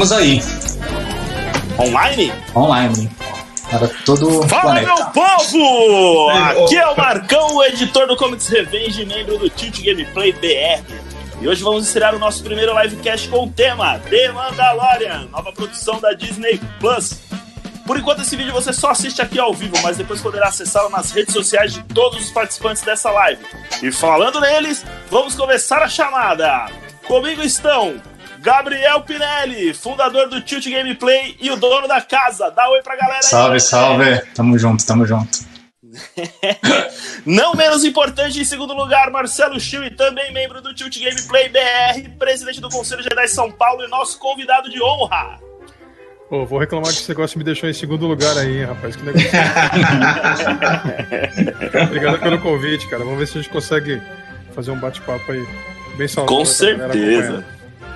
Estamos aí. Online? Online. Para todo Fala, planeta. meu povo! Aqui é o Marcão, o editor do Comics Revenge, membro do Tilt Gameplay BR. E hoje vamos estrear o nosso primeiro livecast com o tema The Mandalorian, nova produção da Disney Plus. Por enquanto, esse vídeo você só assiste aqui ao vivo, mas depois poderá acessá-lo nas redes sociais de todos os participantes dessa live. E falando neles, vamos começar a chamada. Comigo estão Gabriel Pinelli, fundador do Tilt Gameplay e o dono da casa. Dá oi pra galera aí. Salve, salve. Tamo junto, tamo junto. Não menos importante, em segundo lugar, Marcelo Chiu, também membro do Tilt Gameplay BR, presidente do Conselho Jedi São Paulo e nosso convidado de honra. Pô, vou reclamar que esse negócio me deixou em segundo lugar aí, hein, rapaz. Que negócio. Obrigado pelo convite, cara. Vamos ver se a gente consegue fazer um bate-papo aí bem saudável. Com certeza.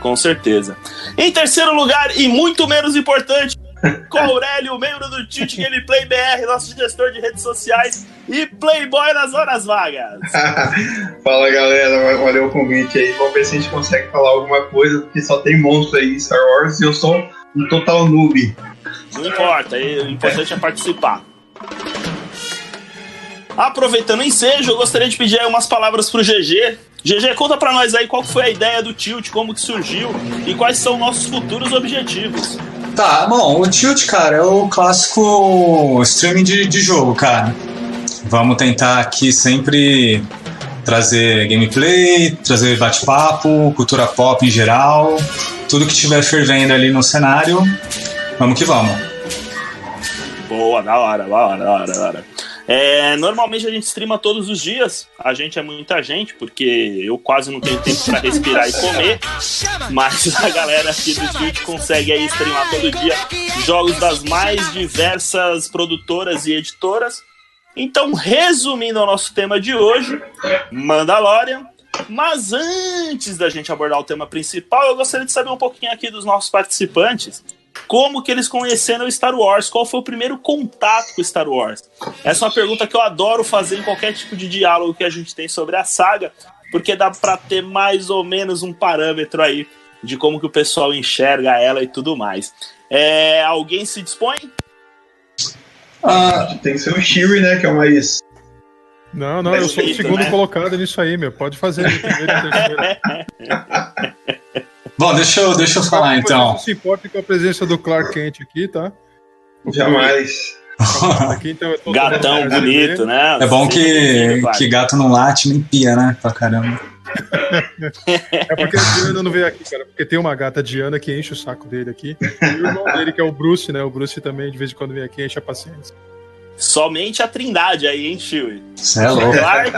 Com certeza. Em terceiro lugar, e muito menos importante, com Aurélio, membro do Tilt Gameplay BR, nosso gestor de redes sociais e playboy nas horas vagas. Fala galera, valeu o convite aí. Vamos ver se a gente consegue falar alguma coisa, porque só tem monstro aí em Star Wars e eu sou um total noob. Não importa, o importante é participar. Aproveitando o ensejo, eu gostaria de pedir aí umas palavras pro GG. GG, conta pra nós aí qual foi a ideia do Tilt, como que surgiu e quais são nossos futuros objetivos. Tá, bom, o Tilt, cara, é o clássico streaming de, de jogo, cara. Vamos tentar aqui sempre trazer gameplay, trazer bate-papo, cultura pop em geral, tudo que tiver fervendo ali no cenário, vamos que vamos. Boa, da hora, da hora, da hora, da hora. É, normalmente a gente streama todos os dias. A gente é muita gente, porque eu quase não tenho tempo pra respirar e comer. Mas a galera aqui do Twitch consegue aí streamar todo dia jogos das mais diversas produtoras e editoras. Então, resumindo o nosso tema de hoje, Mandalorian. Mas antes da gente abordar o tema principal, eu gostaria de saber um pouquinho aqui dos nossos participantes como que eles conheceram Star Wars? Qual foi o primeiro contato com Star Wars? Essa é uma pergunta que eu adoro fazer em qualquer tipo de diálogo que a gente tem sobre a saga, porque dá para ter mais ou menos um parâmetro aí de como que o pessoal enxerga ela e tudo mais. É, alguém se dispõe? Ah, Tem que ser o Shiri, né, que é o mais... Não, não, eu sou o segundo né? colocado nisso aí, meu. Pode fazer primeiro e terceiro. bom, deixa eu, deixa eu falar então. Não se importa com a presença do Clark Kent aqui, tá? Jamais. Aqui, então, eu tô Gatão bonito, né? É bom Sim, que, claro. que gato não late nem pia, né? Pra caramba. É porque a Diana não veio aqui, cara. Porque tem uma gata Diana que enche o saco dele aqui. E o irmão dele, que é o Bruce, né? O Bruce também, de vez em quando vem aqui, enche a paciência. Somente a trindade aí, hein, Chewie? Você é louco. Clark,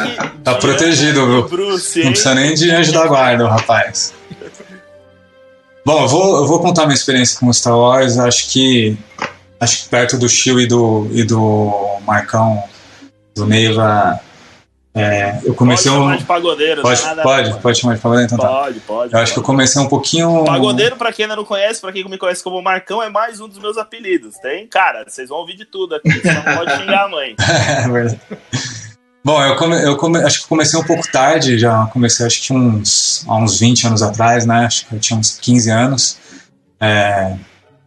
Tá Diana protegido, viu? Bruce, Não precisa nem de anjo da guarda, o rapaz. Bom, eu vou, eu vou contar minha experiência com Star Wars. Acho que acho que perto do Chiu e do, e do Marcão, do Neiva, é, eu comecei pode um. chamar de pagodeiro, Pode, nada- pode, pode chamar de pagodeiro? Então tá. Pode, pode. Eu acho que eu pode. comecei um pouquinho. Pagodeiro, pra quem ainda não conhece, pra quem me conhece como Marcão, é mais um dos meus apelidos. Tem, cara, vocês vão ouvir de tudo aqui, você não pode xingar a mãe. É verdade. Bom, eu, come, eu come, acho que comecei um pouco tarde, já comecei acho que uns, há uns 20 anos atrás, né? Acho que eu tinha uns 15 anos. É,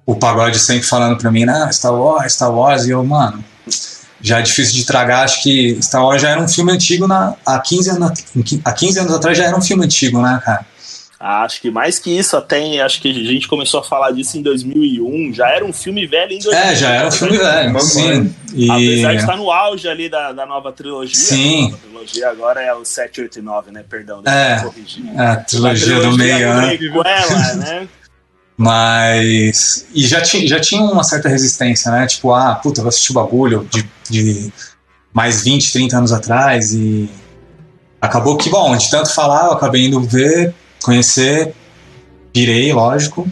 o pagode sempre falando pra mim, né? Star Wars, Star Wars, e eu, mano, já é difícil de tragar, acho que Star Wars já era um filme antigo na, há, 15 anos, há 15 anos atrás já era um filme antigo, né, cara? Acho que mais que isso, até acho que a gente começou a falar disso em 2001. Já era um filme velho em 2001. É, já era um filme velho, Vamos sim. E, Apesar de estar no auge ali da, da nova trilogia. Sim. A nova trilogia agora é o 7, 8 e 9, né? Perdão, É. deixa eu corrigir. a trilogia do meio, né? Prequela, né? Mas. E já, ti, já tinha uma certa resistência, né? Tipo, ah, puta, vou assistir o bagulho de, de mais 20, 30 anos atrás. E acabou que, bom, de tanto falar, eu acabei indo ver, conhecer, pirei, lógico.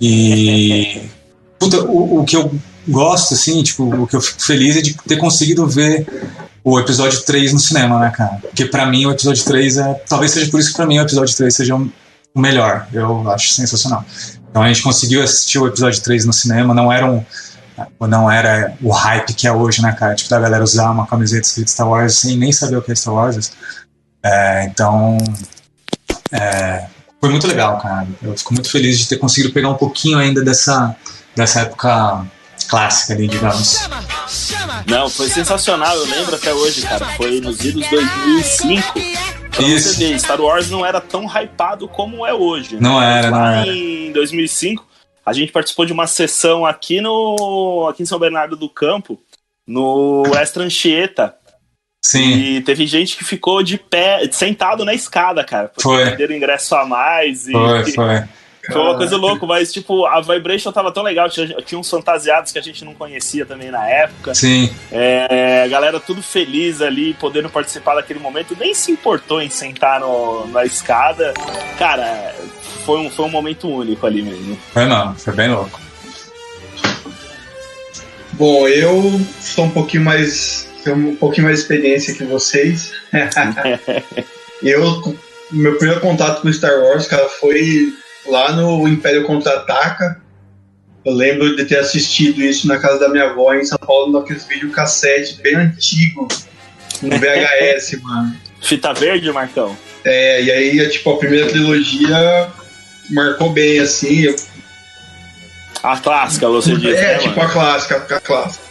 E. Puta, o, o que eu gosto, assim, tipo, o que eu fico feliz é de ter conseguido ver o episódio 3 no cinema, né, cara? Porque pra mim o episódio 3 é. Talvez seja por isso que pra mim o episódio 3 seja o melhor. Eu acho sensacional. Então a gente conseguiu assistir o episódio 3 no cinema, não era um. Não era o hype que é hoje, né, cara? Tipo, da galera usar uma camiseta escrita Star Wars sem nem saber o que é Star Wars. É, então. É, Foi muito legal, cara. Eu fico muito feliz de ter conseguido pegar um pouquinho ainda dessa, dessa época clássica ali, digamos. Não, foi sensacional, eu lembro até hoje, cara. Foi nos idos 2005. Pra Isso. você Star Wars não era tão hypado como é hoje. né? Não era, não Lá era. em 2005, a gente participou de uma sessão aqui no aqui em São Bernardo do Campo, no Extra Anchieta. Sim, E teve gente que ficou de pé, sentado na escada, cara. Porque Foi. perderam ingresso a mais. E foi, foi. foi uma coisa louca, mas tipo, a Vibration tava tão legal. Tinha, tinha uns fantasiados que a gente não conhecia também na época. Sim, É, a galera tudo feliz ali, podendo participar daquele momento, nem se importou em sentar no- na escada. Cara, foi um, foi um momento único ali mesmo. foi não, foi bem louco. Bom, eu sou um pouquinho mais. Tenho um pouquinho mais de experiência que vocês. eu. Meu primeiro contato com Star Wars, cara, foi lá no Império Contra-Ataca. Eu lembro de ter assistido isso na casa da minha avó em São Paulo, naqueles videocassete bem antigo, no VHS, mano. Fita verde, Marcão? É, e aí, tipo, a primeira trilogia marcou bem, assim. eu- A clássica, você disse. é, né, tipo mano? a clássica, a clássica.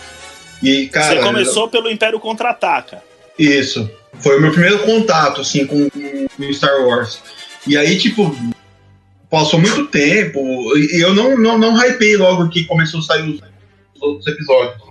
E, cara. Você começou pelo Império Contra-Ataca. Isso. Foi o meu primeiro contato, assim, com, com Star Wars. E aí, tipo, passou muito tempo e eu não, não, não hypei logo que começou a sair os, os outros episódios.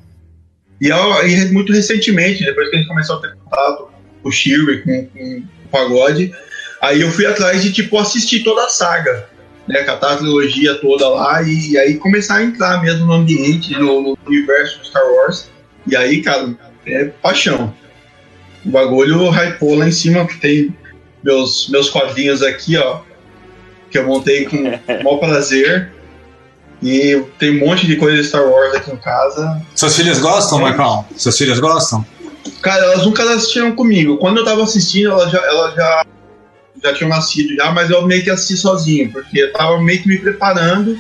E, eu- e muito recentemente, depois que a gente começou a ter contato com o Shirley, com, com o Pagode, aí eu fui atrás de, tipo, assistir toda a saga. Né, catar a trilogia toda lá e, e aí começar a entrar mesmo no ambiente, no, no universo Star Wars. E aí, cara, é paixão. O bagulho hypou lá em cima, que tem meus, meus quadrinhos aqui, ó. Que eu montei com o maior prazer. E tem um monte de coisa de Star Wars aqui em casa. Suas filhas gostam, É. Marcão? Suas filhas gostam? Cara, elas nunca assistiram comigo. Quando eu tava assistindo, elas já, elas já, já tinham nascido já, mas eu meio que assisti sozinho, porque eu tava meio que me preparando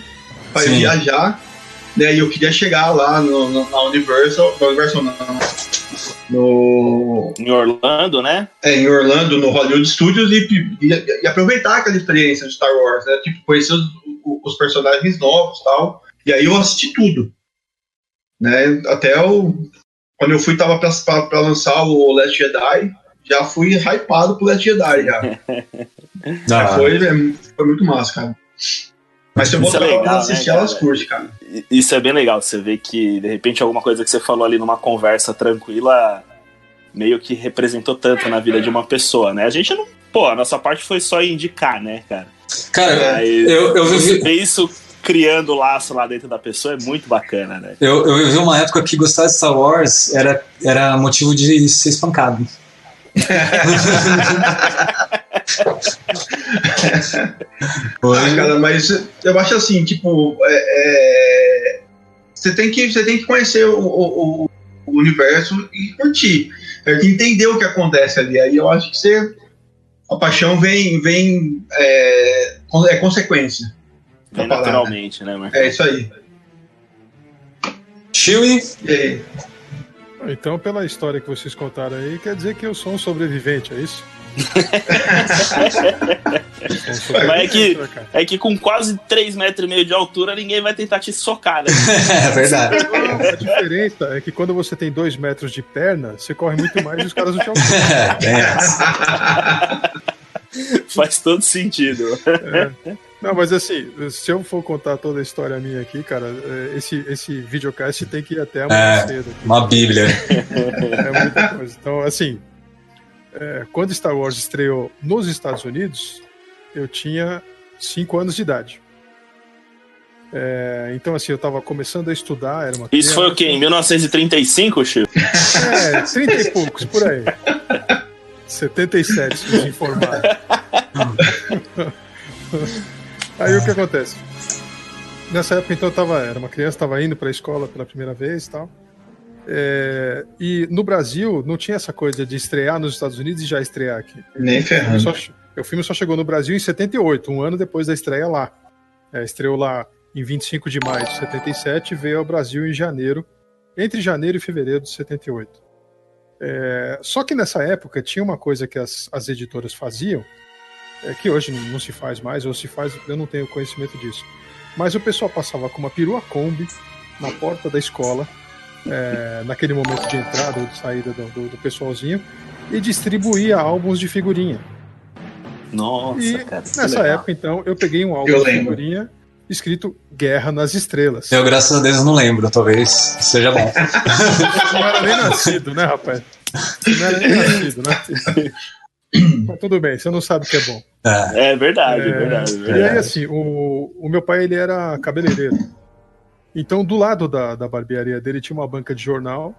pra Sim. viajar. Né, e eu queria chegar lá no, no- na Universal, na Universal não, no, Em Orlando, né? é, em Orlando, no Hollywood Studios, e, e- e aproveitar aquela experiência de Star Wars, né? Tipo, conhecer os, os personagens novos e tal. E aí eu assisti tudo. Né? Até o. Quando eu fui, tava pra, pra, pra lançar o Last Jedi, já fui hypado pro Last Jedi já. Da hora. Foi, é, foi muito massa, cara. Mas se eu Isso é botar elas pra legal, assistir, né, elas curtem, cara. Isso é bem legal. Você vê que, de repente, alguma coisa que você falou ali numa conversa tranquila meio que representou tanto na vida de uma pessoa, né? A gente não. Pô, a nossa parte foi só indicar, né, cara? Cara, Mas eu, eu, vivi, ver isso criando laço lá dentro da pessoa é muito bacana, né? eu, eu vivi uma época que gostar de Star Wars era, era motivo de ser espancado. Ah, cara, mas eu acho assim, tipo, é, é, você tem que você tem que conhecer o, o- o- universo e curtir, tem que entender o que acontece ali. Aí eu acho que você a paixão vem vem é, é consequência. Parada. naturalmente, né, Marcos? É isso aí. Chewie, E aí? Então, pela história que vocês contaram aí, quer dizer que eu sou um sobrevivente, é isso? Mas é que-? É que com quase 3 metros e meio de altura, ninguém vai tentar te socar, né? é verdade. A diferença é que quando você tem dois metros de perna, você corre muito mais e os caras não te alcançam. Essa. Faz todo sentido. É. Não, mas assim, se eu for contar toda a história minha aqui, cara, é, esse, esse videocast tem que ir até amanhã É. cedo. aqui. Uma bíblia. É muita coisa. Então, assim, é, quando Star Wars estreou nos Estados Unidos, eu tinha 5 anos de idade. É, então, assim, eu tava começando a estudar, era uma Isso foi o quê? Em 1935, Chico? É, 30 e poucos, por aí. 77, se desinformado. Aí o que acontece? Nessa época, então, eu tava, era uma criança, estava indo para a escola pela primeira vez e tal. É, e no Brasil, não tinha essa coisa de estrear nos Estados Unidos e já estrear aqui. Nem ferrando. só, o filme só chegou no Brasil em 78, um ano depois da estreia lá. É, estreou lá em 25 de maio de 77 e veio ao Brasil em janeiro, entre janeiro e fevereiro de 78. É, só que nessa época tinha uma coisa que as, as editoras faziam, é, que hoje não, não se faz mais, ou se faz, eu não tenho conhecimento disso. Mas o pessoal passava com uma perua Kombi na porta da escola, é, naquele momento de entrada ou de saída do, do, do pessoalzinho, e distribuía álbuns de figurinha. Nossa, E cara. nessa legal. época, então, eu peguei um álbum Eu de lembro. figurinha escrito Guerra nas Estrelas. Eu, graças a Deus, não lembro. Talvez seja bom. Você não era nem nascido, né, rapaz? Você não era nem nascido, né? Mas tudo bem, você não sabe o que é bom. É. É verdade, É, verdade, E verdade. aí, assim, o, o meu pai, ele era cabeleireiro. Então, do lado da, da barbearia dele tinha uma banca de jornal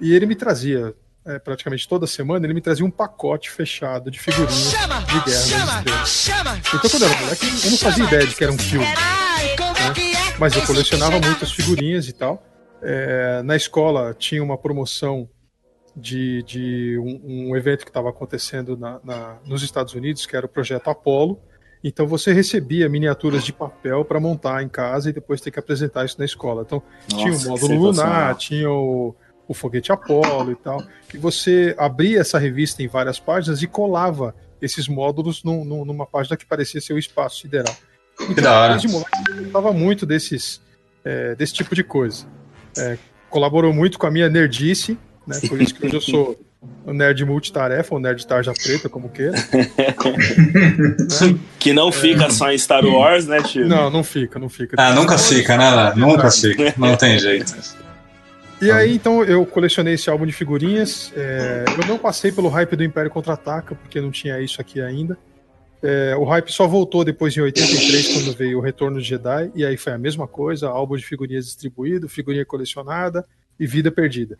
e ele me trazia, é, praticamente toda semana, ele me trazia um pacote fechado de figurinhas de Guerra. Então, quando eu era moleque, eu não fazia ideia de que era um filme. né? Mas eu colecionava muitas figurinhas e tal. É, na escola tinha uma promoção de, de um, um evento que estava acontecendo na- na- nos Estados Unidos, que era o projeto Apollo. Então você recebia miniaturas de papel para montar em casa e depois ter que apresentar isso na escola. Então tinha o Nossa, módulo lunar, tinha o, o foguete Apollo e tal. E você abria essa revista em várias páginas e colava esses módulos num- num- numa página que parecia ser o espaço sideral. Então, desde moleque, eu gostava muito desses, é, desse tipo de coisa. É, colaborou muito com a minha nerdice, né? Por isso que hoje eu sou o nerd multitarefa, ou nerd tarja preta, como queira. Que não fica só em Star Wars, né, tio? Não, não fica, não fica. Ah, nunca fica, né? Nunca fica. Não tem jeito. E aí, então, eu colecionei esse álbum de figurinhas. é, eu não passei pelo hype do Império Contra-Ataca, porque não tinha isso aqui ainda. É, o hype só voltou depois em 83, quando veio o Retorno de Jedi, e aí foi a mesma coisa, álbum de figurinhas distribuído, figurinha colecionada e vida perdida.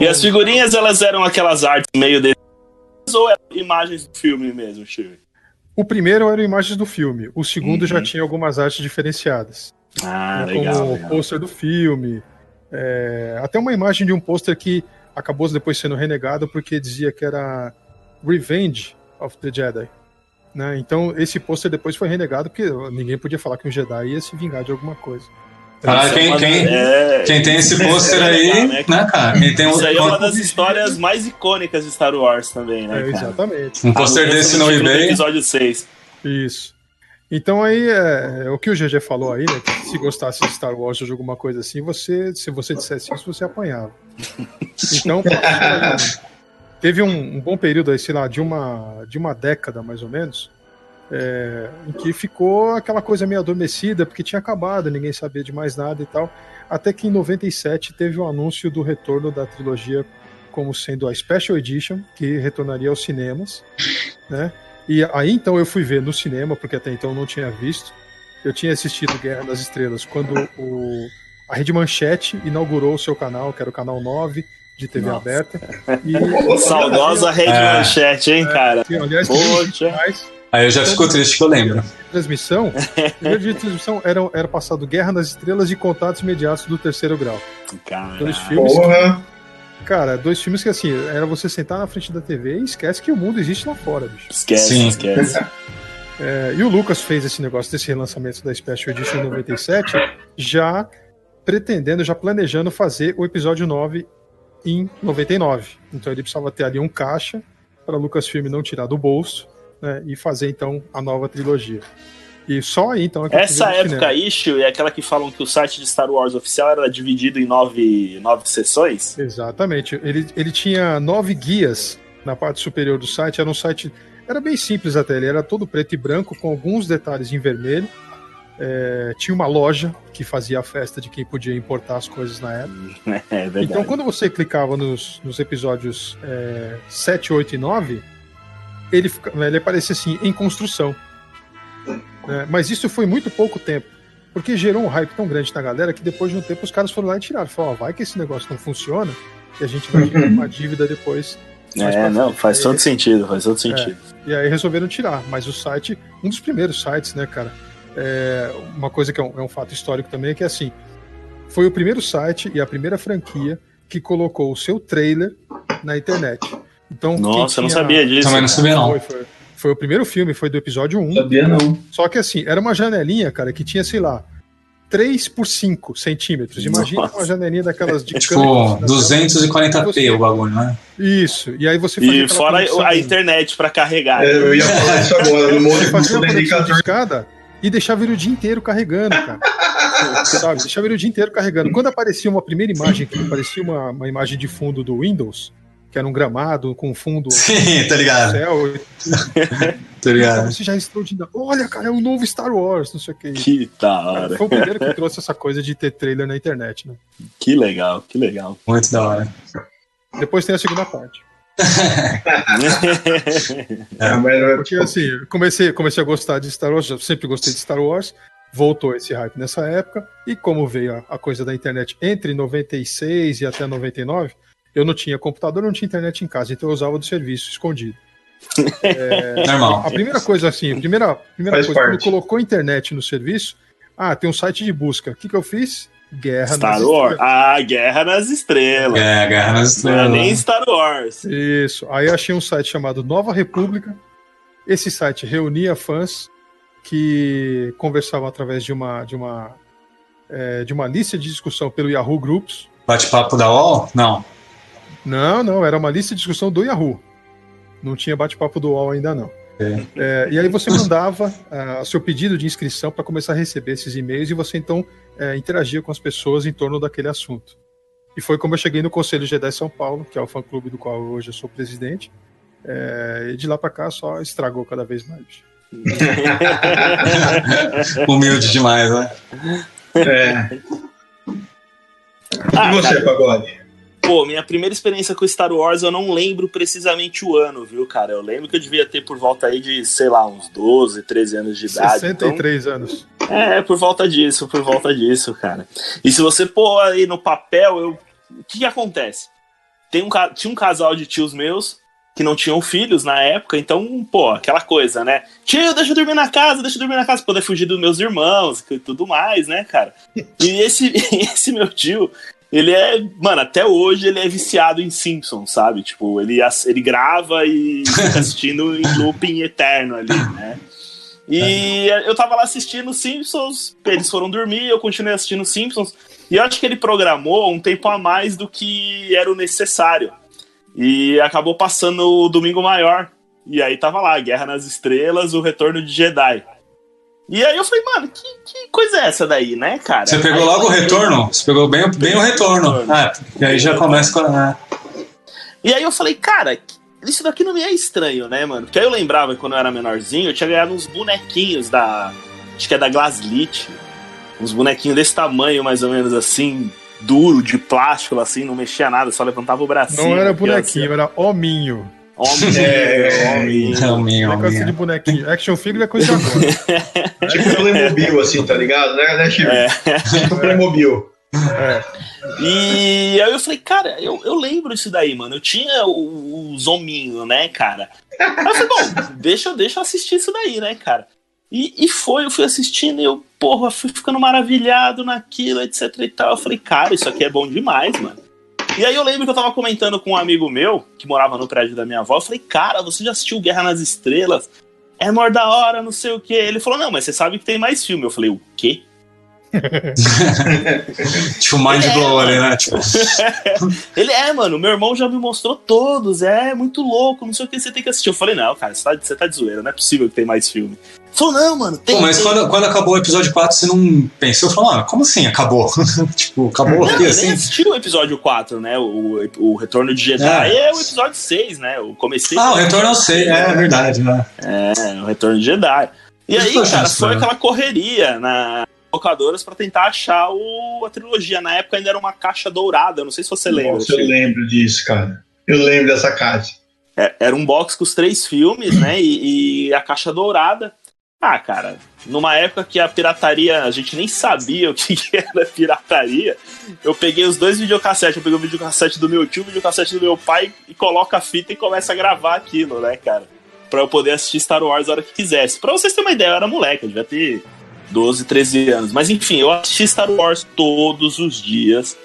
E as figurinhas, elas eram aquelas artes meio de... ou eram imagens do filme mesmo, tio? O primeiro eram imagens do filme, o segundo Uhum. já tinha algumas artes diferenciadas. Ah, né, legal, como o legal. pôster do filme, é, até uma imagem de um pôster que acabou depois sendo renegado porque dizia que era Revenge of the Jedi. Né? Então esse pôster depois foi renegado porque ninguém podia falar que um Jedi ia se vingar de alguma coisa. É quem, quem, é, quem tem esse pôster aí, legal, né, né, cara? Quem tem um, Isso aí é uma das histórias mais icônicas de Star Wars também, né, É, cara? exatamente. um pôster desse no eBay. episódio 6. Isso. Então aí é, é o que o GG falou aí, né? Que se gostasse de Star Wars ou de alguma coisa assim, você, se você dissesse isso, você apanhava. Então teve um, um bom período aí, sei lá, de uma, de uma década mais ou menos, é, em que ficou aquela coisa meio adormecida, porque tinha acabado, ninguém sabia de mais nada e tal. Até que em 97 teve o anúncio do retorno da trilogia como sendo a Special Edition, que retornaria aos cinemas, né? E aí então eu fui ver no cinema, porque até então eu não tinha visto. Eu tinha assistido Guerra das Estrelas quando o, a Rede Manchete inaugurou o seu canal, que era o canal 9 de TV Nossa. aberta. E, Saudosa Rede É. Manchete, hein, cara? que, aliás, Poxa. Aí eu já fico triste que eu lembro. transmissão, o primeiro dia de transmissão era, era passado Guerra nas Estrelas e Contatos Imediatos do Terceiro Grau. Dois Cara, filmes, Porra. cara, dois filmes que assim, era você sentar na frente da TV e esquece que o mundo existe lá fora, bicho. esquece, Sim. esquece. É, e o Lucas fez esse negócio desse relançamento da Special Edition em 97, já pretendendo, já planejando fazer o episódio 9 em 99. Então ele precisava ter ali um caixa para Lucasfilm não tirar do bolso né, e fazer então a nova trilogia. E só aí então é Essa época issue é aquela que falam que o site de Star Wars oficial era dividido em nove, nove sessões? Exatamente. Ele, ele tinha nove guias na parte superior do site. Era um site. Era bem simples até. Ele era todo preto e branco, com alguns detalhes em vermelho. É, tinha uma loja que fazia a festa de quem podia importar as coisas na época. É. Então, quando você clicava nos, nos episódios é, 7, 8 e 9, ele, fica- ele aparecia assim, em construção. né? mas isso foi muito pouco tempo. Porque gerou um hype tão grande na galera que depois de um tempo os caras foram lá e tiraram. Falaram, vai que esse negócio não funciona e a gente vai ter uma dívida depois. É, não, frente." faz Aí- todo sentido, faz todo sentido. E aí resolveram tirar. Mas o site, um dos primeiros sites, né, cara? É, uma coisa que é um, é um fato histórico também é que assim, foi o primeiro site e a primeira franquia que colocou o seu trailer na internet. Então, Nossa, eu não tinha- sabia disso. Também não sabia, não. Foi, foi, foi o primeiro filme, foi do episódio 1. Sabia não. Só que assim, era uma janelinha, cara, que tinha, sei lá, 3 por 5 centímetros. Imagina Nossa. uma janelinha daquelas de É tipo canto, né? 240p o bagulho, né? Isso. E aí você fazia E fora a internet pra carregar. É, eu ia falar isso agora, no Você conexão de escada e deixava ele o dia inteiro carregando, cara. Sabe? Deixava ele o dia inteiro carregando. Quando aparecia uma primeira imagem, que aparecia uma, uma imagem de fundo do Windows, que era um gramado com fundo Sim, tá do ligado. céu, Tá ligado. você já explodindo. Olha, cara, é o novo Star Wars, não sei o que. Que da hora. Foi o primeiro que trouxe essa coisa de ter trailer na internet, né? Que legal, que legal. Muito da hora. Depois tem a segunda parte. É, mas, Porque assim, comecei, comecei a gostar de Star Wars, sempre gostei de Star Wars, voltou esse hype nessa época, e como veio a, a coisa da internet entre 96 e até 99, eu não tinha computador, não tinha internet em casa, então eu usava do serviço escondido. Normal. A primeira coisa assim, a primeira, primeira Faz coisa, quando parte. colocou internet no serviço, ah, tem um site de busca. O que, que eu fiz? Guerra Star nas Wars? Estrelas. Ah, Guerra nas Estrelas. É, Guerra nas Não é Estrelas. nem Star Wars. Isso. Aí eu achei um site chamado Nova República. Esse site reunia fãs que conversavam através de uma de uma é, de uma lista de discussão pelo Yahoo Groups. Bate-papo da UOL? Não. Não, não, era uma lista de discussão do Yahoo. Não tinha bate-papo do UOL ainda não. É. É, e aí você mandava ah, seu pedido de inscrição para começar a receber esses e-mails e você então é, interagia com as pessoas em torno daquele assunto. E foi como eu cheguei no Conselho Jedi São Paulo, que é o fã-clube do qual hoje eu sou presidente. É, e de lá para cá só estragou cada vez mais. Humilde demais, né? é. Ah, e você, Pagode? Pô, minha primeira experiência com Star Wars eu não lembro precisamente o ano, viu, cara? Eu lembro que eu devia ter por volta aí de, sei lá, uns 12, 13 anos de idade. então- 63 anos. É, por volta disso, por volta disso, cara. E se você pôr aí no papel, eu... o que, que acontece? Tem um, tinha um casal de tios meus que não tinham filhos na época, então, pô, aquela coisa, né? Tio, deixa eu dormir na casa, deixa eu dormir na casa, poder fugir dos meus irmãos e tudo mais, né, cara? E esse, esse meu tio, ele é, mano, até hoje ele é viciado em Simpsons, sabe? Tipo, ele, ele grava e fica assistindo em looping eterno ali, né? E eu tava lá assistindo Simpsons, eles foram dormir, eu continuei assistindo Simpsons, e eu acho que ele programou um tempo a mais do que era o necessário. E acabou passando o Domingo Maior. E aí tava lá, Guerra nas Estrelas, o Retorno de Jedi. E aí eu falei, mano, que, que coisa é essa daí, né, cara? Você pegou Aí logo o retorno? Você pegou bem, bem o retorno. Ah, e aí já começa com a. E aí eu falei, cara, isso daqui não me é estranho, né, mano? Porque aí eu lembrava que quando eu era menorzinho, eu tinha ganhado uns bonequinhos da. Acho que é da Glaslit. Uns bonequinhos desse tamanho, mais ou menos assim, duro, de plástico, assim, não mexia nada, só levantava o bracinho. Não era aqui, ó, bonequinho, era hominho. Homem, É, homem. Não, minha, Negócio de minha. bonequinho. Action figure é coisa de agora. Tipo Playmobil, assim, tá ligado? Né, né Chico? É. Tipo Playmobil. É. E aí eu falei, cara, eu, eu lembro isso daí, mano. Eu tinha o, os hominhos, né, cara? Aí eu falei, bom, deixa, deixa eu assistir isso daí, né, cara? E, e foi, eu fui assistindo e eu, porra, fui ficando maravilhado naquilo, etc e tal. Eu falei, cara, isso aqui é bom demais, mano. E aí eu lembro que eu tava comentando com um amigo meu, que morava no prédio da minha avó, eu falei, cara, você já assistiu Guerra nas Estrelas? É maior da hora, não sei o quê. Ele falou, não, mas você sabe que tem mais filme. Eu falei, o quê? Tipo, mind É, blower, mano. né? Tipo, Ele é, mano, meu irmão já me mostrou todos, é muito louco, não sei o que você tem que assistir. Eu falei, não, cara, você tá, você tá de zoeira, não é possível que tem mais filme. Ele falou, não, mano, tem. pô, mas tem. quando, quando acabou o episódio 4, você não pensou? Falou, mano, como assim acabou? tipo, acabou Não, aqui nem assim? assisti o episódio 4, né? O, o Retorno de Jedi É. é, o episódio 6, né? O comecei. Ah, o retorno eu sei, é verdade, né? É, o Retorno de Jedi. E aí, foi cara, foi né? aquela correria na locadoras pra tentar achar o, a trilogia. Na época ainda era uma caixa dourada, eu não sei se você lembra. Nossa, eu lembro disso, cara. Eu lembro dessa casa. É, era um box com os três filmes, né? E, e a caixa dourada. Ah, cara, numa época que a pirataria, a gente nem sabia o que, que era pirataria, eu peguei os dois videocassetes. Eu peguei o videocassete do meu tio, o videocassete do meu pai, e coloco a fita e começa a gravar aquilo, né, cara? Pra eu poder assistir Star Wars a hora que quisesse. Pra vocês terem uma ideia, eu era moleque, eu devia ter 12, 13 anos. Mas enfim, eu assisti Star Wars todos os dias,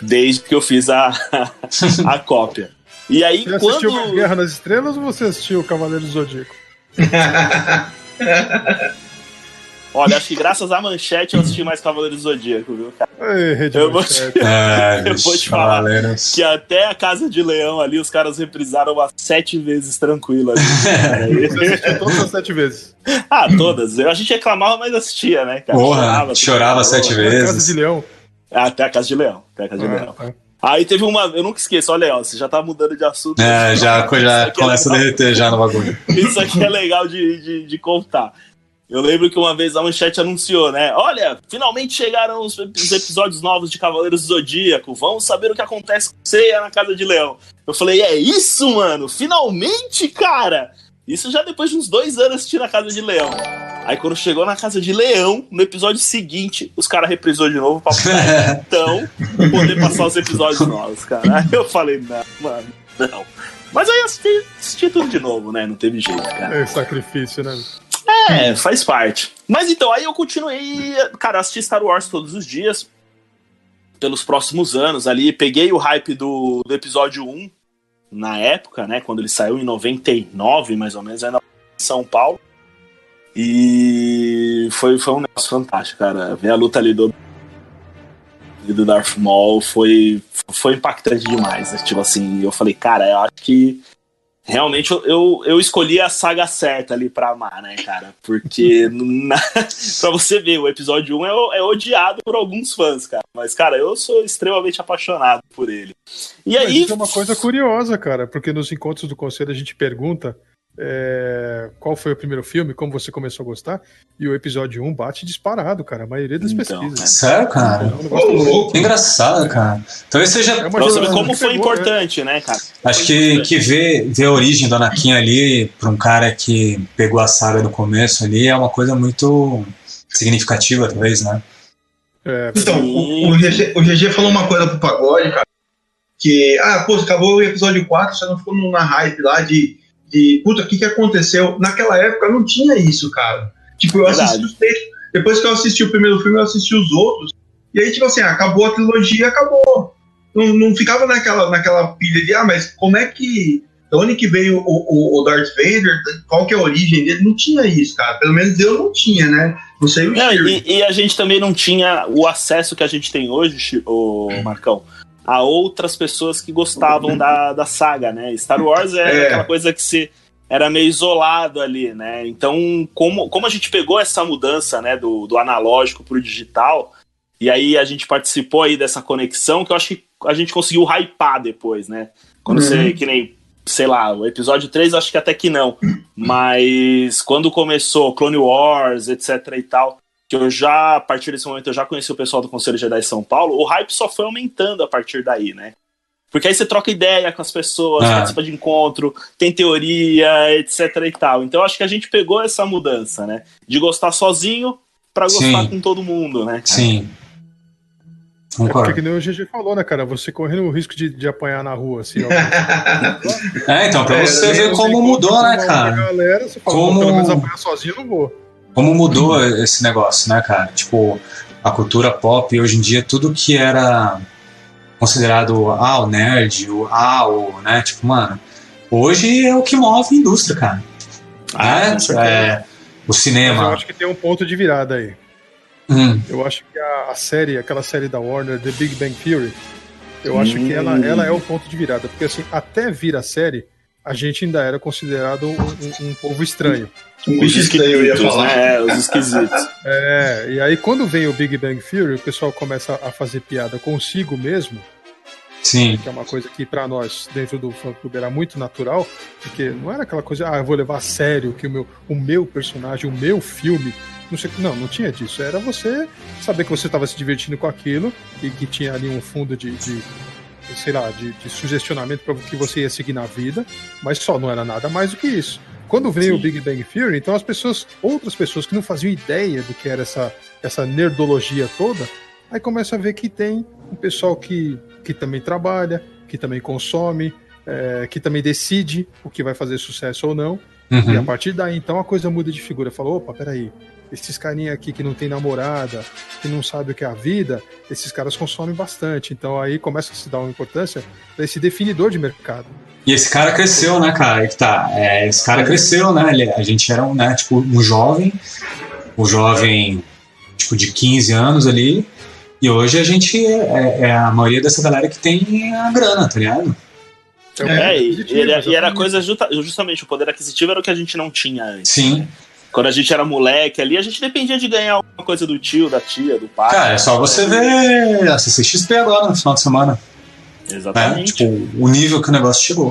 desde que eu fiz a, a cópia. E aí, Você assistiu quando. Guerra nas Estrelas ou você assistiu Cavaleiro do Zodíaco? Olha, acho que graças à manchete eu assisti mais Cavaleiros do Zodíaco, viu, cara? Ei, Eu vou te, É, eu vou te falar que até a Casa de Leão ali os caras reprisaram umas sete vezes tranquilo ali. cara. Você assistiu todas as sete vezes. ah, todas. A gente reclamava, mas assistia, né, cara? Porra, chorava tudo. sete Até a Casa vezes. de Leão. Até a Casa de Leão. Até a Casa de Leão. Ah, tá. Aí teve uma. Eu nunca esqueço, olha, ó, você já tá mudando de assunto. É, já, já é começa a derreter já no bagulho. Isso aqui é legal de, de, de contar. Eu lembro que uma vez a Manchete anunciou, né? Olha, finalmente chegaram os, os episódios novos de Cavaleiros do Zodíaco. Vamos saber o que acontece com Ceia na Casa de Leão. Eu falei, é isso, mano? Finalmente, cara! Isso já depois de uns dois anos assistindo a Casa de Leão. Aí quando chegou na Casa de Leão, no episódio seguinte, os caras reprisou de novo pra então poder passar os episódios novos, cara. Aí eu falei, não, mano, não. Mas aí eu assisti, assisti tudo de novo, né? Não teve jeito, cara. É sacrifício, né? É, faz parte. Mas então, aí eu continuei, cara, assisti Star Wars todos os dias, pelos próximos anos ali. Peguei o hype do, do episódio 1 na época, né? Quando ele saiu em 99, mais ou menos, ainda em São Paulo. E foi, foi um negócio fantástico, cara. Ver a luta ali do, do Darth Maul foi, foi impactante demais. né? Tipo assim, eu falei, cara, eu acho que realmente eu, eu, eu escolhi a saga certa ali pra amar, né, cara? Porque na, pra você ver, o episódio 1 é, é odiado por alguns fãs, cara. Mas, cara, eu sou extremamente apaixonado por ele. E Mas aí. isso é uma coisa curiosa, cara, porque nos encontros do conselho a gente pergunta é, qual foi o primeiro filme, como você começou a gostar, e o episódio 1 bate disparado, cara, a maioria das Então, pesquisas. Sério, cara? É um louco. Que engraçado, cara. Talvez seja. É uma geração como foi pegou, né? importante, né, cara? Acho que, que ver, ver a origem do Anakin ali, pra um cara que pegou a saga do começo ali, é uma coisa muito significativa, talvez, né? É, Então, o, o, GG, o GG falou uma coisa pro pagode, cara. Que, ah, pô, acabou o episódio 4, você não ficou na hype lá de, de puta, o que, que aconteceu? Naquela época não tinha isso, cara. Tipo, eu assisti os três. Depois que eu assisti o primeiro filme, eu assisti os outros. E aí, tipo assim, acabou a trilogia, acabou. Não, não ficava naquela, naquela pilha de, ah, mas como é que. De onde que veio o, o, o Darth Vader? Qual que é a origem dele? Não tinha isso, cara. Pelo menos eu não tinha, né? Não sei o Não, e, e a gente também não tinha o acesso que a gente tem hoje, Chi- ô, Marcão, a outras pessoas que gostavam da, da saga, né? Star Wars é, É. aquela coisa que se era meio isolado ali, né? Então, como, como a gente pegou essa mudança, né, do, do analógico pro digital, e aí a gente participou aí dessa conexão, que eu acho que a gente conseguiu hypar depois, né? Quando Uhum. você, que nem, sei lá, o episódio 3 acho que até que não, mas quando começou Clone Wars, etc e tal, que eu já, a partir desse momento, eu já conheci o pessoal do Conselho Jedi São Paulo, o hype só foi aumentando a partir daí, né? Porque aí você troca ideia com as pessoas, Ah. participa de encontro, tem teoria, etc e tal. Então eu acho que a gente pegou essa mudança, né? De gostar sozinho pra gostar Sim. com todo mundo, né? cara? Sim. É porque que nem o GG falou, né, cara? Você correndo o risco de, de apanhar na rua, assim, ó. É, então, pra É, você eu ver como mudou, né, cara? Galera, você fala, Como- "Pô, pelo menos apanhar sozinho eu não vou. Como mudou esse negócio, né, cara? Tipo, a cultura pop, hoje em dia, tudo que era considerado, ah, o nerd, o ah, o, né? Tipo, mano, hoje é o que move a indústria, cara. Ah, certeza. É, o Mas eu cinema. acho que tem um ponto de virada aí. Hum, Eu acho que a, a série, aquela série da Warner, The Big Bang Theory, eu acho Hum. que ela, ela é o ponto de virada. Porque assim, até vir a série, a gente ainda era considerado um, um- povo estranho. Um bicho estranho, eu ia esquisitos, falar. né? Os esquisitos. É, e aí quando vem o Big Bang Theory, o pessoal começa a fazer piada consigo mesmo, sim. que é uma coisa que pra nós, dentro do fã clube, era muito natural, porque não era aquela coisa, ah, eu vou levar a sério que o meu, o meu personagem, o meu filme. Não, sei, não, não tinha disso. Era você saber que você estava se divertindo com aquilo e que tinha ali um fundo de, de sei lá, de, de sugestionamento para o que você ia seguir na vida, mas só não era nada mais do que isso. Quando veio Sim. o Big Bang Theory, então as pessoas, outras pessoas que não faziam ideia do que era essa, essa nerdologia toda, aí começa a ver que tem um pessoal que, que também trabalha, que também consome, é, que também decide o que vai fazer sucesso ou não. E a Uhum. partir daí, então, a coisa muda de figura. Falou, opa, peraí, esses carinha aqui que não tem namorada, que não sabe o que é a vida, esses caras consomem bastante. Então aí começa a se dar uma importância para esse definidor de mercado. E esse cara cresceu, né, cara? Tá. É, esse cara cresceu, né? Ele- a gente era um, né, tipo, um jovem o jovem, tipo, de 15 anos ali. E hoje a gente é, é- é a maioria dessa galera que tem a grana, tá ligado? É, e, positivo, e era, e era coisa justa- justamente o poder aquisitivo era o que a gente não tinha antes. Sim. Quando a gente era moleque ali, a gente dependia de ganhar alguma coisa do tio, da tia, do pai. Cara, é só você ver a CCXP agora no final de semana. Né? Exatamente. Tipo, o nível que o negócio chegou.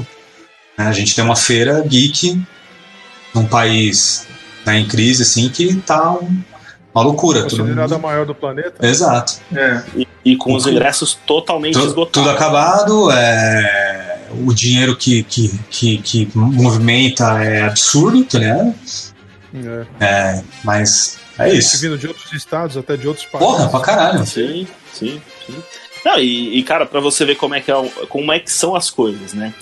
Né? A gente tem uma feira geek num país né, em crise, assim, que tá um- uma loucura. A mundo... maior do planeta. Exato. É. E, e com os ingressos totalmente Tu- esgotados. tudo acabado, é... o dinheiro que, que, que, que movimenta é absurdo, tá ligado? É. É, mas é Gente isso. Vindo de outros estados, até de outros países. Porra, pra caralho. Sim, sim, sim. Não, e, e, cara, pra você ver como é que, é, como é que são as coisas, né?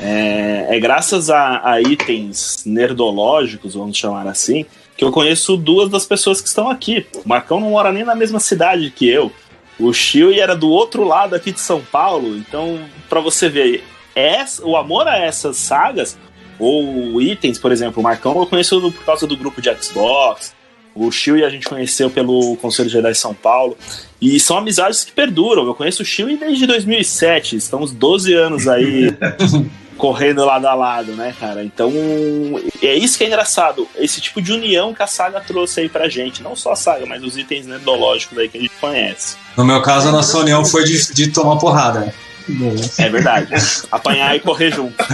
É, é graças a, a itens nerdológicos, vamos chamar assim, que eu conheço duas das pessoas que estão aqui. O Marcão não mora nem na mesma cidade que eu. O Chiu era do outro lado aqui de São Paulo. Então, pra você ver, essa, o amor a essas sagas, ou itens, por exemplo, o Marcão eu conheço por causa do grupo de Xbox. O Chiu a gente conheceu pelo Conselho Jedi São Paulo. E são amizades que perduram. Eu conheço o Chiu desde 2007. Estamos 12 anos aí correndo lado a lado, né, cara? Então, é isso que é engraçado. Esse tipo de união que a saga trouxe aí pra gente. Não só a saga, mas os itens nerdológicos aí que a gente conhece. No meu caso, a nossa união foi de, de tomar porrada. É verdade. Apanhar e correr junto.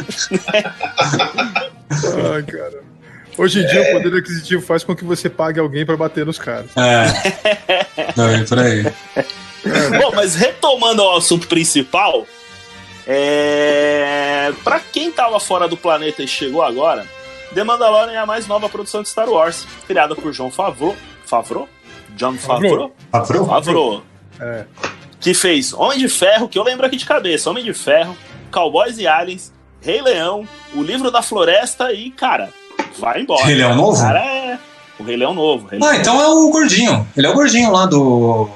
Ai, cara. Hoje em dia o poder aquisitivo faz com que você pague alguém pra bater nos caras. É. Não, é por aí. Bom, mas retomando ao assunto principal, é... para quem tava fora do planeta e chegou agora, The Mandalorian é a mais nova produção de Star Wars, criada por John Favreau. Favreau? John Favreau? Favreau? Favreau. É. Que fez Homem de Ferro, que eu lembro aqui de cabeça, Homem de Ferro, Cowboys e Aliens, Rei Leão, O Livro da Floresta e, cara, vai embora. Rei Leão novo? O cara é o Rei Leão novo. Rei Ah, Leão então é o gordinho. Ele é o gordinho lá do.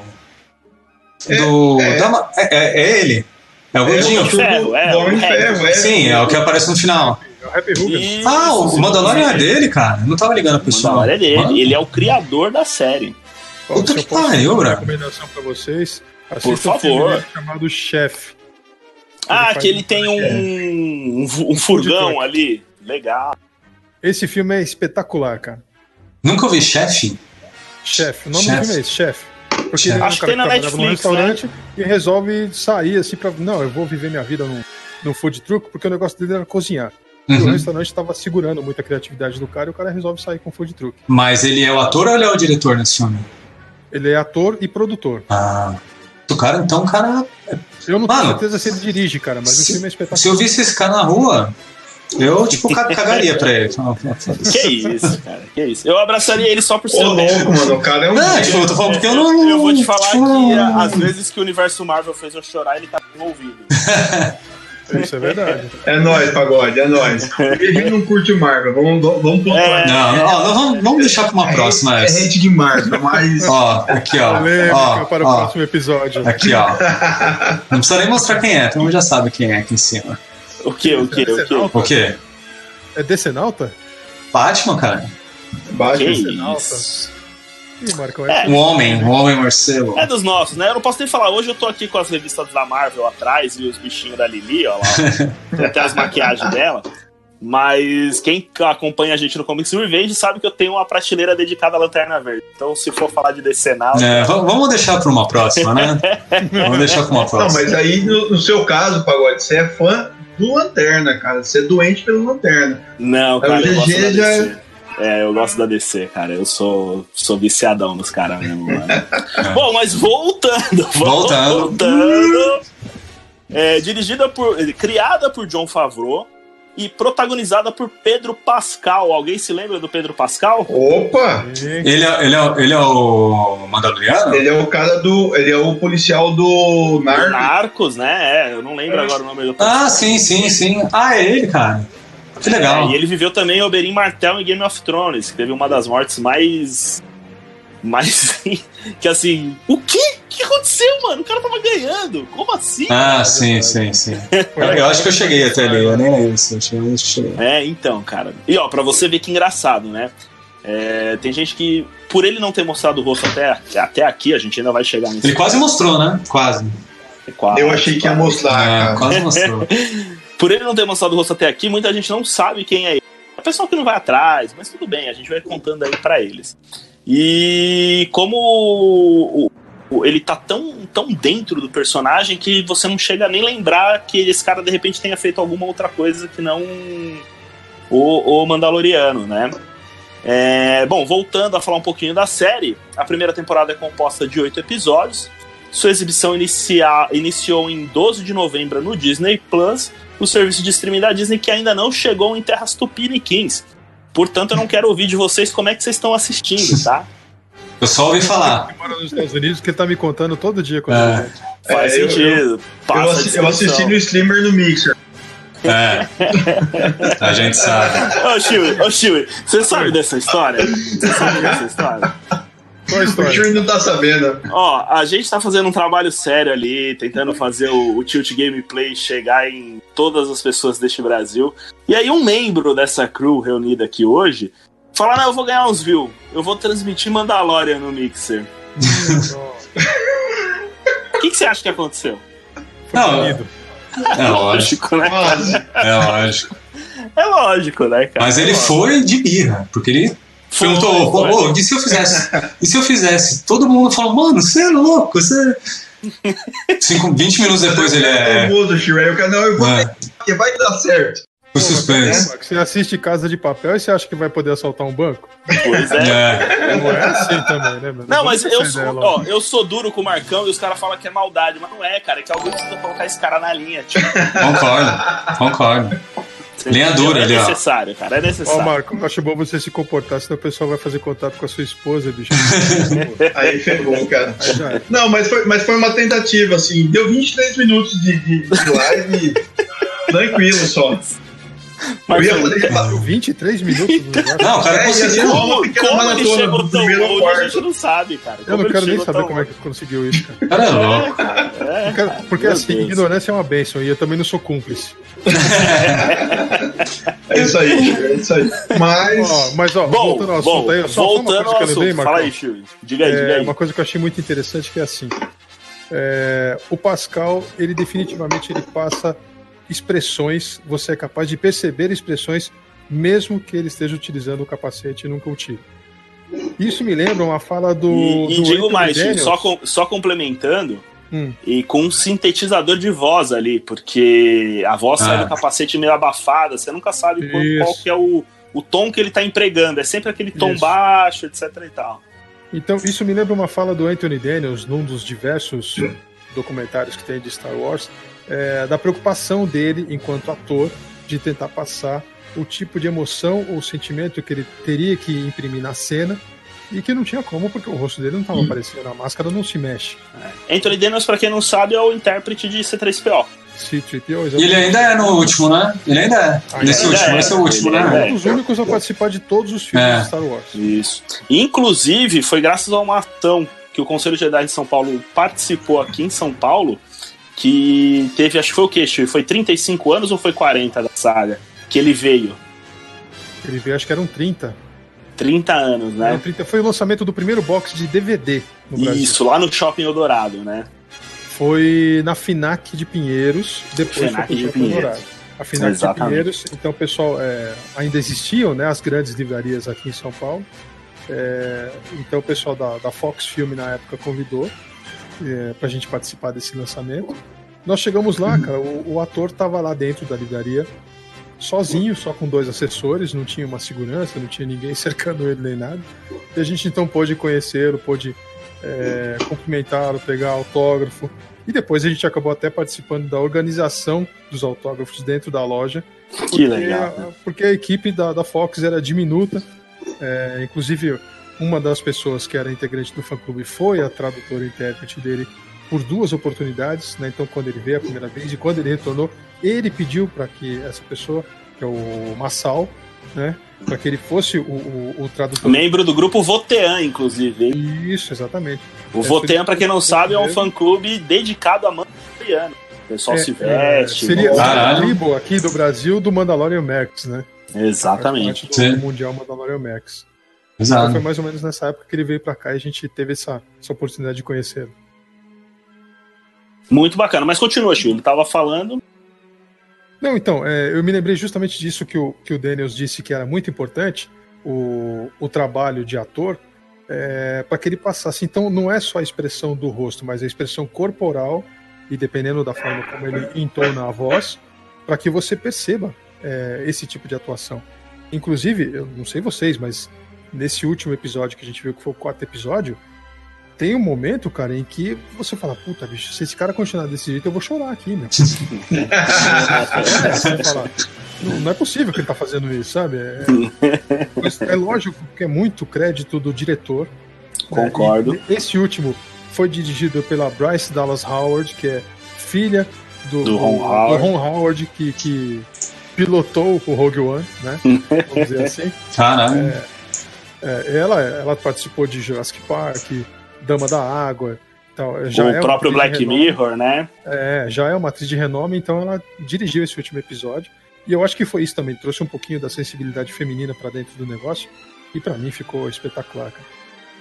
Do. É, é. da é, é- é ele. É o gordinho. de Ferro, é, do Homem o de. Ferro, é. Sim, é o que aparece no final. É o. Isso, Ah, o sim, Mandalorian é dele, cara. Eu não tava ligando pro O pessoal. Mandalorian é dele. Mano, Ele é o criador da série. Puta que pariu, bro. recomendação pra vocês, assista Por um filme favor. dele chamado Chef. Ah, que ele um tem um, um, um furgão ali. Legal. Esse filme é espetacular, cara. Nunca ouvi chefe? Chef. O nome Chef. do filme é esse, Chef. Porque Chef. ele é um que cara trabalhava num né? restaurante e resolve sair assim pra. Não, eu vou viver minha vida num, num food truck, porque o negócio dele era cozinhar. E o Uhum. restaurante tava segurando muita criatividade do cara e o cara resolve sair com food truck. Mas ele é o ator ou ele é o diretor nesse filme? Ele é ator e produtor. Ah. O cara, então, o cara. Eu não tenho Mano, certeza se ele dirige, cara, mas o se- filme é espetacular. Se eu visse esse cara na rua, eu, tipo, ca- cagaria pra ele. Que isso, cara. Que isso. Eu abraçaria ele só por ser louco, mano. O cara é um. Não, tipo, eu tô falando porque eu não. Eu vou te falar que às vezes que o universo Marvel fez eu chorar, ele tá envolvido. Isso é verdade. É nóis, pagode, é nóis. Gente não curte Marvel. Vamos, vamos pontuar. É. Não, ó, vamos, vamos deixar pra uma próxima É essa. hate de Marvel, mas. Ó, aqui, ó. Polêmica ó, para o ó, próximo episódio. Aqui, ó. Não precisa nem mostrar quem é, todo mundo já sabe quem é aqui em cima. O que, o que, o que? O quê? É Decenalta? Batman, cara. Que Decenalta. Ih, É. é. Um homem, um homem Marcelo. É dos nossos, né? Eu não posso nem falar. Hoje eu tô aqui com as revistas da Marvel atrás e os bichinhos da Lili, ó lá. Tem até as maquiagens dela. Mas quem acompanha a gente no Comics Revenge sabe que eu tenho uma prateleira dedicada à Lanterna Verde. Então, se for falar de decenal, É, vamos deixar pra uma próxima, né? Vamos deixar pra uma Não, próxima. mas aí, no, no seu caso, Pagode, você é fã do Lanterna, cara. Você é doente pelo Lanterna. Não, cara, o GG já-. É, eu gosto da DC, cara. Eu sou, sou viciadão nos caras mesmo, mano. Bom, mas voltando, Voltando. voltando. É, dirigida por. Criada por John Favreau e protagonizada por Pedro Pascal. Alguém se lembra do Pedro Pascal? Opa! Ele é, ele, é, ele é o Mandaloriano? Ele é o cara do. Ele é o policial do Do Narcos. Narcos, né? É, eu não lembro agora o nome do Ah, sim, sim, sim. Ah, é ele, cara. Que legal. É, e ele viveu também Oberyn Martell em Game of Thrones, que teve uma das mortes mais. Mais. que assim. O quê? O que aconteceu, mano? O cara tava ganhando. Como assim? Ah, sim, sim, sim. Eu acho que eu cheguei até ali, eu nem lembro se eu cheguei. É, então, cara. E ó, pra você ver que engraçado, né? É, tem gente que, por ele não ter mostrado o rosto até, até aqui, a gente ainda vai chegar nisso. Ele quase mostrou, né? Quase. Quase, Eu achei que ia mostrar, É, cara. quase mostrou. Por ele não ter mostrado o rosto até aqui, muita gente não sabe quem é ele. É pessoal que não vai atrás, mas tudo bem, a gente vai contando aí pra eles. E como ele tá tão, tão dentro do personagem que você não chega a nem lembrar que esse cara de repente tenha feito alguma outra coisa que não o, o Mandaloriano, né? É, bom, voltando a falar um pouquinho da série, a primeira temporada é composta de oito episódios. Sua exibição inicia, iniciou em 12 de novembro no Disney Plus, o serviço de streaming da Disney que ainda não chegou em terras tupiniquins. Portanto, eu não quero ouvir de vocês como é que vocês estão assistindo, tá? Eu só ouvi falar. Mora nos Estados Unidos, que ele tá me contando todo dia quando É. ele vem. Faz É, eu- sentido. Eu, a assi- eu assisti no streamer no Mixer. É. A gente sabe. Ô, Chiu, ô, Chiu, você sabe dessa história? Você sabe dessa história? Qual a O história? Shuri não tá sabendo. Ó, a gente tá fazendo um trabalho sério ali, tentando fazer o, o Tilt Gameplay chegar em todas as pessoas deste Brasil. E aí um membro dessa crew reunida aqui hoje fala, não, eu vou ganhar uns views. Eu vou transmitir Mandalorian no Mixer. O que, que você acha que aconteceu? Não, banido. É lógico. né? Nossa, É lógico. É lógico, né, cara? Mas ele É foi de birra, porque ele perguntou, foi. "Ô, e se eu fizesse? E se eu fizesse? Todo mundo falou, mano, você é louco, você. Cinco, 20 minutos depois ele é. nervoso, Shuri. Aí o cara, não, eu vou é porque vai dar certo. o suspense. Você assiste Casa de Papel e você acha que vai poder assaltar um banco? Pois é. É. Não é assim também, né? meu? Não, mas eu sou, ó, eu sou duro com o Marcão e os caras falam que é maldade, mas não é, cara. É que alguém precisa colocar esse cara na linha. Tipo, Concordo, concordo. Linha entendeu? dura é ali, ó. necessário, cara. É Ó, necessário. Marco, eu acho bom você se comportar, senão o pessoal vai fazer contato com a sua esposa, bicho. Aí ferrou, cara. Aí é. Não, mas foi, mas foi uma tentativa, assim. Deu 23 minutos de, de, de live tranquilo só. Mas eu ia foi- fazer. Deu 23 minutos. Não, o cara É, conseguiu. uma Como, como ele chegou tão longe, a gente não sabe, cara. Eu não quero nem saber como é que conseguiu isso, cara. Cara é louco. É, Cara, Porque Meu assim, Deus. ignorância é uma bênção e eu também não sou cúmplice. É isso aí, é isso aí. Mas. Ó, mas ó, Bom, voltando ao bom, assunto aí, só uma coisa que eu lembrei. Marcão. Fala aí, Chiu. Diga aí, diga É, aí. uma coisa que eu achei muito interessante que é assim. é, o Pascal, ele definitivamente ele passa expressões, você é capaz de perceber expressões, mesmo que ele esteja utilizando o capacete e nunca o tire. Isso me lembra uma fala do. E, e do digo Anthony mais, Daniels. só, com- só complementando, Hum. e com um sintetizador de voz ali, porque a voz sai Ah. do capacete meio abafada, você nunca sabe qual, qual que é o, o tom que ele tá empregando. É sempre aquele tom Isso. baixo, etc e tal. Então, isso me lembra uma fala do Anthony Daniels num dos diversos documentários que tem de Star Wars, é, da preocupação dele, enquanto ator, de tentar passar o tipo de emoção ou sentimento que ele teria que imprimir na cena e que não tinha como, porque o rosto dele não estava aparecendo, a máscara não se mexe. Anthony Daniels, pra quem não sabe, é o intérprete de C3PO. C-3PO, E ele ainda é no último, né? Ele ainda é. Ainda Nesse é, último, esse é o último, ele né? ainda é um dos únicos a participar de todos os filmes É. de Star Wars. Isso. Inclusive, foi graças a uma ação que o Conselho Jedi de São Paulo participou aqui em São Paulo, que teve, acho que foi o Chiu? Foi 35 anos ou foi 40 da saga? Que ele veio. Ele veio, acho que eram 30. 30 anos, né? 30. Foi o lançamento do primeiro box de DVD no Brasil. Isso, lá no Shopping Eldorado, né? Foi na FINAC de Pinheiros, depois FINAC foi de Pinheiros. Dourado. A FINAC Exatamente. de Pinheiros, então o pessoal é, ainda existiam, né, as grandes livrarias aqui em São Paulo. É, então o pessoal da, da Fox Film na época convidou é, para a gente participar desse lançamento. Nós chegamos lá, cara, o, o ator estava lá dentro da livraria, sozinho, só com dois assessores, não tinha uma segurança, não tinha ninguém cercando ele nem nada. E a gente então pôde conhecê-lo, pôde é, cumprimentá-lo, pegar autógrafo. E depois a gente acabou até participando da organização dos autógrafos dentro da loja. Que legal. a- porque a equipe da, da Fox era diminuta. É, inclusive, uma das pessoas que era integrante do fã-clube foi a tradutora e intérprete dele por duas oportunidades. Né? Então, quando ele veio a primeira vez e quando ele retornou, ele pediu para que essa pessoa, que é o Massal, né? para que ele fosse o, o, o tradutor. Membro do grupo Votean, inclusive. hein? Isso, exatamente. O É, Votean, pra quem não sabe, é um fã-clube dedicado a Mandaloriano. O pessoal É, se é, veste. seria volta. Caralho. a tribo aqui do Brasil do Mandalorian Max, né? Exatamente. Do Mundial Mandalorian Max. Exato. Então foi mais ou menos nessa época que ele veio para cá e a gente teve essa, essa oportunidade de conhecê-lo. Muito bacana, mas continua, Chico. Ele estava falando. Não, então, é, eu me lembrei justamente disso que o, que o Daniels disse que era muito importante, o, o trabalho de ator, é, para que ele passasse. Então, não é só a expressão do rosto, mas a expressão corporal, e dependendo da forma como ele entona a voz, para que você perceba é, esse tipo de atuação. Inclusive, eu não sei vocês, mas nesse último episódio que a gente viu, que foi o quarto episódio, tem um momento, cara, em que você fala, puta, bicho, se esse cara continuar desse jeito, eu vou chorar aqui, meu. é, fala, não, não, é possível que ele tá fazendo isso, sabe? É, é lógico que é muito crédito do diretor. Né? Concordo. Né? esse último foi dirigido pela Bryce Dallas Howard, que é filha do, do Ron Howard, do Ron Howard que, que pilotou o Rogue One, né? Vamos dizer assim. Caralho. É, é, ela, ela participou de Jurassic Park, Dama da Água. Então, já o é próprio Black Mirror, né? É, já é uma atriz de renome, então ela dirigiu esse último episódio. E eu acho que foi isso também, trouxe um pouquinho da sensibilidade feminina para dentro do negócio. E para mim ficou espetacular, cara.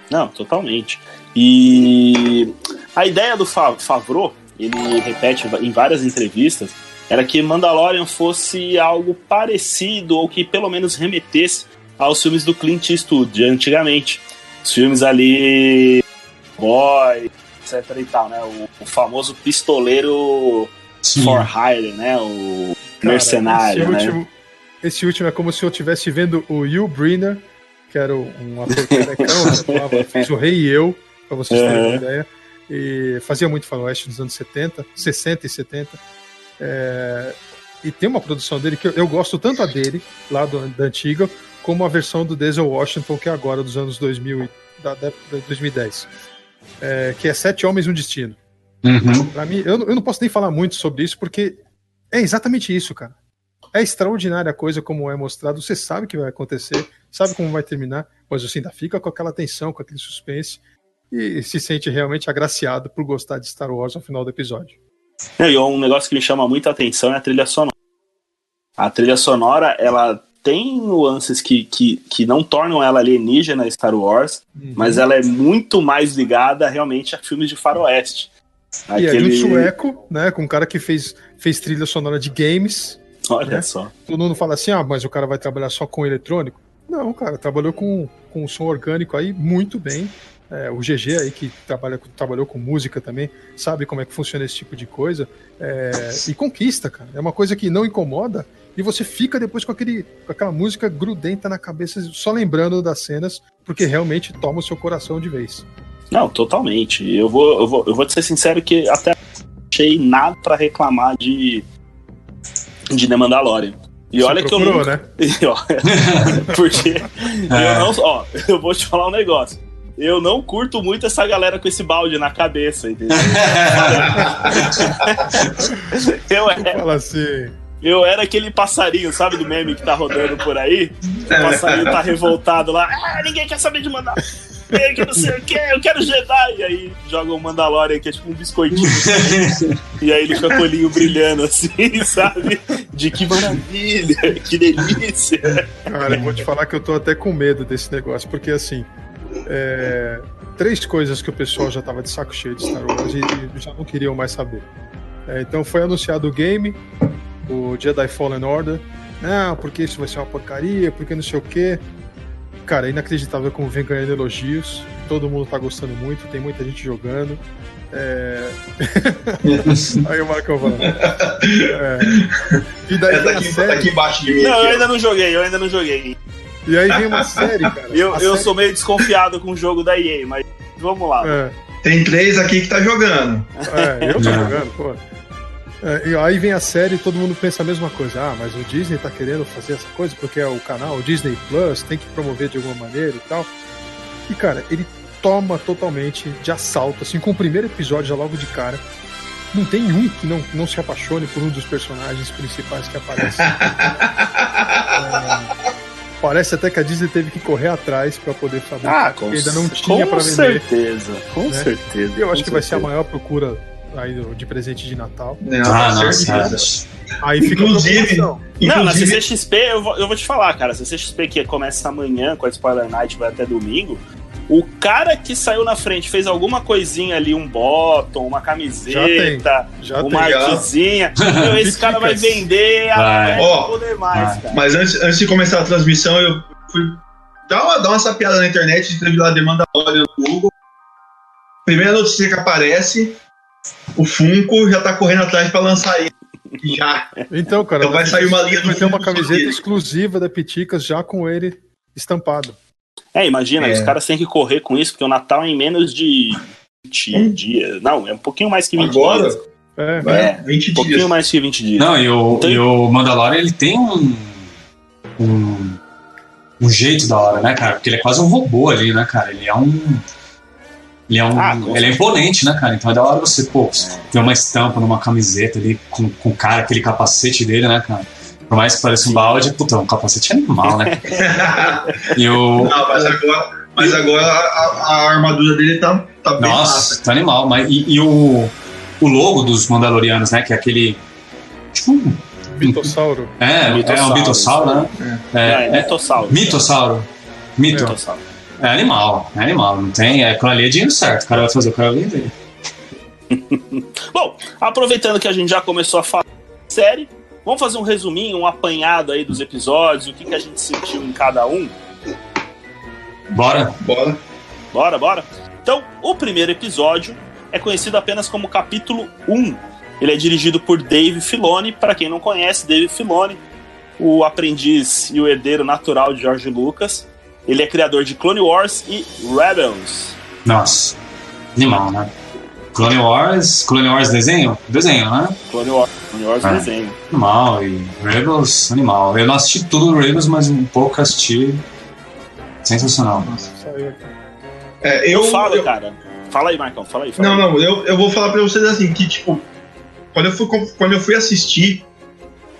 Não, totalmente. E a ideia do Favreau, ele repete em várias entrevistas, era que Mandalorian fosse algo parecido ou que pelo menos remetesse aos filmes do Clint Eastwood de antigamente. Os filmes ali boy, etc e tal, né? O, o famoso pistoleiro Sim. for hire, né? O Cara, mercenário, esse né? Último, esse último é como se eu estivesse vendo o Will Brynner, que era um ator carecão, né? o Rei e Eu, pra vocês terem uma ideia. E fazia muito faroeste nos anos 70, 60 e 70. É, e tem uma produção dele que eu, eu gosto tanto a dele, lá do, da antiga, como a versão do Denzel Washington, que é agora dos anos 2000 da, da, 2010 é, que é Sete Homens e um Destino. Uhum. Pra mim, eu, eu não posso nem falar muito sobre isso, porque é exatamente isso, cara. É extraordinária a coisa como é mostrado. Você sabe o que vai acontecer, sabe como vai terminar, mas você ainda fica com aquela tensão, com aquele suspense e se sente realmente agraciado por gostar de Star Wars ao final do episódio. E um negócio que me chama muita atenção é a trilha sonora. A trilha sonora, ela tem nuances que, que, que não tornam ela alienígena Star Wars, uhum. mas ela é muito mais ligada realmente a filmes de faroeste. Aquele... E é de um sueco, né, com um cara que fez, fez trilha sonora de games. Olha né? só. Todo mundo fala assim, ah, mas o cara vai trabalhar só com eletrônico. Não, cara, trabalhou com, com som orgânico aí muito bem. É, o GG aí que trabalha, trabalhou com música também, sabe como é que funciona esse tipo de coisa. É, e conquista, cara. É uma coisa que não incomoda e você fica depois com, aquele, com aquela música grudenta na cabeça, só lembrando das cenas, porque realmente toma o seu coração de vez. Não, totalmente. Eu vou, eu vou, eu vou te ser sincero que até achei nada para reclamar de, de The Mandalorian. E Você olha procurou, que eu nunca... né? Porque é. eu não, ó, eu vou te falar um negócio. Eu não curto muito essa galera com esse balde na cabeça, entendeu? eu é. Fala assim. Eu era aquele passarinho, sabe, do meme que tá rodando por aí? O passarinho tá revoltado lá. Ah, ninguém quer saber de mandar. Que não sei o que, eu quero Jedi. E aí joga um Mandalorian que é tipo um biscoitinho. e aí ele fica com o olhinho brilhando assim, sabe? De que maravilha, que delícia. Cara, eu vou te falar que eu tô até com medo desse negócio, porque assim. É, três coisas que o pessoal já tava de saco cheio de Star Wars e, e já não queriam mais saber. É, então foi anunciado o game, o Jedi Fallen Order. Não, porque isso vai ser uma porcaria, porque não sei o quê. Cara, é inacreditável como vem ganhando elogios. Todo mundo tá gostando muito, tem muita gente jogando. É... Aí o Marcão falando. É... E daí é daqui, série... daqui embaixo de mim. Não, eu ainda não joguei, eu ainda não joguei. E aí vem uma série, cara. Eu, eu série... sou meio desconfiado com o jogo da EA, mas vamos lá. É. Tem três aqui que tá jogando. É, eu tô jogando, pô. É, e aí vem a série e todo mundo pensa a mesma coisa. Ah, mas o Disney tá querendo fazer essa coisa porque é o canal, o Disney Plus, tem que promover de alguma maneira e tal. E, cara, ele toma totalmente de assalto, assim, com o primeiro episódio já logo de cara. Não tem um que não, não se apaixone por um dos personagens principais que aparece. é, parece até que a Disney teve que correr atrás para poder fabricar, ah, porque ainda não tinha para vender. Com certeza, com né? certeza. Eu acho que certeza. vai ser a maior procura aí de presente de Natal. Não, Ah, com não, certeza. Aí fica Inclusive-. Não, na Inclusive, CCXP, eu vou, eu vou te falar, cara, CCXP que começa amanhã com a Spoiler Night, vai até domingo, o cara que saiu na frente fez alguma coisinha ali, um bottom, uma camiseta, Já uma já. artezinha, meu, esse cara vai vender Vai. até Ó, não poder mais, vai. cara. Mas antes, antes de começar a transmissão, eu fui dar uma, dar uma sapiada na internet, escrevi lá demanda Mandalorian no Google. Primeira notícia que aparece, o Funko já tá correndo atrás pra lançar ele. Já. Então, cara, Então vai sair uma linha vai ter uma camiseta exclusiva da Piticas já com ele estampado. É, imagina, É. os caras têm que correr com isso, porque o Natal é em menos de 20 dias. Não, é um pouquinho mais que 20 Agora, dias. É, vai, É, 20 Um pouquinho dias. mais que 20 dias. Não, e o, Então- e o Mandalorian, ele tem um, um. um jeito da hora, né, cara? Porque ele é quase um robô ali, né, cara? Ele é um. Ele é um. Ah, ele é imponente, né, cara? Então é da hora você, pô, ter uma estampa numa camiseta ali com, com o cara, aquele capacete dele, né, cara? Por mais que pareça um balde, puta, um capacete animal, né? E o. Não, mas agora, mas agora a, a- a armadura dele tá, tá bem massa. Nossa, tá animal. Mas, e, e o, o logo dos Mandalorianos, né? Que é aquele. Tipo um. Mitossauro. É, é um Mitossauro, mitossauro, né? É, é, É, é, mitossauro. mitossauro. Mito. Mitossauro. É animal, é animal. Não tem. É, aquilo ali é dinheiro certo. O cara vai fazer o cara vender. Bom, aproveitando que a gente já começou a falar da série, vamos fazer um resuminho, um apanhado aí dos episódios, o que, que a gente sentiu em cada um. Bora? Bora. Bora, bora? Então, o primeiro episódio é conhecido apenas como capítulo 1. Ele é dirigido por Dave Filoni. Para quem não conhece, Dave Filoni, o aprendiz e o herdeiro natural de George Lucas. Ele é criador de Clone Wars e Rebels. Nossa. Animal, né? Clone Wars. Clone Wars desenho? Desenho, né? Clone Wars, Clone Wars Ah. desenho. Animal. E Rebels, animal. Eu não assisti tudo do Rebels, mas um pouco assisti. Sensacional. É, Eu, eu, falo, eu- cara. Fala aí, Marcão, fala aí. Fala Não, aí. não, eu, eu vou falar pra vocês assim, que tipo, quando eu fui, quando eu fui assistir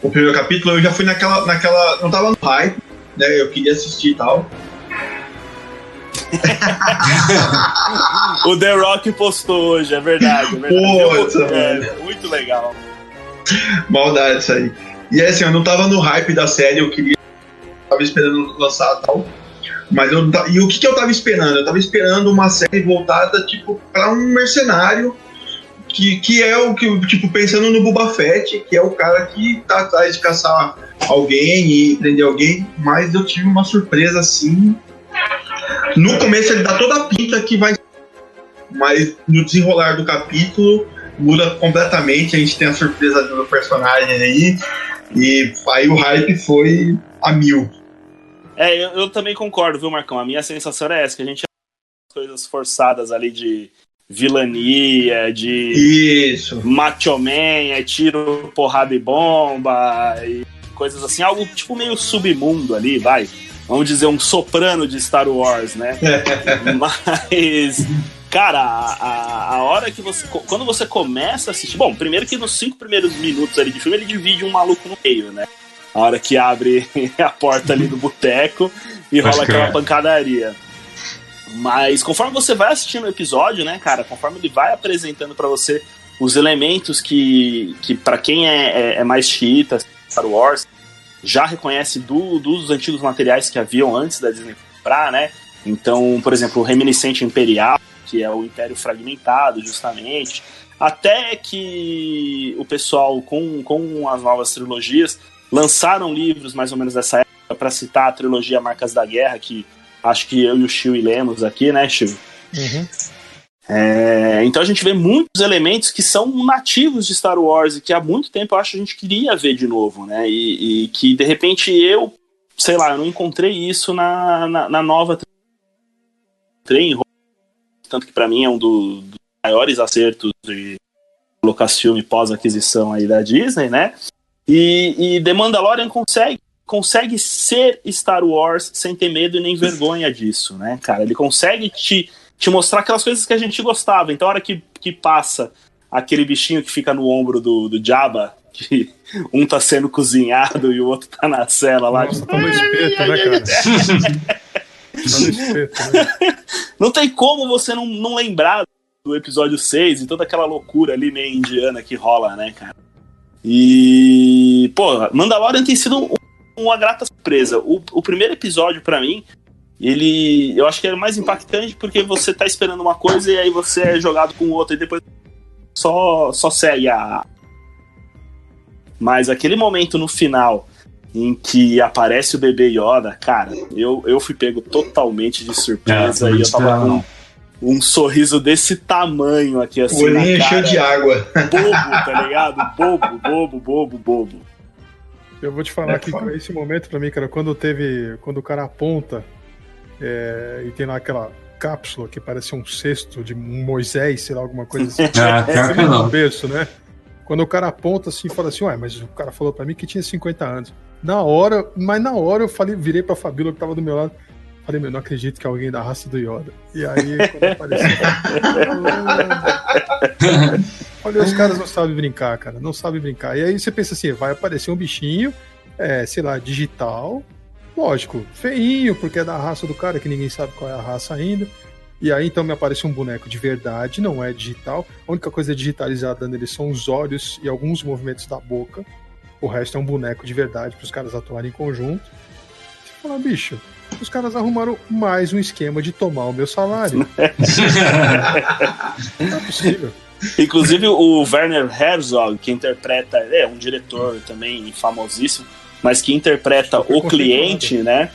o primeiro capítulo, eu já fui naquela. naquela não tava no hype, né? Eu queria assistir e tal. O The Rock postou hoje, é verdade. É verdade. Puta, Eu- é, muito legal. Maldade isso aí. E aí, assim, eu não tava no hype da série, eu queria. Tava esperando lançar e tal. Mas eu E o que, que eu tava esperando? Eu tava esperando uma série voltada, tipo, pra um mercenário. Que, que é o que, tipo, pensando no Boba Fett, que é o cara que tá atrás de caçar alguém e prender alguém. Mas eu tive uma surpresa assim. No começo ele dá toda a pinta que vai. Mas no desenrolar do capítulo, muda completamente. A gente tem a surpresa do personagem aí. E aí o hype foi a mil. É, eu, eu também concordo, viu, Marcão? A minha sensação é essa, que a gente coisas forçadas ali de vilania, de Isso. macho man, é tiro, porrada e bomba, e coisas assim, algo tipo meio submundo ali, vai. Vamos dizer, um soprano de Star Wars, né? Mas, cara, a, a, hora que você. Quando você começa a assistir. Bom, primeiro que nos cinco primeiros minutos ali de filme, ele divide um maluco no meio, né? A hora que abre a porta ali do boteco e rola aquela pancadaria. Mas conforme você vai assistindo o episódio, né, cara, conforme ele vai apresentando pra você os elementos que, que para quem é, é, é mais xiita, Star Wars, já reconhece do, dos antigos materiais que haviam antes da Disney comprar, né? Então, por exemplo, o reminiscente imperial, que é o Império fragmentado, justamente. Até que o pessoal, com, com as novas trilogias, lançaram livros mais ou menos dessa época para citar a trilogia Marcas da Guerra, que acho que eu e o Chiu lemos aqui, né, Chiu? Uhum. É, então a gente vê muitos elementos que são nativos de Star Wars e que há muito tempo eu acho que a gente queria ver de novo, né? E, e que de repente eu, sei lá, eu não encontrei isso na, na, na nova trem, tanto que para mim é um do- dos maiores acertos de Lucasfilm pós-aquisição aí da Disney, né? E, e The Mandalorian consegue consegue ser Star Wars sem ter medo e nem vergonha disso, né, cara? Ele consegue te te mostrar aquelas coisas que a gente gostava. Então, a hora que, que passa aquele bichinho que fica no ombro do, do Jabba, que um tá sendo cozinhado e o outro tá na cela lá. Nossa, tá no espeto, né, cara? Tá no espeto, né? Não tem como você não, não lembrar do episódio 6 e toda aquela loucura ali meio indiana que rola, né, cara? E, pô, Mandalorian tem sido um, uma grata surpresa. O, o primeiro episódio, para mim, ele. Eu acho que é mais impactante porque você tá esperando uma coisa e aí você é jogado com outra e depois só, só segue a. Mas aquele momento no final em que aparece o bebê Yoda, cara, eu, eu fui pego totalmente de surpresa É, e eu tava com um sorriso desse tamanho aqui, assim. o olhinho cara. de água. Bobo, tá ligado? Bobo, bobo, bobo, bobo. Eu vou te falar É que foda. esse momento pra mim, cara, quando teve. Quando o cara aponta é, e tem lá aquela cápsula que parece um cesto de Moisés, sei lá, alguma coisa assim. É, pior que no não. berço, né? Quando o cara aponta assim e fala assim, ué, mas o cara falou pra mim que tinha 50 anos. Na hora, mas na hora eu falei, virei pra Fabíola que tava do meu lado. Falei, meu, não acredito que é alguém da raça do Yoda. E aí, quando apareceu. Olha, os caras não sabem brincar, cara. Não sabem brincar. E aí você pensa assim, vai aparecer um bichinho, é, sei lá, digital. Lógico, feinho, porque é da raça do cara, que ninguém sabe qual é a raça ainda. E aí então me aparece um boneco de verdade, não é digital. A única coisa digitalizada nele são os olhos e alguns movimentos da boca. O resto é um boneco de verdade para os caras atuarem em conjunto. Você fala, bicho, os caras arrumaram mais um esquema de tomar o meu salário. Não é possível. Inclusive o Werner Herzog, que interpreta, é um diretor também famosíssimo, mas que interpreta o cliente, né?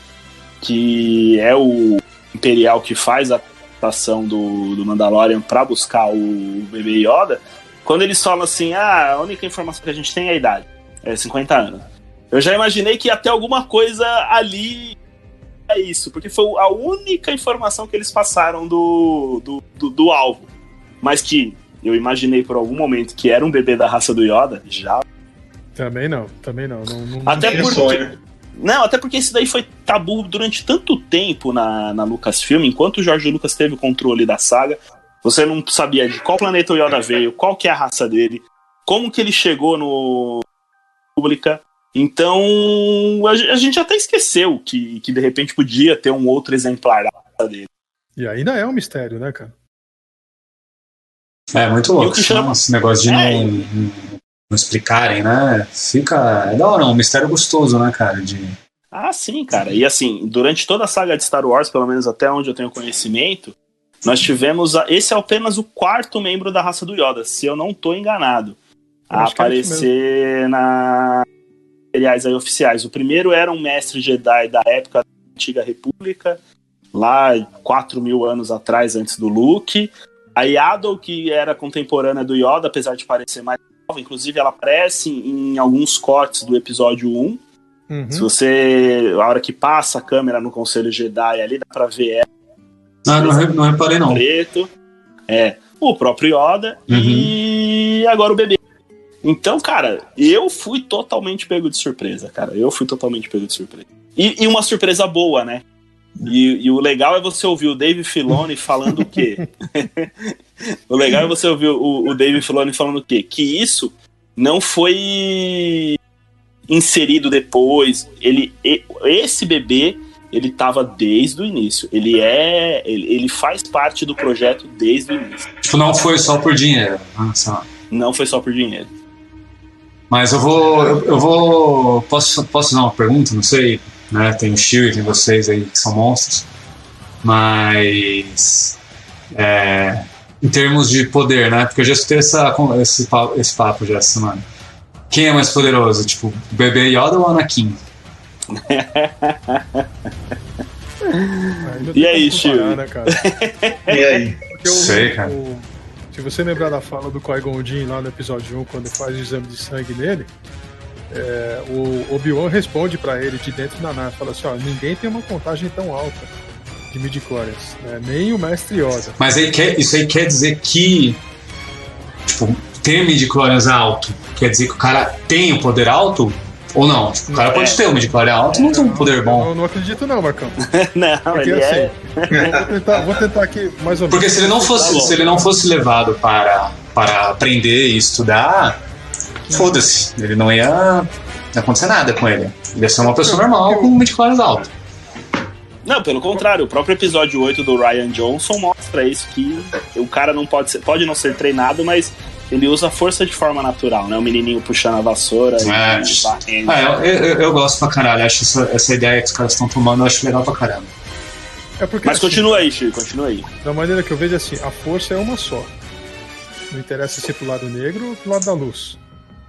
Que é o Imperial que faz a adaptação do, do Mandalorian para buscar o bebê Yoda. Quando eles falam assim, ah, a única informação que a gente tem é a idade, é 50 anos. Eu já imaginei que ia ter alguma coisa ali é isso, porque foi a única informação que eles passaram do, do, do, do alvo. Mas que eu imaginei por algum momento que era um bebê da raça do Yoda, já. Também não, também não. não, não Até Nem porque. sonho. Não, até porque isso daí foi tabu durante tanto tempo na, na Lucasfilm, enquanto o George Lucas teve o controle da saga, você não sabia de qual planeta o Yoda veio, qual que é a raça dele, como que ele chegou no pública. Então, a, a gente até esqueceu que, que de repente podia ter um outro exemplar da raça dele. E ainda é um mistério, né, cara? É muito louco. chama- né? Esse negócio de É. não, não explicarem, né? Fica. É da hora, é um mistério gostoso, né, cara? De... Ah, sim, cara. E assim, durante toda a saga de Star Wars, pelo menos até onde eu tenho conhecimento, nós tivemos. A... Esse é apenas o quarto membro da raça do Yoda, se eu não tô enganado. A é aparecer na materiais aí oficiais. O primeiro era um mestre Jedi da época da Antiga República, lá 4 mil anos atrás, antes do Luke. A Yaddle, que era contemporânea do Yoda, apesar de parecer mais inclusive ela aparece em alguns cortes do episódio 1. Uhum. Se você. A hora que passa a câmera no Conselho Jedi ali, dá pra ver ela Ah, não, re- não reparei, não. preto. É. O próprio Yoda Uhum. e agora o bebê. Então, cara, eu fui totalmente pego de surpresa, cara. Eu fui totalmente pego de surpresa. E, e uma surpresa boa, né? E, e o legal é você ouvir o Dave Filoni falando o quê? o legal é você ouvir o, o Dave Filoni falando o quê? Que isso não foi inserido depois. Ele, esse bebê, ele tava desde o início. Ele é, ele, ele faz parte do projeto desde o início. Tipo, não foi só por dinheiro. Ah, só. Não foi só por dinheiro. Mas eu vou. Eu, eu vou. Posso, posso fazer uma pergunta? Não sei. Né? Tem o Shio e tem vocês aí que são monstros. Mas. é, em termos de poder, né? Porque eu já escutei essa, esse, papo, esse papo já essa semana. Quem é mais poderoso? Tipo, o bebê Yoda ou o Anakin? Não E aí, Chico? né, cara? E aí? O- Sei, cara. o- se você lembrar da fala do Qui-Gon lá no episódio 1, quando faz o exame de sangue nele, é, o Obi-Wan responde pra ele de dentro da nave, fala assim, ó, ninguém tem uma contagem tão alta de midichlorians, né? nem o Mestre Yoda. Mas aí quer, isso aí quer dizer que. Tipo, ter midichlorians alto quer dizer que o cara tem um poder alto? Ou não? Tipo, o cara É. pode ter um midichlorian alto e não tem um poder Eu bom. não, não acredito não, Marcão. não, Porque ele assim, é. vou, tentar, vou tentar aqui mais ou menos. Porque se ele não fosse, Tá se ele não fosse levado para, para aprender e estudar, foda-se. Ele não ia, não ia acontecer nada com ele. Ele ia ser uma pessoa normal com midichlorians alto. Não, pelo contrário, o próprio episódio 8 do Ryan Johnson mostra isso que o cara não pode ser, pode não ser treinado, mas ele usa a força de forma natural, né? O menininho puxando a vassoura é. e varrendo. É, eu, eu, eu, gosto pra caralho, acho essa, essa ideia que os caras estão tomando, eu acho legal pra caramba. É porque, Mas assim, continua aí, Chico, continua aí. Da maneira que eu vejo assim, a força é uma só. Não interessa se é pro lado negro ou pro lado da luz.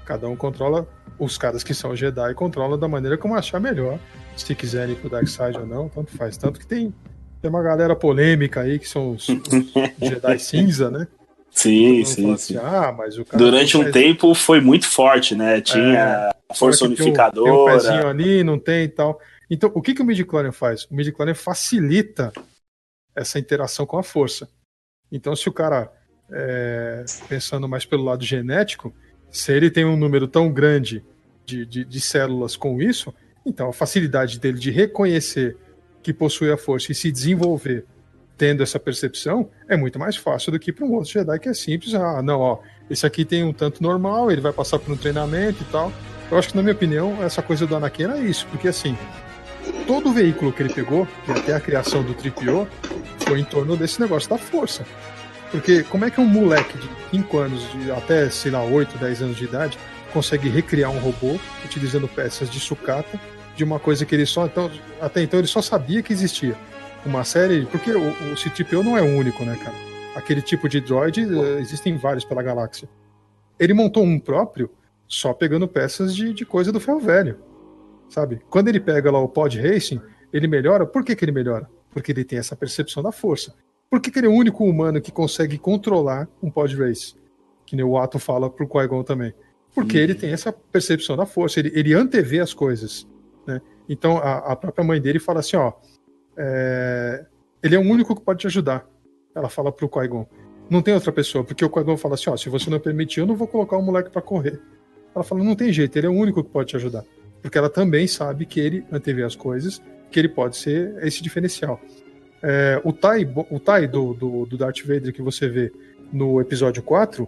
Cada um controla, os caras que são Jedi controlam da maneira como achar melhor. Se quiserem ir pro Dark Side ou não, tanto faz. Tanto que tem, tem uma galera polêmica aí que são os, os Jedi cinza, né? Sim, sim, sim. Assim, ah, mas o Durante um faz... tempo foi muito forte, né? Tinha é, força unificadora. Tem um, tem um pezinho ali, não tem e tal. Então, o que, que o midichlorian faz? O midichlorian facilita essa interação com a força. Então, se o cara, é, pensando mais pelo lado genético, se ele tem um número tão grande de, de, de células com isso, então a facilidade dele de reconhecer que possui a força e se desenvolver tendo essa percepção é muito mais fácil do que para um outro Jedi que é simples. Ah, não, ó, esse aqui tem um tanto normal, ele vai passar por um treinamento e tal. Eu acho que, na minha opinião, essa coisa do Anakin é isso, porque assim, todo o veículo que ele pegou, e até a criação do Tripio, foi em torno desse negócio da força. Porque como é que um moleque de 5 anos, de até, sei lá, 8, 10 anos de idade, consegue recriar um robô utilizando peças de sucata de uma coisa que ele só. Então, até então ele só sabia que existia. Uma série. Porque o, o C-3PO não é o único, né, cara? Aquele tipo de droid, eh, existem vários pela galáxia. Ele montou um próprio só pegando peças de, de coisa do ferro velho sabe? Quando ele pega lá o pod racing, ele melhora. Por que, que ele melhora? Porque ele tem essa percepção da força. Por que, que ele é o único humano que consegue controlar um pod race? Que nem o Ato fala pro Qui-Gon também. Porque uhum. ele tem essa percepção da força, ele, ele antevê as coisas. Né? Então a, a própria mãe dele fala assim: ó, é, ele é o único que pode te ajudar. Ela fala pro Qui-Gon. Não tem outra pessoa, porque o Qui-Gon fala assim: ó, se você não permitir, eu não vou colocar o moleque para correr. Ela fala: não tem jeito, ele é o único que pode te ajudar porque ela também sabe que ele antevê as coisas, que ele pode ser esse diferencial. É, o Tai, o tai do, do, do, Darth Vader que você vê no episódio 4,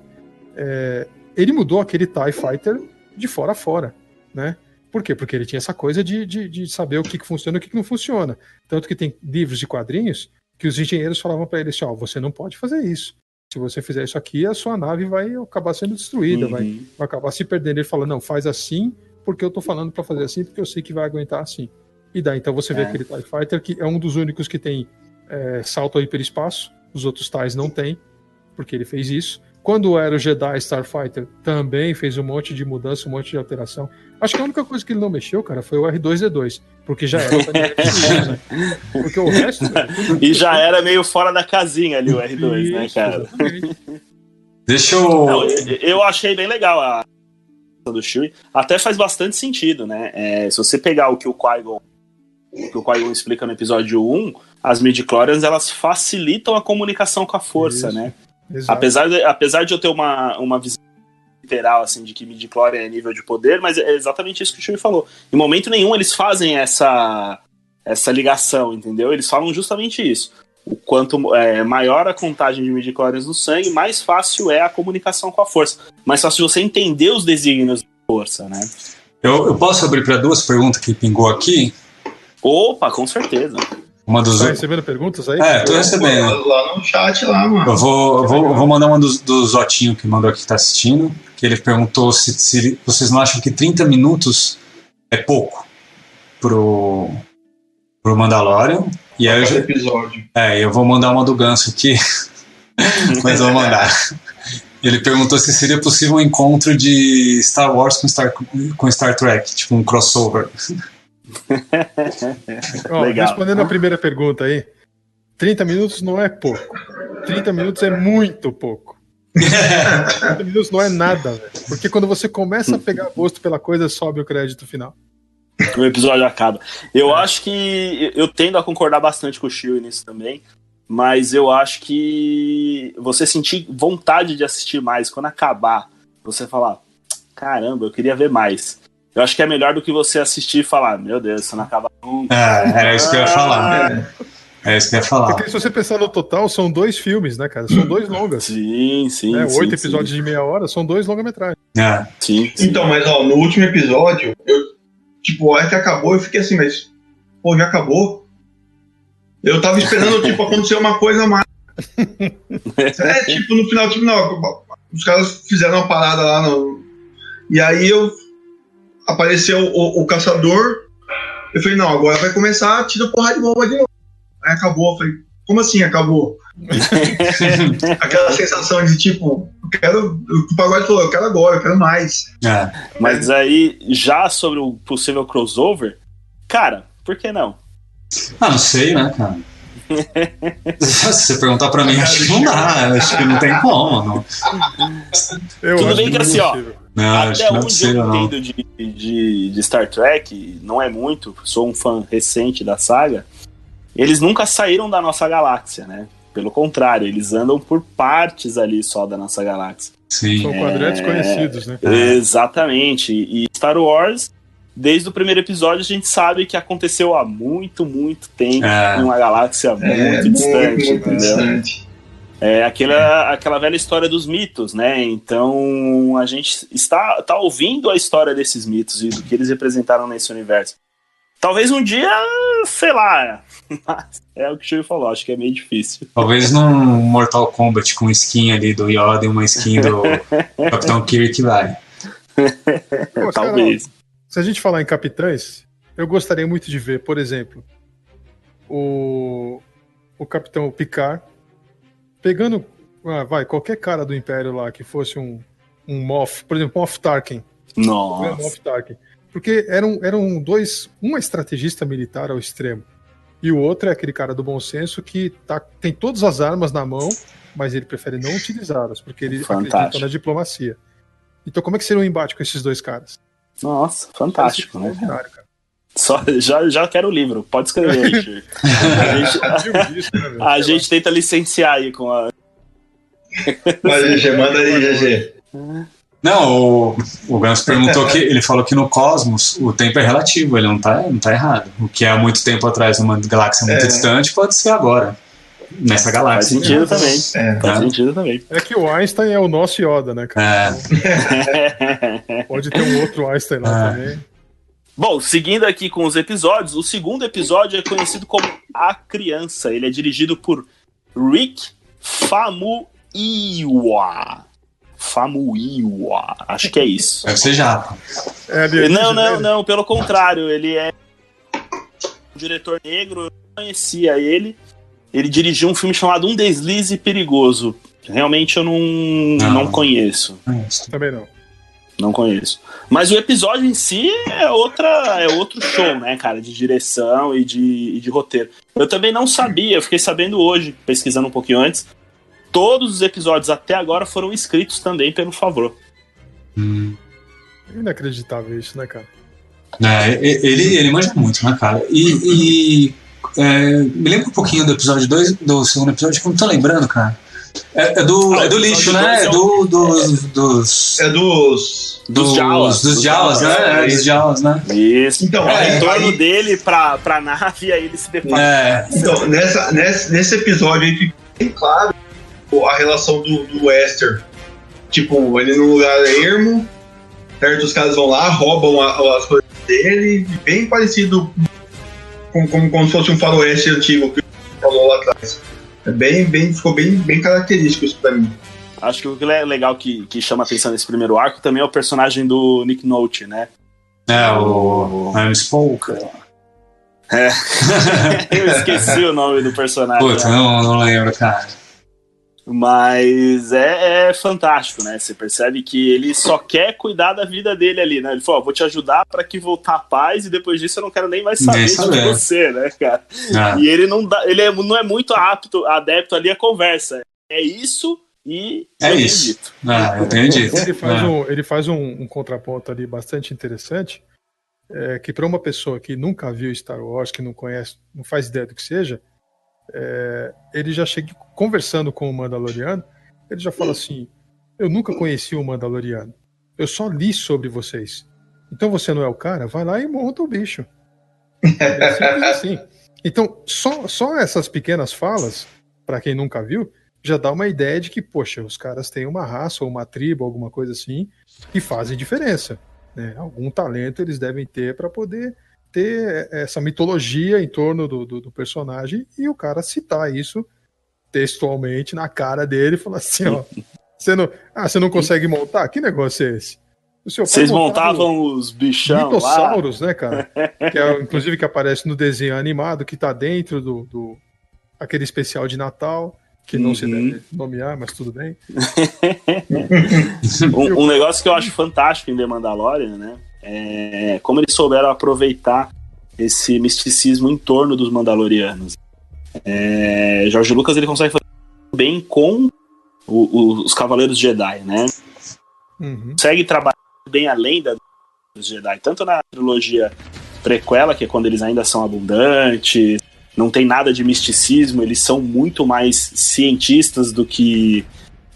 é, ele mudou aquele TIE Fighter de fora a fora, né? Por quê? Porque ele tinha essa coisa de, de, de saber o que, que funciona e o que, que não funciona. Tanto que tem livros e quadrinhos que os engenheiros falavam para ele assim: ó, você não pode fazer isso. Se você fizer isso aqui, a sua nave vai acabar sendo destruída, uhum. vai, vai acabar se perdendo. Ele fala: não, faz assim porque eu tô falando para fazer assim, porque eu sei que vai aguentar assim. E daí, então você vê é. aquele TIE Fighter que é um dos únicos que tem é, salto ao hiperespaço, os outros TIEs não tem, porque ele fez isso. Quando era o Jedi Starfighter, também fez um monte de mudança, um monte de alteração. Acho que a única coisa que ele não mexeu, cara, foi o R2D2, porque já era. né? Porque o resto. e já era meio fora da casinha ali o R2, isso, né, cara? Exatamente. Deixa eu. Não, eu achei bem legal a do Chewie, até faz bastante sentido, né? É, se você pegar o que o Qui-Gon que o Qui-Gon explica no episódio 1, as midichlorians elas facilitam a comunicação com a força, Isso. né? Exato. Apesar de, apesar de eu ter uma, uma visão literal assim de que midichlorian é nível de poder, mas é exatamente isso que o Chewie falou. Em momento nenhum eles fazem essa essa ligação, entendeu? Eles falam justamente isso o quanto é, maior a contagem de midichlorians no sangue, mais fácil é a comunicação com a força. Mais fácil você entender os desígnios da força, né? Eu, eu posso abrir para duas perguntas que pingou aqui? Opa, com certeza. Uma dos... Tá recebendo perguntas aí? É, tô recebendo. Lá no chat, lá, mano. Eu vou, vou, vou mandar uma dos, do Zotinho que mandou aqui que tá assistindo, que ele perguntou se, se vocês não acham que 30 minutos é pouco pro, pro Mandalorian. E aí eu, episódio. É, eu vou mandar uma do Ganso aqui, mas vou mandar. Ele perguntou se seria possível um encontro de Star Wars com Star, com Star Trek, tipo um crossover. Legal. Respondendo a primeira pergunta aí, 30 minutos não é pouco. 30 minutos é muito pouco. 30 minutos não é nada, velho. Porque quando você começa a pegar gosto pela coisa, sobe o crédito final o episódio acaba. Eu é. acho que. Eu tendo a concordar bastante com o Shio nisso também. Mas eu acho que você sentir vontade de assistir mais quando acabar, você falar, caramba, eu queria ver mais. Eu acho que é melhor do que você assistir e falar, meu Deus, isso não acaba nunca. É, era isso que eu ia falar. É isso que eu ia falar. Porque se você pensar no total, são dois filmes, né, cara? São dois longas. Sim, sim. Né? Oito episódios sim. de meia hora, são dois longa-metragens. É. Sim, sim, Então, mas ó, no último episódio, eu Tipo, a hora que acabou, eu fiquei assim, mas, pô, já acabou? Eu tava esperando, tipo, acontecer uma coisa mais. É, tipo, no final, tipo, não, os caras fizeram uma parada lá no. E aí eu apareceu o, o caçador. Eu falei, não, agora vai começar, tira porrada de bomba de novo. Aí acabou, eu falei, como assim acabou? Aquela sensação de tipo, eu quero. O pagode falou, eu quero agora, eu quero mais. É. Mas aí, já sobre o possível crossover, cara, por que não? Ah, não sei, né, cara? Se você perguntar pra mim, acho que não dá. Acho que não tem como. Não. Eu Tudo acho bem que assim, ó, possível. Não, acho Até que não é onde possível, eu não. entendo de, de, de Star Trek, não é muito, sou um fã recente da saga, eles nunca saíram da nossa galáxia, né? Pelo contrário, eles andam por partes ali só da nossa galáxia. Sim. São quadrantes conhecidos, né? É. Exatamente. E Star Wars, desde o primeiro episódio, a gente sabe que aconteceu há muito, muito tempo É. em uma galáxia muito É, distante, muito entendeu? distante. É aquela, aquela velha história dos mitos, né? Então a gente está, tá ouvindo a história desses mitos e do que eles representaram nesse universo. Talvez um dia, sei lá. Mas é o que o Chico falou, acho que é meio difícil. Talvez num Mortal Kombat com skin ali do Yoda e uma skin do Capitão Kirk vai. Pô, cara, Talvez. Se a gente falar em capitães, eu gostaria muito de ver, por exemplo, o, o capitão Picard pegando, ah, vai, qualquer cara do Império lá que fosse um, um Moff, por exemplo, Moff Tarkin. Né, Nossa. Moff Tarkin. Porque eram, eram dois, um é estrategista militar ao extremo, e o outro é aquele cara do bom senso que tá, tem todas as armas na mão, mas ele prefere não utilizá-las, porque ele Fantástico. acredita na diplomacia. Então, como é que seria um embate com esses dois caras? Nossa, fantástico, né? Cara. Só, já, já quero o livro, pode escrever. A gente, disso, né, a gente tenta licenciar aí com a. Mas, GG, manda aí, GG. Não, o, o Gans perguntou que ele falou que no cosmos o tempo é relativo, ele não tá, não tá errado. O que é há muito tempo atrás numa galáxia muito É. distante pode ser agora. Nessa Faz galáxia. sentido também. É. Faz É. sentido também. É que o Einstein é o nosso Yoda, né, cara? É, Pode ter um outro Einstein lá É. também. Bom, seguindo aqui com os episódios, o segundo episódio é conhecido como A Criança. Ele é dirigido por Rick Famuyiwa. Famuyiwa, acho que é isso. deve ser japa. É Não, não, não, pelo contrário, ele é um diretor negro, eu não conhecia ele. Ele dirigiu um filme chamado Um Deslize Perigoso. Realmente eu não, Não. não conheço. Também não. Não conheço. Mas o episódio em si é outra é outro show, né, cara, de direção e de, e de roteiro. Eu também não sabia, eu fiquei sabendo hoje, pesquisando um pouquinho antes. Todos os episódios até agora foram escritos também pelo Favreau. Hum. Inacreditável isso, né, cara? É, ele, ele manja muito, né, cara? E, e, é, me lembra um pouquinho do episódio 2, do segundo episódio, que eu não tô lembrando, cara. É, é do, Ah, é do lixo, né? É dois é do, dos, dos, É dos. Dos Jawas. Dos Jawas, né? É, é. dos Jawas, né? Isso. Então, é o aí- retorno aí- dele pra, pra nave e aí ele se depara. É, Então, nessa, nesse, nesse episódio aí fica bem claro a relação do, do Wester. Tipo, ele num lugar ermo, certo? Os caras vão lá, roubam a- as coisas dele, bem parecido com, como, como se fosse um faroeste antigo que falou lá atrás. É bem, bem, ficou bem, bem característico isso pra mim. Acho que o que é legal que, que chama atenção nesse primeiro arco também é o personagem do Nick Note, né? é o I'm Spoke. É. Eu esqueci o nome do personagem. Puta, né? não, não lembro, cara. Mas é, é fantástico, né? Você percebe que ele só quer cuidar da vida dele ali, né? Ele falou: ó, vou te ajudar pra que voltar a paz e depois disso eu não quero nem mais saber, de você, né, cara? É. E ele não dá, ele é- não é muito apto, adepto ali à conversa. É isso e É isso. dito. Ah, eu tenho dito. Ele faz, É. um, ele faz um, um contraponto ali bastante interessante, é, que para uma pessoa que nunca viu Star Wars, que não conhece, não faz ideia do que seja, é, ele já chega conversando com o Mandaloriano, ele já fala assim: Eu nunca conheci o Mandaloriano, eu só li sobre vocês. Então você não é o cara? Vai lá e monta o bicho. É simples assim. Então, só, só essas pequenas falas, para quem nunca viu, já dá uma ideia de que, poxa, os caras têm uma raça ou uma tribo, alguma coisa assim, que fazem diferença. né? Algum talento eles devem ter para poder ter essa mitologia em torno do, do, do personagem e o cara citar isso textualmente na cara dele e falou assim: ó, você não, ah, você não consegue montar? Que negócio é esse? Vocês montavam os bichão mitossauros, lá. né, cara? que é, inclusive que aparece no desenho animado, que tá dentro do, do aquele especial de Natal, que não uhum. se deve nomear, mas tudo bem. um, um, negócio que eu acho fantástico em The Mandalorian, né? É como eles souberam aproveitar esse misticismo em torno dos Mandalorianos. É, Jorge Lucas ele consegue fazer bem com o, o, os Cavaleiros Jedi, né? Uhum. Consegue trabalhar bem além dos Jedi, tanto na trilogia prequela, que é quando eles ainda são abundantes, não tem nada de misticismo, eles são muito mais cientistas do que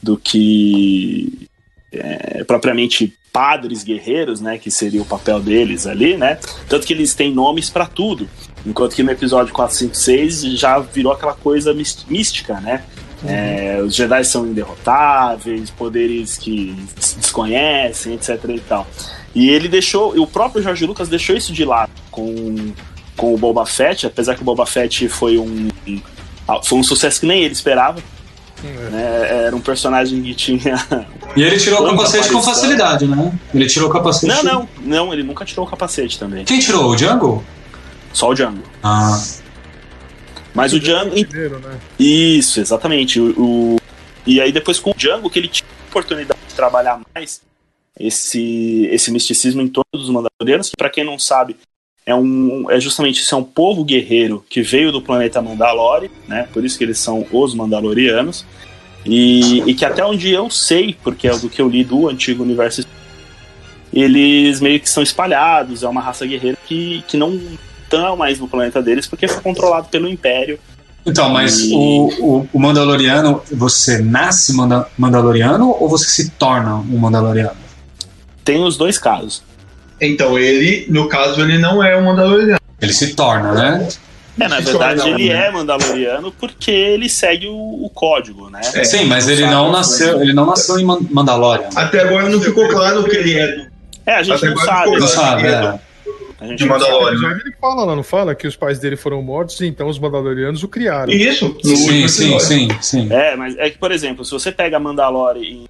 do que é, propriamente padres guerreiros, né, que seria o papel deles ali, né? Tanto que eles têm nomes para tudo. Enquanto que no episódio 4, 5, 6 já virou aquela coisa mística, né? Uhum. É, os Jedi são inderrotáveis, poderes que se desconhecem, etc e tal. E ele deixou, o próprio Jorge Lucas deixou isso de lado com, com o Boba Fett, apesar que o Boba Fett foi um, foi um sucesso que nem ele esperava. Né? Era um personagem que tinha. E ele tirou o capacete com facilidade, né? Ele tirou o capacete. Não, não, não, ele nunca tirou o capacete também. Quem tirou? O Django? Só o Django. Ah. Mas o Django. Né? Isso, exatamente. O, o, E aí depois com o Django, que ele tinha a oportunidade de trabalhar mais esse, esse misticismo em torno dos Mandalorianos, que para quem não sabe, é, um, é justamente isso, é um povo guerreiro que veio do planeta Mandalore, né? Por isso que eles são os Mandalorianos. E, e que até onde eu sei, porque é do que eu li do antigo universo, eles meio que são espalhados, é uma raça guerreira que, que não estão mais no planeta deles porque foi controlado pelo Império. Então, mas e... o, o, o, Mandaloriano, você nasce manda, Mandaloriano ou você se torna um Mandaloriano? Tem os dois casos. Então, ele, no caso, ele não é um Mandaloriano. Ele se torna, né? É, na verdade, ele é Mandaloriano porque ele segue o, o código, né? É, Sim, mas ele não nasceu, ele não nasceu em Mandalorian. Até agora não ficou claro que ele é. É, a gente Até não sabe. Não sabe, é. A gente de Mandalorian. Ele fala lá, não fala que os pais dele foram mortos, então os Mandalorianos o criaram. Isso. Sim, sim, sim, sim. É, mas é que, por exemplo, se você pega Mandalore em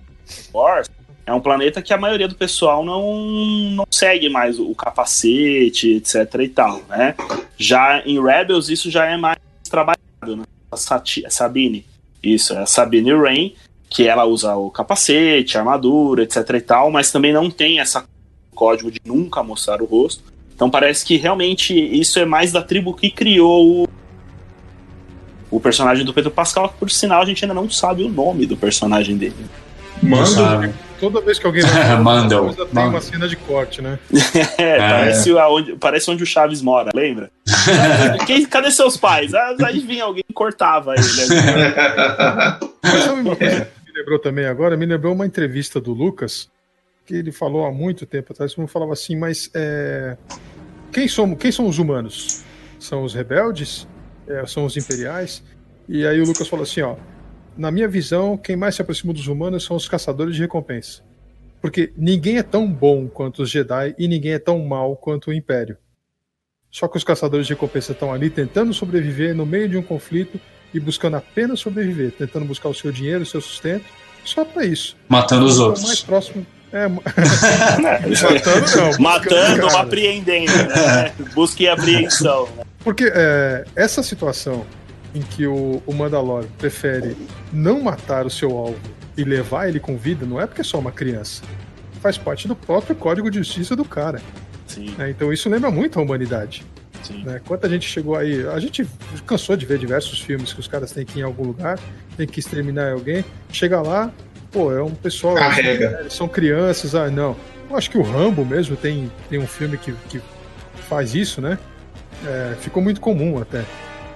Wars, é um planeta que a maioria do pessoal não, não segue mais o capacete, etc e tal, né? Já em Rebels isso já é mais trabalhado, né? A Sabine, isso, é a Sabine Rain, que ela usa o capacete, a armadura, etc e tal, mas também não tem essa código de nunca mostrar o rosto. Então parece que realmente isso é mais da tribo que criou o, o personagem do Pedro Pascal, que por sinal a gente ainda não sabe o nome do personagem dele. Manda. Toda vez que alguém vai Manda. tem uma cena de corte, né? é, Parece, aonde, parece onde o Chaves mora, lembra? Quem, cadê seus pais? Ah, aí vinha alguém e cortava ele. Mas sabe uma coisa que me lembrou também agora? Me lembrou uma entrevista do Lucas que ele falou há muito tempo atrás, como falava assim, mas é, quem, somos, quem são os humanos? São os rebeldes? É, são os imperiais? E aí o Lucas falou assim, ó, na minha visão, quem mais se aproxima dos humanos são os caçadores de recompensa. Porque ninguém é tão bom quanto os Jedi e ninguém é tão mal quanto o Império. Só que os caçadores de recompensa estão ali tentando sobreviver no meio de um conflito e buscando apenas sobreviver, tentando buscar o seu dinheiro, o seu sustento, só para isso. Matando os outros. mais próximo é, matando não. Matando ou apreendendo, né? Busca e apreensão. Né? Porque é, essa situação em que o, o Mandalor prefere não matar o seu alvo e levar ele com vida, não é porque é só uma criança. Faz parte do próprio código de justiça do cara. É, então isso lembra muito a humanidade. Né? Quanta gente chegou aí. A gente cansou de ver diversos filmes que os caras têm que ir em algum lugar, tem que exterminar alguém. Chega lá, pô, é um pessoal. Carrega. São crianças, ah, não. Eu acho que o Rambo mesmo tem, tem um filme que, que faz isso, né? É, ficou muito comum até.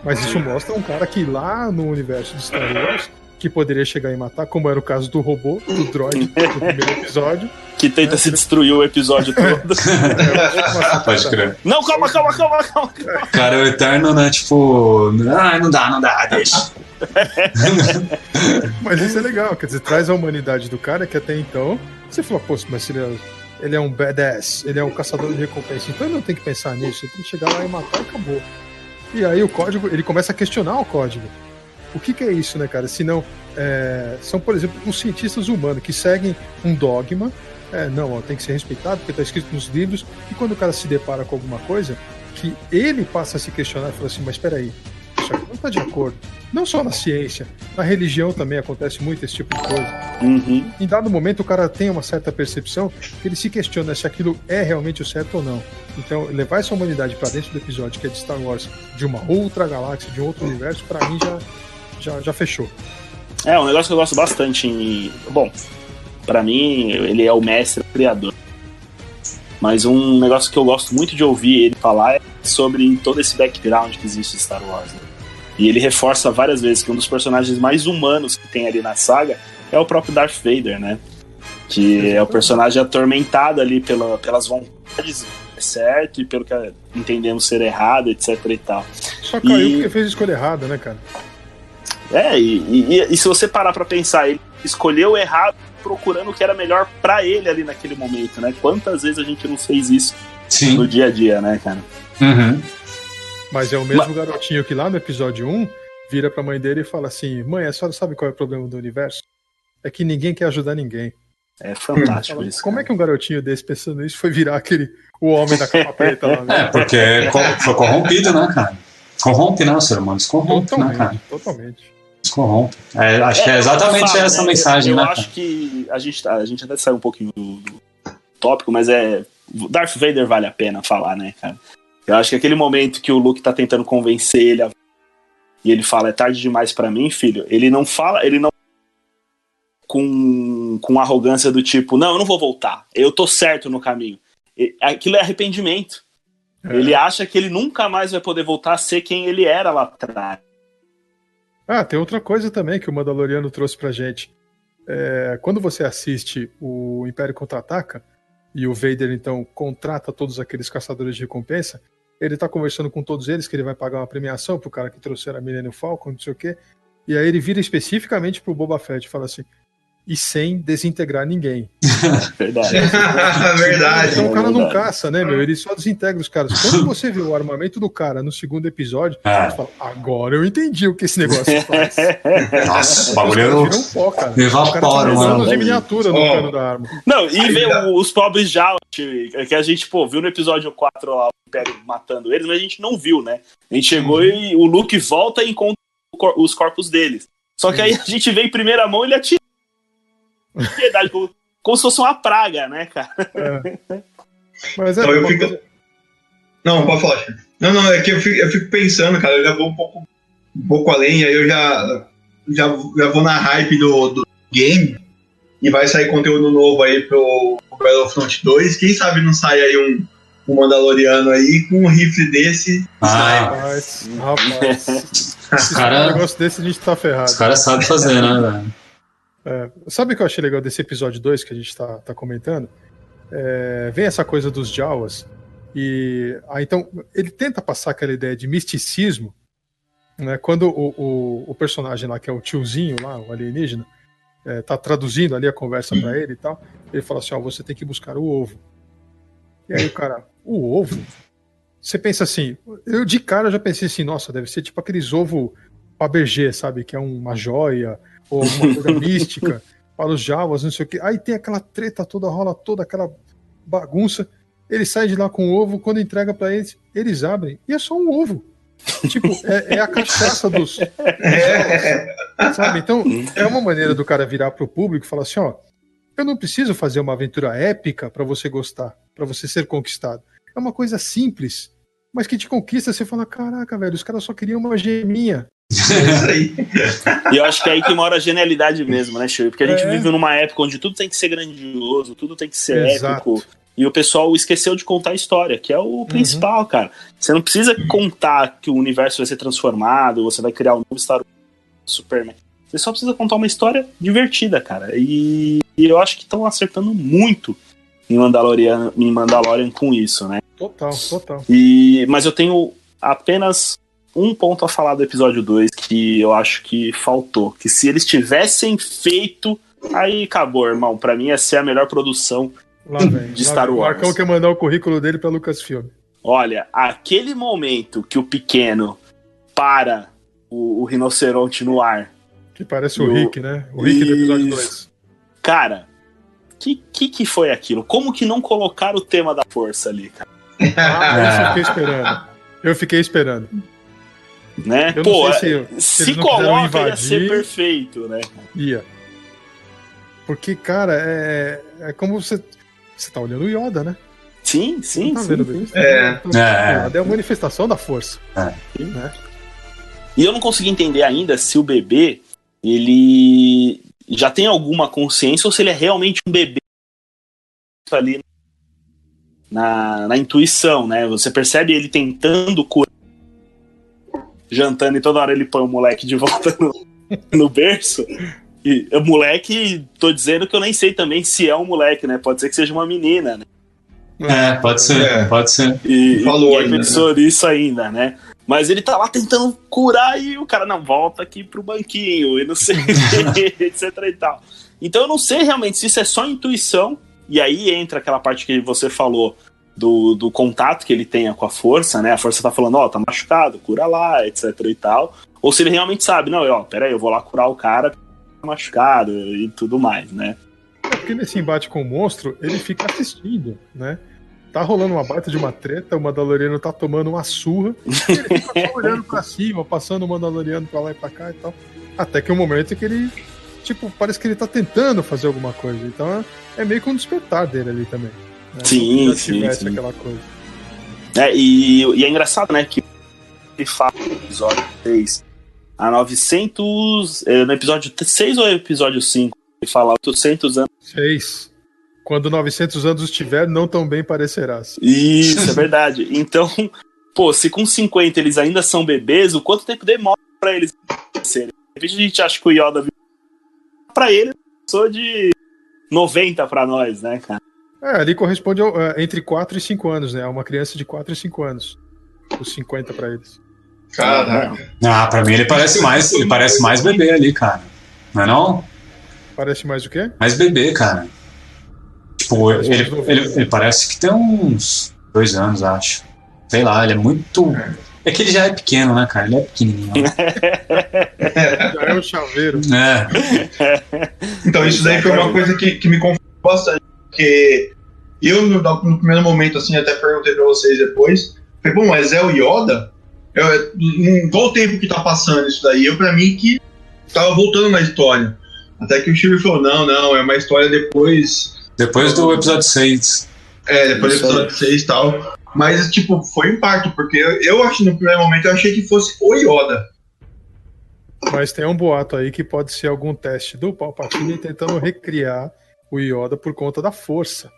Mas isso mostra um cara que lá no universo de Star Wars que poderia chegar e matar, como era o caso do robô, do droid, no primeiro episódio. Que tenta né? se destruir o episódio todo. Pode crer. Não, calma, calma, calma, calma. Cara, o Eterno, né, tipo, ah, não dá, não dá, deixa. mas isso é legal, quer dizer, traz a humanidade do cara que até então você falou, pô, mas ele é, ele é um badass, ele é um caçador de recompensa, então ele não tem que pensar nisso, ele tem que chegar lá e matar e acabou. E aí o código, ele começa a questionar o código. o que, que é isso, né, cara? Se não, é, são, por exemplo, os cientistas humanos que seguem um dogma, é, não, ó, tem que ser respeitado porque está escrito nos livros, e quando o cara se depara com alguma coisa, que ele passa a se questionar e fala assim, mas espera aí, está de acordo. Não só na ciência, na religião também acontece muito esse tipo de coisa. Uhum. Em dado momento, o cara tem uma certa percepção que ele se questiona se aquilo é realmente o certo ou não. Então, levar essa humanidade para dentro do episódio que é de Star Wars, de uma outra galáxia, de um outro universo, para mim já, já, já fechou. É, um negócio que eu gosto bastante. Em... Bom, para mim, ele é o mestre, o criador. Mas um negócio que eu gosto muito de ouvir ele falar é sobre todo esse background que existe em Star Wars. Né? E ele reforça várias vezes que um dos personagens mais humanos que tem ali na saga é o próprio Darth Vader, né? Que é o personagem atormentado ali pela, pelas vontades certo e pelo que entendemos ser errado, etc e tal. Só caiu e... porque fez a escolha errada, né, cara? É, e, e, e se você parar pra pensar, ele escolheu errado procurando o que era melhor para ele ali naquele momento, né? Quantas vezes a gente não fez isso Sim. no dia a dia, né, cara? Uhum. Mas é o mesmo Mas... garotinho que lá no episódio 1 vira pra mãe dele e fala assim: Mãe, a senhora sabe qual é o problema do universo? É que ninguém quer ajudar ninguém. É fantástico fala, isso. Como cara. é que um garotinho desse pensando isso foi virar aquele o homem da capa preta lá? Né? É, porque foi corrompido, né, cara? Corrompe, né, o ser humano? Descorrompe, né, totalmente, né, cara? Totalmente. Descorrompe. É, acho é, que é exatamente falo, essa né? mensagem, eu, né? Eu acho que a gente, a gente até saiu um pouquinho do, do tópico, mas é. Darth Vader vale a pena falar, né, cara? Eu acho que aquele momento que o Luke tá tentando convencer ele a... e ele fala é tarde demais para mim, filho. Ele não fala, ele não com com arrogância do tipo, não, eu não vou voltar. Eu tô certo no caminho. Aquilo é arrependimento. É. Ele acha que ele nunca mais vai poder voltar a ser quem ele era lá atrás. Ah, tem outra coisa também que o Mandaloriano trouxe pra gente. É, quando você assiste o Império Contra-Ataca, e o Vader então contrata todos aqueles caçadores de recompensa, ele tá conversando com todos eles que ele vai pagar uma premiação pro cara que trouxeram a Millennium Falcon, não sei o quê. E aí ele vira especificamente pro Boba Fett e fala assim: e sem desintegrar ninguém. Verdade. Verdade. Então o cara não caça, né, meu? Ele só desintegra os caras. Quando você vê o armamento do cara no segundo episódio, ah. você fala, agora eu entendi o que esse negócio faz. Nossa, o bagulho é um pó, cara. Evapora, mano. de miniatura no cano da arma. Não, e ver os pobres já, que a gente, pô, viu no episódio 4 lá, matando eles, mas a gente não viu, né? A gente chegou uhum. e o Luke volta e encontra os corpos deles. Só que aí a gente vê em primeira mão ele atira piedade, como, como, se fosse uma praga, né, cara? É. Mas é então, eu fico... Não, pode falar. Não, não, é que eu fico, eu fico, pensando, cara, eu já vou um pouco, um pouco além, aí eu já, já, já vou na hype do, do game e vai sair conteúdo novo aí pro, pro Battlefront 2. Quem sabe não sai aí um, um Mandaloriano aí com um rifle desse. Ah, rapaz, rapaz. cara, um negócio desse a gente tá ferrado. Os caras sabem fazer, né, velho? É, sabe o que eu achei legal desse episódio 2 que a gente está tá comentando? É, vem essa coisa dos Jawas, e ah, então ele tenta passar aquela ideia de misticismo, né? Quando o, o, o personagem lá, que é o tiozinho lá, o alienígena, é, tá traduzindo ali a conversa para ele e tal, ele fala assim: ó, você tem que buscar o ovo. E aí o cara, o ovo? Você pensa assim, eu de cara já pensei assim, nossa, deve ser tipo aqueles ovo Fabergé, sabe? Que é uma joia, ou alguma coisa mística para os Javas, não sei o que. Aí tem aquela treta toda, rola toda aquela bagunça. Ele sai de lá com o ovo, quando entrega para eles, eles abrem e é só um ovo. tipo, é, é, a cachaça dos. sabe? Então, é uma maneira do cara virar pro público e falar assim: ó, eu não preciso fazer uma aventura épica para você gostar, para você ser conquistado. É uma coisa simples, mas que te conquista. Você fala: caraca, velho, os caras só queriam uma geminha. e eu acho que é aí que mora a genialidade mesmo, né, Chico? Porque a gente é. vive numa época onde tudo tem que ser grandioso, tudo tem que ser Exato. épico. E o pessoal esqueceu de contar a história, que é o uhum. principal, cara. Você não precisa contar que o universo vai ser transformado, você vai criar um novo Star Wars, Superman. Você só precisa contar uma história divertida, cara. E, e eu acho que estão acertando muito em Mandalorian, em Mandalorian com isso, né? Total, total. E, mas eu tenho apenas um ponto a falar do episódio 2 que eu acho que faltou. Que se eles tivessem feito, aí acabou, irmão. Para mim ia ser a melhor produção vem, de Star vem. Wars. O Marcão quer mandar o currículo dele pra Lucasfilm. Olha, aquele momento que o pequeno para o, o rinoceronte no ar. Que parece o, o Rick, né? O Rick do episódio 2. Cara, que, que que foi aquilo? Como que não colocaram o tema da força ali, cara? Ah, isso eu fiquei esperando. Eu fiquei esperando. Né? Eu Pô, se, se, se coloca invadir, ia ser perfeito, né? Ia. Porque, cara, é, é como você. Você tá olhando o Yoda, né? Sim, sim. Tá sim, vendo sim. É. é. é a manifestação da força. É. Né? E eu não consegui entender ainda se o bebê ele já tem alguma consciência ou se ele é realmente um bebê ali na, na intuição, né? Você percebe ele tentando curar, jantando e toda hora ele põe o moleque de volta no, no berço. E o moleque, tô dizendo que eu nem sei também se é um moleque, né? Pode ser que seja uma menina, né? É, pode ser, É. pode ser. E, Falou e ainda, pensou nisso ainda, né? Mas ele tá lá tentando curar e o cara, não, volta aqui pro banquinho e não sei, etc e tal. Então eu não sei realmente se isso é só intuição, e aí entra aquela parte que você falou do, do contato que ele tenha com a força, né? A força tá falando, ó, tá machucado, cura lá, etc e tal. Ou se ele realmente sabe, não, ó, peraí, eu vou lá curar o cara tá machucado e tudo mais, né? É porque nesse embate com o monstro, ele fica assistindo, né? Tá rolando uma baita de uma treta, o Mandaloriano tá tomando uma surra, ele fica só olhando pra cima, passando o Mandaloriano pra lá e pra cá e tal. Até que o um momento que ele, tipo, parece que ele tá tentando fazer alguma coisa. Então é meio que um despertar dele ali também. Né? Sim, Como sim, sim. aquela coisa. É, e, e é engraçado, né, que ele fala no episódio 6, a 900, é, no episódio 6 ou episódio 5, ele fala 800 anos. Seis. Quando 900 anos estiver, não tão bem parecerás. Isso, é verdade. Então, pô, se com 50 eles ainda são bebês, o quanto tempo demora pra eles serem? De repente a gente acha que o Yoda viu- pra ele passou de 90 pra nós, né, cara? É, ali corresponde ao, é, entre 4 e 5 anos, né? Uma criança de 4 e 5 anos. Os 50 pra eles. Caraca. Ah, pra mim ele parece mais, ele parece mais bebê ali, cara. Não é não? Parece mais o quê? Mais bebê, cara. Tipo, ele, ele, ele parece que tem uns dois anos, acho. Sei lá, ele é muito. É que ele já é pequeno, né, cara? Ele é pequenininho. Já é o chaveiro. é. Então, isso daí foi uma coisa que, que me confundiu bastante, porque eu, no, no primeiro momento, assim, até perguntei pra vocês depois, falei, bom, mas é o Yoda? Eu, em qual o tempo que tá passando isso daí? Eu, pra mim, que tava voltando na história. Até que o Steve falou, não, não, é uma história depois, Depois do episódio 6. é, depois do episódio 6 e tal. Mas, tipo, foi um impacto, porque eu, eu acho, no primeiro momento, eu achei que fosse o Yoda. Mas tem um boato aí que pode ser algum teste do Palpatine tentando recriar o Yoda por conta da força.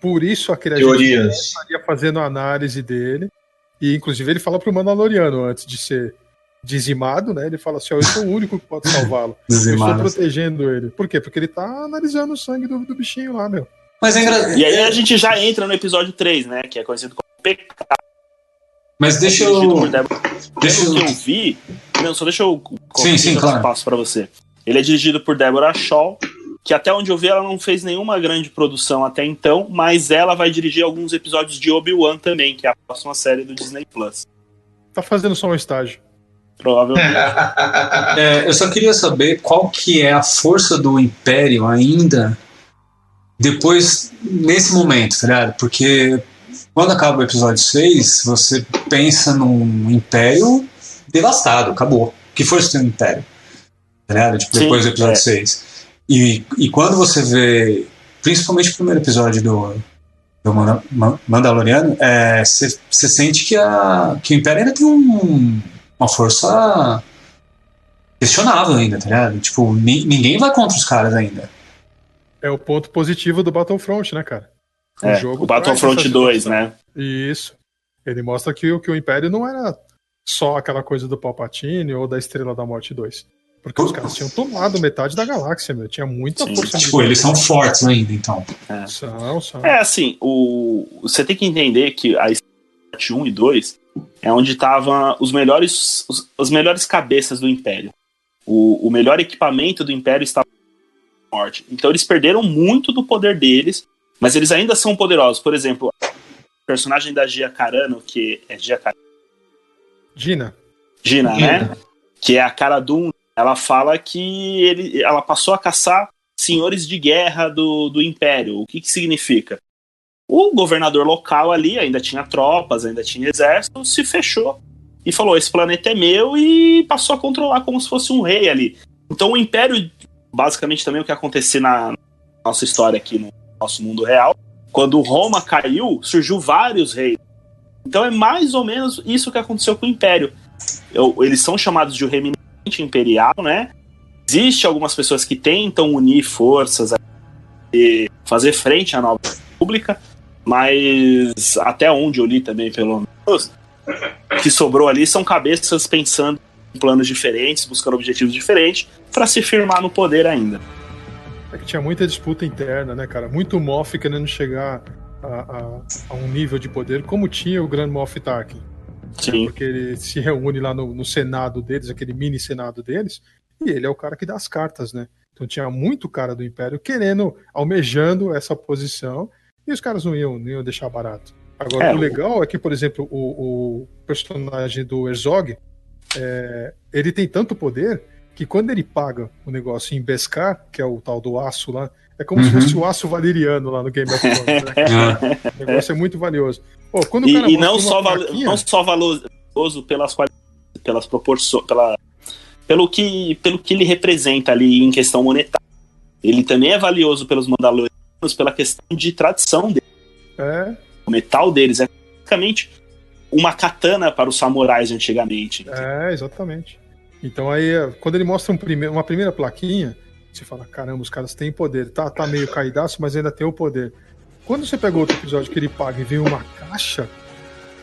Por isso aquele agente Teorias. estaria fazendo a análise dele. E inclusive ele fala pro Mandaloriano antes de ser dizimado, né? Ele fala assim: ó, eu sou o único que pode salvá-lo. Eu estou protegendo ele. Por quê? Porque ele tá analisando o sangue do, do bichinho lá, meu. Mas é engraçado. E aí a gente já entra no episódio 3, né? Que é conhecido como PK. Mas deixa eu. Deixa Pelo que eu eu. vi. Não, só deixa eu. Sim, sim, claro. passo pra você. Ele é dirigido por Deborah Shaw, que até onde eu vi ela não fez nenhuma grande produção até então, mas ela vai dirigir alguns episódios de Obi-Wan também, que é a próxima série do Disney Plus. Tá fazendo só um estágio. Provavelmente. É, eu só queria saber qual que é a força do Império ainda depois, nesse momento, tá ligado? Porque quando acaba o episódio 6, você pensa num Império devastado, acabou. Que força tem o Império? Tá ligado? Tipo, Sim, depois do episódio é. 6. E, e quando você vê, principalmente o primeiro episódio do, do Manda- Ma- Mandaloriano, é, você você sente que, a, que o Império ainda tem um, uma força questionável ainda, tá ligado? Tipo, ni- ninguém vai contra os caras ainda. É o ponto positivo do Battlefront, né, cara? É, o Battlefront traz essa 2, situação. né? Isso. Ele mostra que, o- que o Império não era só aquela coisa do Palpatine ou da Estrela da Morte 2. Porque os caras tinham tomado metade da galáxia, meu. Tinha muita Sim. força Tipo, eles são fortes ainda, então. São, são. É assim, o... você tem que entender que a parte 1 e 2 é onde estavam os melhores, os, as melhores cabeças do Império. O, o melhor equipamento do Império estava na morte. Então eles perderam muito do poder deles, mas eles ainda são poderosos. Por exemplo, o personagem da Gia Carano, que é Gia Carano, Gina. Gina, né? Que é a cara Dune. Ela fala que ele, ela passou a caçar senhores de guerra do, do Império. O que, que significa? O governador local ali ainda tinha tropas, ainda tinha exército, se fechou e falou: esse planeta é meu e passou a controlar como se fosse um rei ali. Então o Império, basicamente também o que aconteceu na nossa história aqui no nosso mundo real, quando Roma caiu, surgiu vários reis. Então é mais ou menos isso que aconteceu com o Império. Eles são chamados de o reminente imperial, né? Existe algumas pessoas que tentam unir forças e fazer frente à nova república, mas até onde eu li também, pelo menos, que sobrou ali são cabeças pensando em planos diferentes, buscando objetivos diferentes, para se firmar no poder ainda. É que tinha muita disputa interna, né, cara? Muito Moff querendo chegar a, a, a um nível de poder, como tinha o Grand Moff Tarkin. Sim. Porque ele se reúne lá no, no Senado deles, aquele mini Senado deles, e ele é o cara que dá as cartas, né? Então tinha muito cara do Império querendo, almejando essa posição, e os caras não iam, não iam deixar barato. Agora, É, o o- legal é que, por exemplo, o, o personagem do Herzog, é, ele tem tanto poder que quando ele paga o negócio em Beskar, que é o tal do aço lá, é como se Uhum. fosse o aço valeriano lá no Game of Thrones. Né? Ah, O negócio é muito valioso. Pô, quando o cara E, e não, só plaquinha- não só valoroso pelas qualidades, pelas proporções, pela, pelo, que, pelo que ele representa ali em questão monetária. Ele também é valioso pelos Mandalorianos pela questão de tradição dele. É, O metal deles é basicamente uma katana para os samurais antigamente. É, exatamente. Então aí, quando ele mostra um prime- uma primeira plaquinha, você fala, caramba, os caras têm poder. Tá, tá meio caidaço, mas ainda tem o poder. Quando você pega outro episódio que ele paga e vem uma caixa,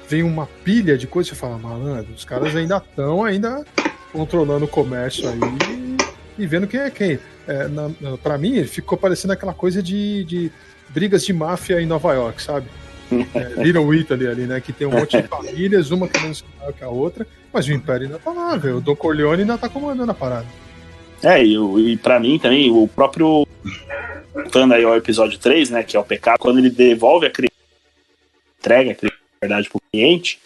vem uma pilha de coisas, você fala, malandro, os caras ainda estão ainda controlando o comércio aí e vendo quem é quem. É, pra mim, ele ficou parecendo aquela coisa de, de brigas de máfia em Nova York, sabe? É, Little Italy ali, né? Que tem um monte de famílias, uma que menos que a outra, mas o Império ainda tá lá, velho. O Don Corleone ainda tá comandando a parada. É, e, e para mim também, o próprio. Voltando aí ao episódio 3, né? Que é o pecado, quando ele devolve a criança, entrega a criança, na verdade, pro cliente,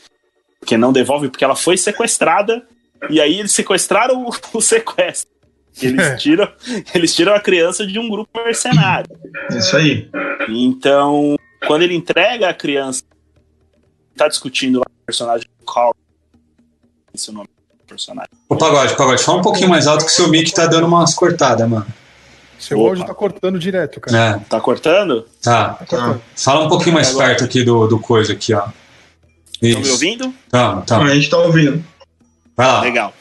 porque não devolve porque ela foi sequestrada, e aí eles sequestraram o, o sequestro. Eles tiram, eles tiram a criança de um grupo mercenário. Isso aí. Então, quando ele entrega a criança, tá discutindo lá o personagem do Carl. Esse é o nome do personagem. Ô, Pagode, Pagode, fala um pouquinho mais alto que o seu mic tá dando umas cortadas, mano. Seu Opa. áudio tá cortando direto, cara. É, Tá cortando? tá. Tá cortando. Fala um pouquinho mais Agora. perto aqui do, do coisa aqui, ó. Estão me ouvindo? Tá, tá. A gente tá ouvindo. Vai lá. Legal.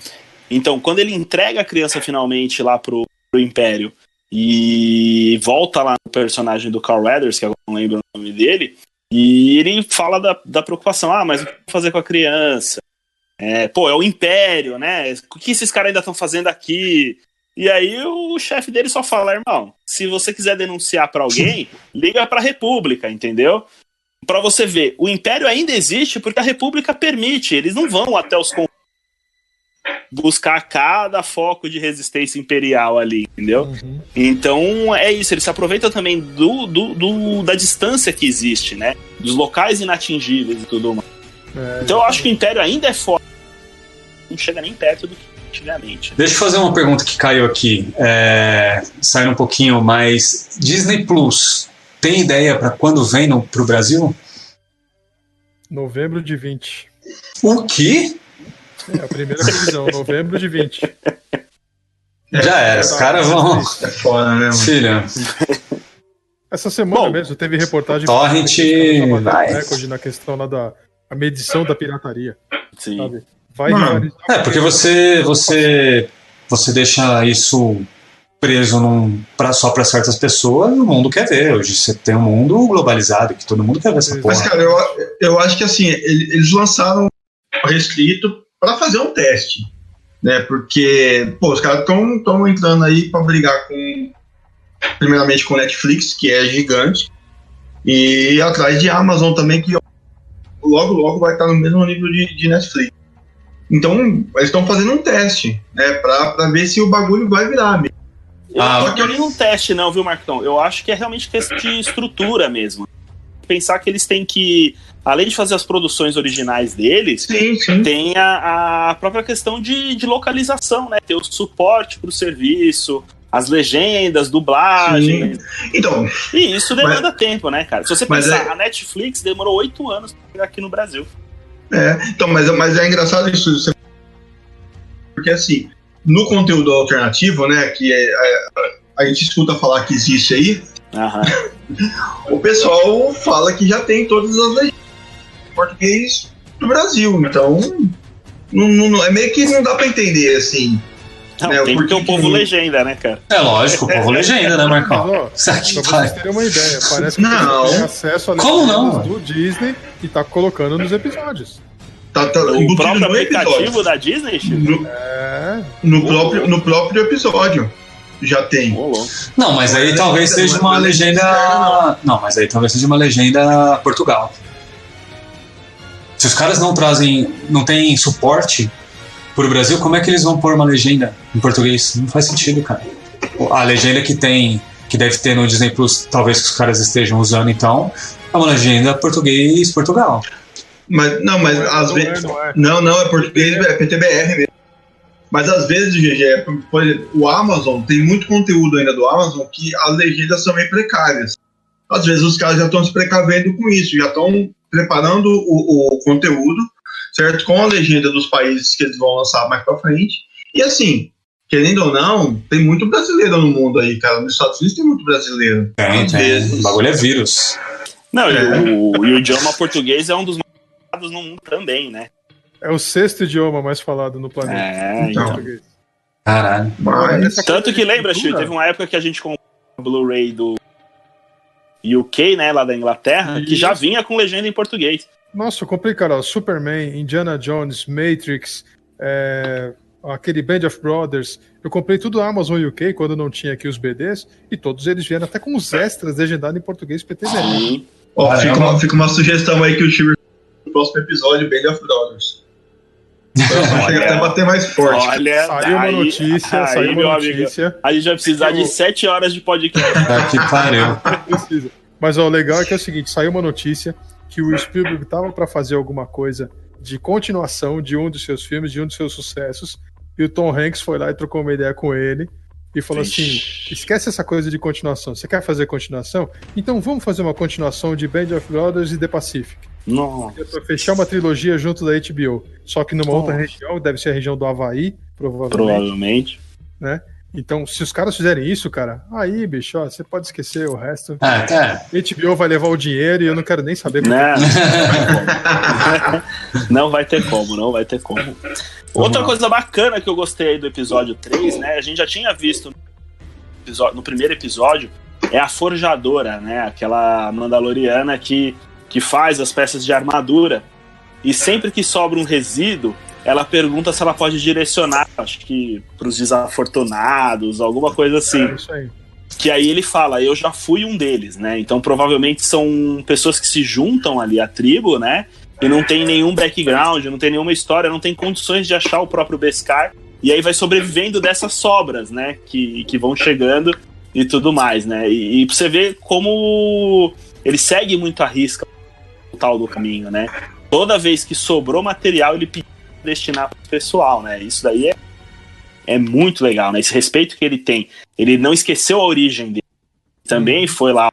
Então, quando ele entrega a criança finalmente lá pro, pro Império e volta lá no personagem do Carl Weathers, que agora não lembro o nome dele, e ele fala da, da preocupação: ah, mas o que eu vou fazer com a criança? É, pô, é o Império, né? O que esses caras ainda estão fazendo aqui? E aí o chefe dele só fala, irmão, se você quiser denunciar pra alguém, liga pra República, entendeu? Pra você ver, o Império ainda existe porque a República permite, eles não vão até os buscar cada foco de resistência imperial ali, entendeu? Uhum. Então é isso, eles se aproveitam também do, do, do- da distância que existe, né? Dos locais inatingíveis e tudo mais. É, Então eu acho que o Império ainda é forte. Não chega nem perto do que antigamente. Deixa eu fazer uma pergunta que caiu aqui, é, saindo um pouquinho, mas Disney Plus tem ideia para quando vem no, pro Brasil? Novembro de 20. O que? É a primeira previsão, novembro de 20. Já era, os caras vão. É foda, né, mano? Filha, Essa semana Bom, mesmo teve reportagem Torrent, recorde na questão lá da a medição da pirataria, Sim. sabe? Vai Mano, é porque você você você deixa isso preso num, pra, só para certas pessoas, o mundo quer ver. Hoje você tem um mundo globalizado que todo mundo quer ver essa Mas, Mas, porra. cara, eu, eu acho que assim, ele- eles lançaram restrito para fazer um teste. Né? Porque, pô, os caras estão entrando aí para brigar com. Primeiramente com Netflix, que é gigante, e atrás de Amazon também, que logo, logo vai estar no mesmo nível de, de Netflix. Então, eles estão fazendo um teste, né? Pra ver se o bagulho vai virar mesmo. Eu Ah, não tô nem num teste, não, viu, Marcão? Eu acho que é realmente questão de estrutura mesmo. Pensar que eles têm que, além de fazer as produções originais deles, Sim, sim. tem a, a própria questão de, de localização, né? Ter o suporte para o serviço, as legendas, dublagem. Então, E isso demanda tempo, né, cara? Se você Mas pensar, é- a Netflix demorou oito anos pra chegar aqui no Brasil. é, então mas, mas é engraçado isso. Porque assim, no conteúdo alternativo, né, que é, é, a gente escuta falar que existe aí. o pessoal fala que já tem todas as legendas em português do Brasil. Então, não, não- é meio que não dá pra entender, assim. Não, É, tem porque o povo que- legenda, né, cara? É lógico, o povo legenda, né, Mas, Marcão? ó, Isso aqui Pra vai. vocês terem uma ideia, parece que Não. tem acesso a Como não? do Disney e tá colocando nos episódios. Tá, tá O próprio no episódio. aplicativo da Disney, Chico? No, É, no próprio, no próprio episódio já tem. Não, mas aí talvez seja uma legenda. Não, mas aí talvez seja uma legenda Portugal. Se os caras não trazem. não tem suporte pro Brasil, como é que eles vão pôr uma legenda em português? Não faz sentido, cara. A legenda que tem. que deve ter no Disney Plus, talvez que os caras estejam usando então, é uma legenda português Portugal. Mas, não, mas é, às vezes. não é. Não, não, é português, é PTBR mesmo. Mas às vezes, GG, é, por exemplo, o Amazon tem muito conteúdo ainda do Amazon que as legendas são meio precárias. Às vezes os caras já estão se precavendo com isso, já estão preparando o, o conteúdo, certo? Com a legenda dos países que eles vão lançar mais pra frente. E assim, querendo ou não, tem muito brasileiro no mundo aí, cara. Nos Estados Unidos tem muito brasileiro. Tem, Às tem. vezes. O bagulho é vírus. Não, e, É. o, e o idioma português é um dos mais falados no mundo também, né? É o sexto idioma mais falado no planeta. É, Então. então. Caralho. Mas. Tanto que lembra, Chico, teve uma época que a gente comprou o Blu-ray do UK, né, lá da Inglaterra, que já Isso. vinha com legenda em português. Nossa, eu comprei, cara, ó, Superman, Indiana Jones, Matrix, é, aquele Band of Brothers. Eu comprei tudo Amazon UK quando não tinha aqui os BDs e todos eles vieram até com os extras legendados em português PTV. Sim. Ó, fica, uma, fica uma sugestão aí que o Chiber no próximo episódio, Band of Brothers. Então, chega até a bater mais forte. Olha, Saiu uma daí- notícia, aí, saiu meu uma amigo, notícia. a gente vai precisar de sete horas de podcast. Tá que pariu. Precisa. Mas ó, o legal é que é o seguinte: saiu uma notícia que o Spielberg tava para fazer alguma coisa de continuação de um dos seus filmes, de um dos seus sucessos, e o Tom Hanks foi lá e trocou uma ideia com ele e falou assim: Vixe. esquece essa coisa de continuação. Você quer fazer continuação? Então vamos fazer uma continuação de Band of Brothers e The Pacific. Nossa. É pra fechar uma trilogia junto da HBO. Só que numa outra Nossa. região, deve ser a região do Havaí, provavelmente. Provavelmente. Então, se os caras fizerem isso, cara, aí, bicho, ó, você pode esquecer o resto. É, é. HBO vai levar o dinheiro e eu não quero nem saber como Não, não vai ter como, não vai ter como. Outra lá. coisa bacana que eu gostei aí do episódio 3, né? A gente já tinha visto no primeiro episódio, é a forjadora, né? Aquela Mandaloriana que, que faz as peças de armadura. E sempre que sobra um resíduo, ela pergunta se ela pode direcionar, acho que para os desafortunados, alguma coisa assim. É isso aí. Que aí ele fala, eu já fui um deles, né? Então provavelmente são pessoas que se juntam ali à tribo, né? E não tem nenhum background, não tem nenhuma história, não tem condições de achar o próprio Beskar. E aí vai sobrevivendo dessas sobras, né? Que, que vão chegando e tudo mais, né? E, e pra você ver como ele segue muito a risca tal do caminho, né? Toda vez que sobrou material, ele pediu pra destinar pro pessoal, né? Isso daí é, é muito legal, né? Esse respeito que ele tem. Ele não esqueceu a origem dele. Também foi lá,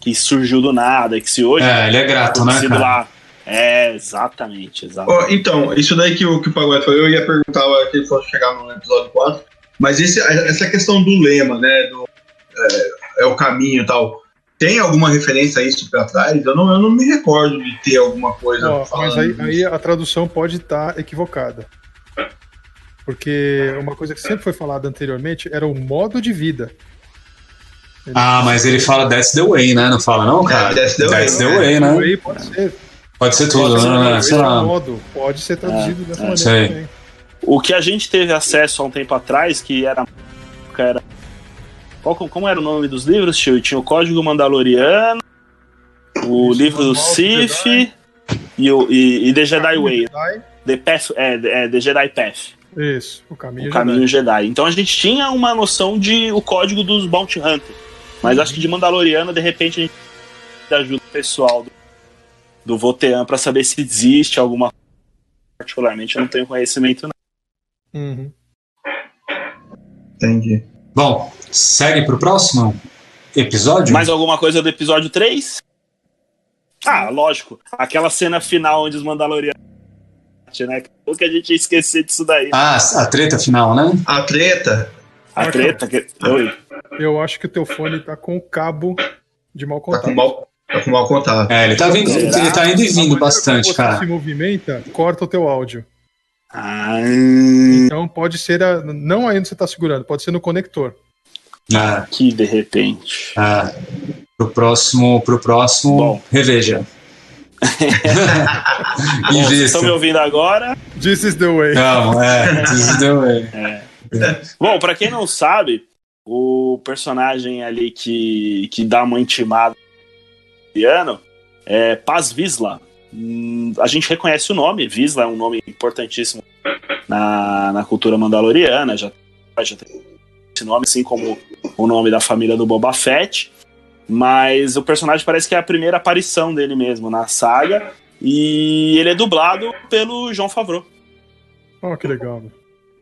que surgiu do nada, que se hoje É, ele é grato, né, lá. É, exatamente, exatamente. então, isso daí que o, que o Pagode falou, eu ia perguntar que ele fosse chegar no episódio 4, mas esse, essa questão do lema, né, do, é, é o caminho e tal, tem alguma referência a isso pra trás? Eu não, eu não me recordo de ter alguma coisa Ó, mas aí, aí a tradução pode estar equivocada. Porque uma coisa que sempre foi falada anteriormente era o modo de vida. Ele- Ah, mas ele fala That's the way, né? Não fala, não, cara? É, that's the way, That's the né? way, né? Aí pode ser. Pode ser tudo, Pode ser, né? Sei lá. modo pode ser traduzido dessa é, maneira sei. também. O que a gente teve acesso há um tempo atrás, que era. que era qual, como era o nome dos livros, tio? Tinha o Código Mandaloriano, o Isso, livro do Sif Jedi. e, o, e, e The Jedi Way. Jedi. The, Path, é, é, The Jedi Path. Isso, o caminho, o Jedi. caminho Jedi. Então a gente tinha uma noção de o código dos Bounty Hunters. Mas acho que de Mandaloriano, de repente, a gente ajuda pessoal do, do Votean para saber se existe alguma particularmente eu não tenho conhecimento não. Uhum. Entendi. Bom, segue pro próximo episódio? Mais alguma coisa do episódio 3? Ah, lógico. Aquela cena final onde os Mandalorianos. Né? Como que a gente ia esquecer disso daí? Ah, a treta final, né? A treta. A treta. Que... Oi. Eu acho que o teu fone tá com o cabo de mau Tá contato. com mal, tá com mal contato. É, ele tá, vindo, ele tá indo e vindo bastante, cara. se movimenta, corta o teu áudio. Ah, Então pode ser, a, não aí onde você tá segurando, pode ser no conector. Ah, que de repente. ah. Pro próximo, pro próximo, Bom. reveja. Bom, vocês estão me ouvindo agora? This is the way. Não, é, this is the way. Bom, pra quem não sabe, o personagem ali que, que dá uma intimada no ano é Paz Visla. A gente reconhece o nome, Visla é um nome importantíssimo na, na cultura mandaloriana, já, já tem esse nome, assim como o nome da família do Boba Fett. Mas o personagem parece que é a primeira aparição dele mesmo na saga. E ele é dublado pelo João Favreau. Oh, que legal. meu.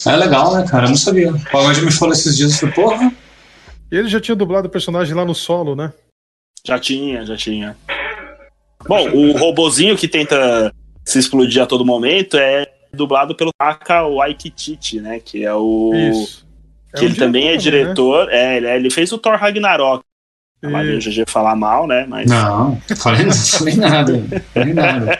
É legal, né, cara? Eu não sabia. O Pagode me falou esses dias, falei, porra. E ele já tinha dublado o personagem lá no solo, né? Já tinha, já tinha. Bom, o robozinho que tenta se explodir a todo momento é dublado pelo Taka Waikiki, né? Que é o. Isso. Que ele um também é diretor, diretor. É, ele, é- ele fez o Thor Ragnarok. Né? Mas o Isso. GG falar mal, né? Mas. Não, falei, não falei nada. Falei nada.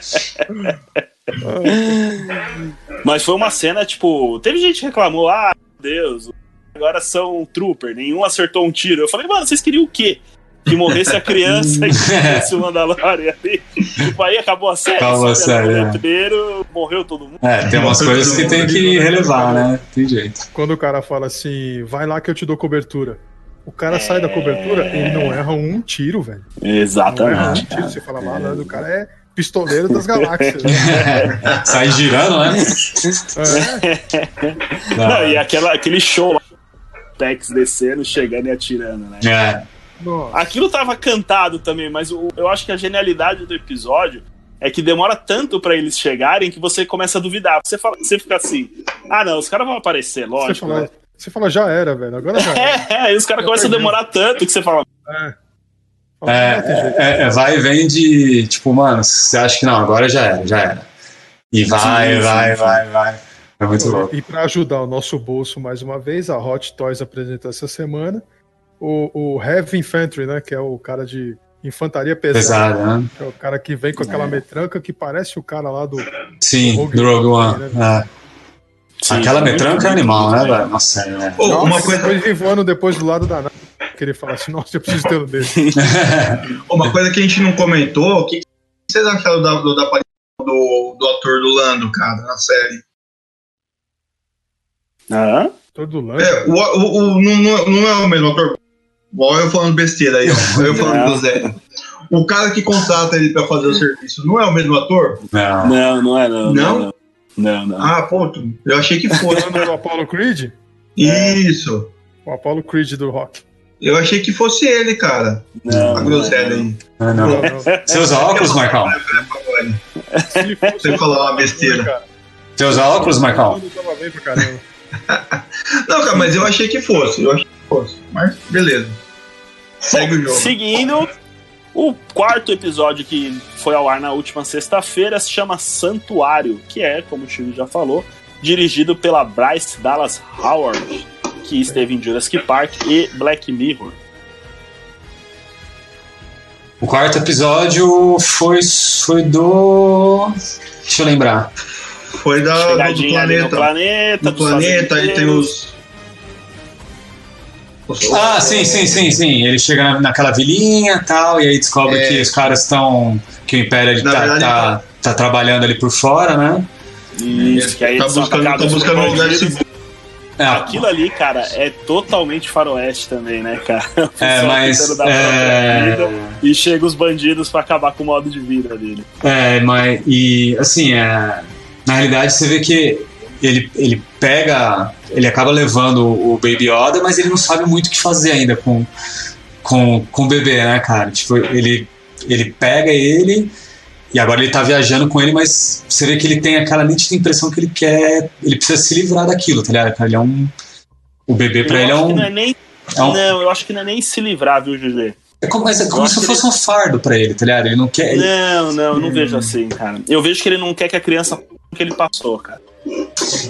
Mas foi uma cena, tipo. Teve gente que reclamou, ah, meu Deus, agora são trooper, nenhum acertou um tiro. Eu falei, mano, vocês queriam o quê? Que morresse a criança e que morresse o Mandalorian ali. Tipo, aí acabou a série. Acabou a sabe? série, No é. letreiro, morreu todo mundo. É, tem umas coisas que tem que relevar, né? Tem jeito. Quando o cara fala assim, vai lá que eu te dou cobertura. O cara sai da cobertura, ele não erra um tiro, velho. Não erra um Exatamente. tiro. Você fala, malandro, o cara é pistoleiro das galáxias. né? Sai girando, né? É, Não, e aquela, aquele show lá, Tex descendo, chegando e atirando, né? É. nossa. Aquilo tava cantado também, mas o- eu acho que a genialidade do episódio é que demora tanto pra eles chegarem que você começa a duvidar. Você, fala, você fica assim, ah não, os caras vão aparecer, Você lógico. fala, né? você fala, já era, velho. Agora já era. É, é, aí os caras começam a demorar tanto que você fala, É. É, não tem jeito. é, é, vai e vem de, tipo, mano, você acha que não, agora já era, já era. E vai, Sim, vai, sim, vai, vai. É muito louco. E para ajudar o nosso bolso mais uma vez, a Hot Toys apresentou essa semana o, o Heavy Infantry, né? Que é o cara de infantaria pesada. Pesado, né? Que é o cara que vem com aquela É. metranca que parece o cara lá do. Sim, Rogue do Rogue One. One, É. sim, Aquela metranca é animal, né, velho? Nossa, é. Uma Nossa, coisa, Depois vem voando depois do lado da nave. Que ele fala assim, nossa, eu preciso ter um desse. uma coisa que a gente não comentou, o que, vocês acharam da, do, da aparição do, do ator do Lando, cara, na série? Hã? Todo lance. É, o, o, o- não, não- não é o mesmo ator. Igual eu falando besteira aí, ó. Eu falando do Zé. O cara que contrata ele pra fazer o serviço não é o mesmo ator? Não. Não, não é não. Não? Não, não. não. Ah, ponto. Eu achei que fosse. Falando do Apollo Creed? Isso. O Apollo Creed do rock. Eu achei que fosse ele, cara. não, A groselha não. aí. Não, Não, não. usa óculos, Marcão? Você falou uma besteira. usa óculos, Marcão? Não, cara, mas eu achei que fosse. Eu achei Mas beleza. Segue o jogo. Seguindo, o quarto episódio que foi ao ar na última sexta-feira se chama Santuário, que é, como o Chico já falou, dirigido pela Bryce Dallas Howard, que esteve em Jurassic Park e Black Mirror. O quarto episódio foi, foi do. Deixa eu lembrar. Foi da, do planeta. planeta, dos planeta, aí tem os. Ah, sim, sim, sim, sim. Ele chega na- naquela vilinha e tal, e aí descobre É. que os caras estão. que o Império tá, verdade, tá, tá trabalhando ali por fora, né? Isso, que aí Tá buscando, tá buscando um lugar seguro. É, Aquilo ali, cara, é totalmente faroeste também, né, cara? O é pessoal mas. tentando dar a É, própria vida, E chega os bandidos pra acabar com o modo de vida dele. é, mas. E, assim, é, na realidade você vê que ele, ele pega. Ele acaba levando o Baby Yoda, mas ele não sabe muito o que fazer ainda com, com, com o bebê, né, cara? Tipo, ele ele pega ele e agora ele tá viajando com ele, mas você vê que ele tem aquela nítida impressão que ele quer. Ele precisa se livrar daquilo, tá ligado? Ele é um. O bebê pra Eu ele é um. Não, é nem, é um- não, eu acho que não é nem se livrar, viu, José? É como, mas é como se fosse um fardo pra ele, tá ligado? Ele não quer. ele- Não, não, eu não vejo assim, cara. Eu vejo que ele não quer que a criança que ele passou, cara.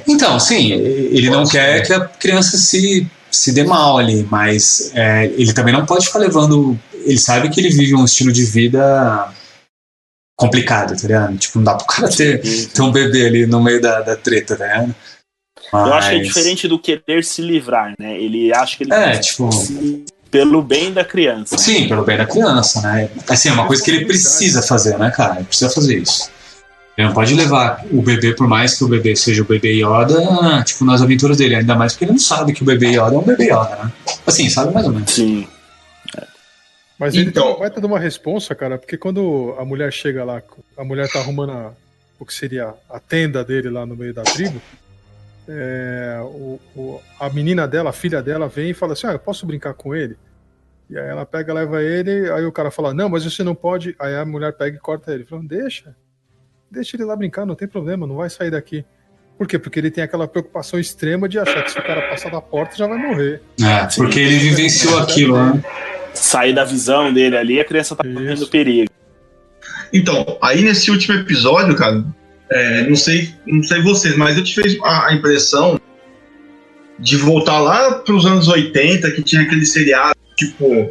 Então, sim, ele não quer que a criança se, se dê mal ali, mas é, ele também não pode ficar levando. Ele sabe que ele vive um estilo de vida complicado, tá ligado? Tipo, não dá pro cara ter, ter um bebê ali no meio da, da treta, tá ligado? Eu acho que é Mas- diferente do querer se livrar, né? Ele acha que ele É, tipo. pelo bem da criança. Sim, pelo bem da criança, né? Assim, é uma coisa que ele precisa fazer, né, cara? Ele precisa fazer isso. Ele não pode levar o bebê, por mais que o bebê seja o bebê Yoda, tipo, nas aventuras dele. Ainda mais porque ele não sabe que o bebê Yoda é um bebê Yoda, né? Assim, sabe mais ou menos. Sim. Mas ele Então. baita de uma responsa, cara, porque quando a mulher chega lá, a mulher tá arrumando a- o que seria a tenda dele lá no meio da tribo, é, o- o- a menina dela, a filha dela, vem e fala assim: Ah, eu posso brincar com ele? E aí ela pega, leva ele, aí o cara fala: Não, mas você não pode. Aí a mulher pega e corta ele. Fala: Deixa, deixa ele lá brincar, não tem problema, não vai sair daqui. Por quê? Porque ele tem aquela preocupação extrema de achar que se o cara passar da porta já vai morrer. É, porque ele vivenciou aquilo, né? Sair da visão dele ali, a criança tá correndo perigo. Então, aí nesse último episódio, cara, é, não sei, não sei vocês, mas eu tive a, a impressão de voltar lá pros anos 80, que tinha aquele seriado tipo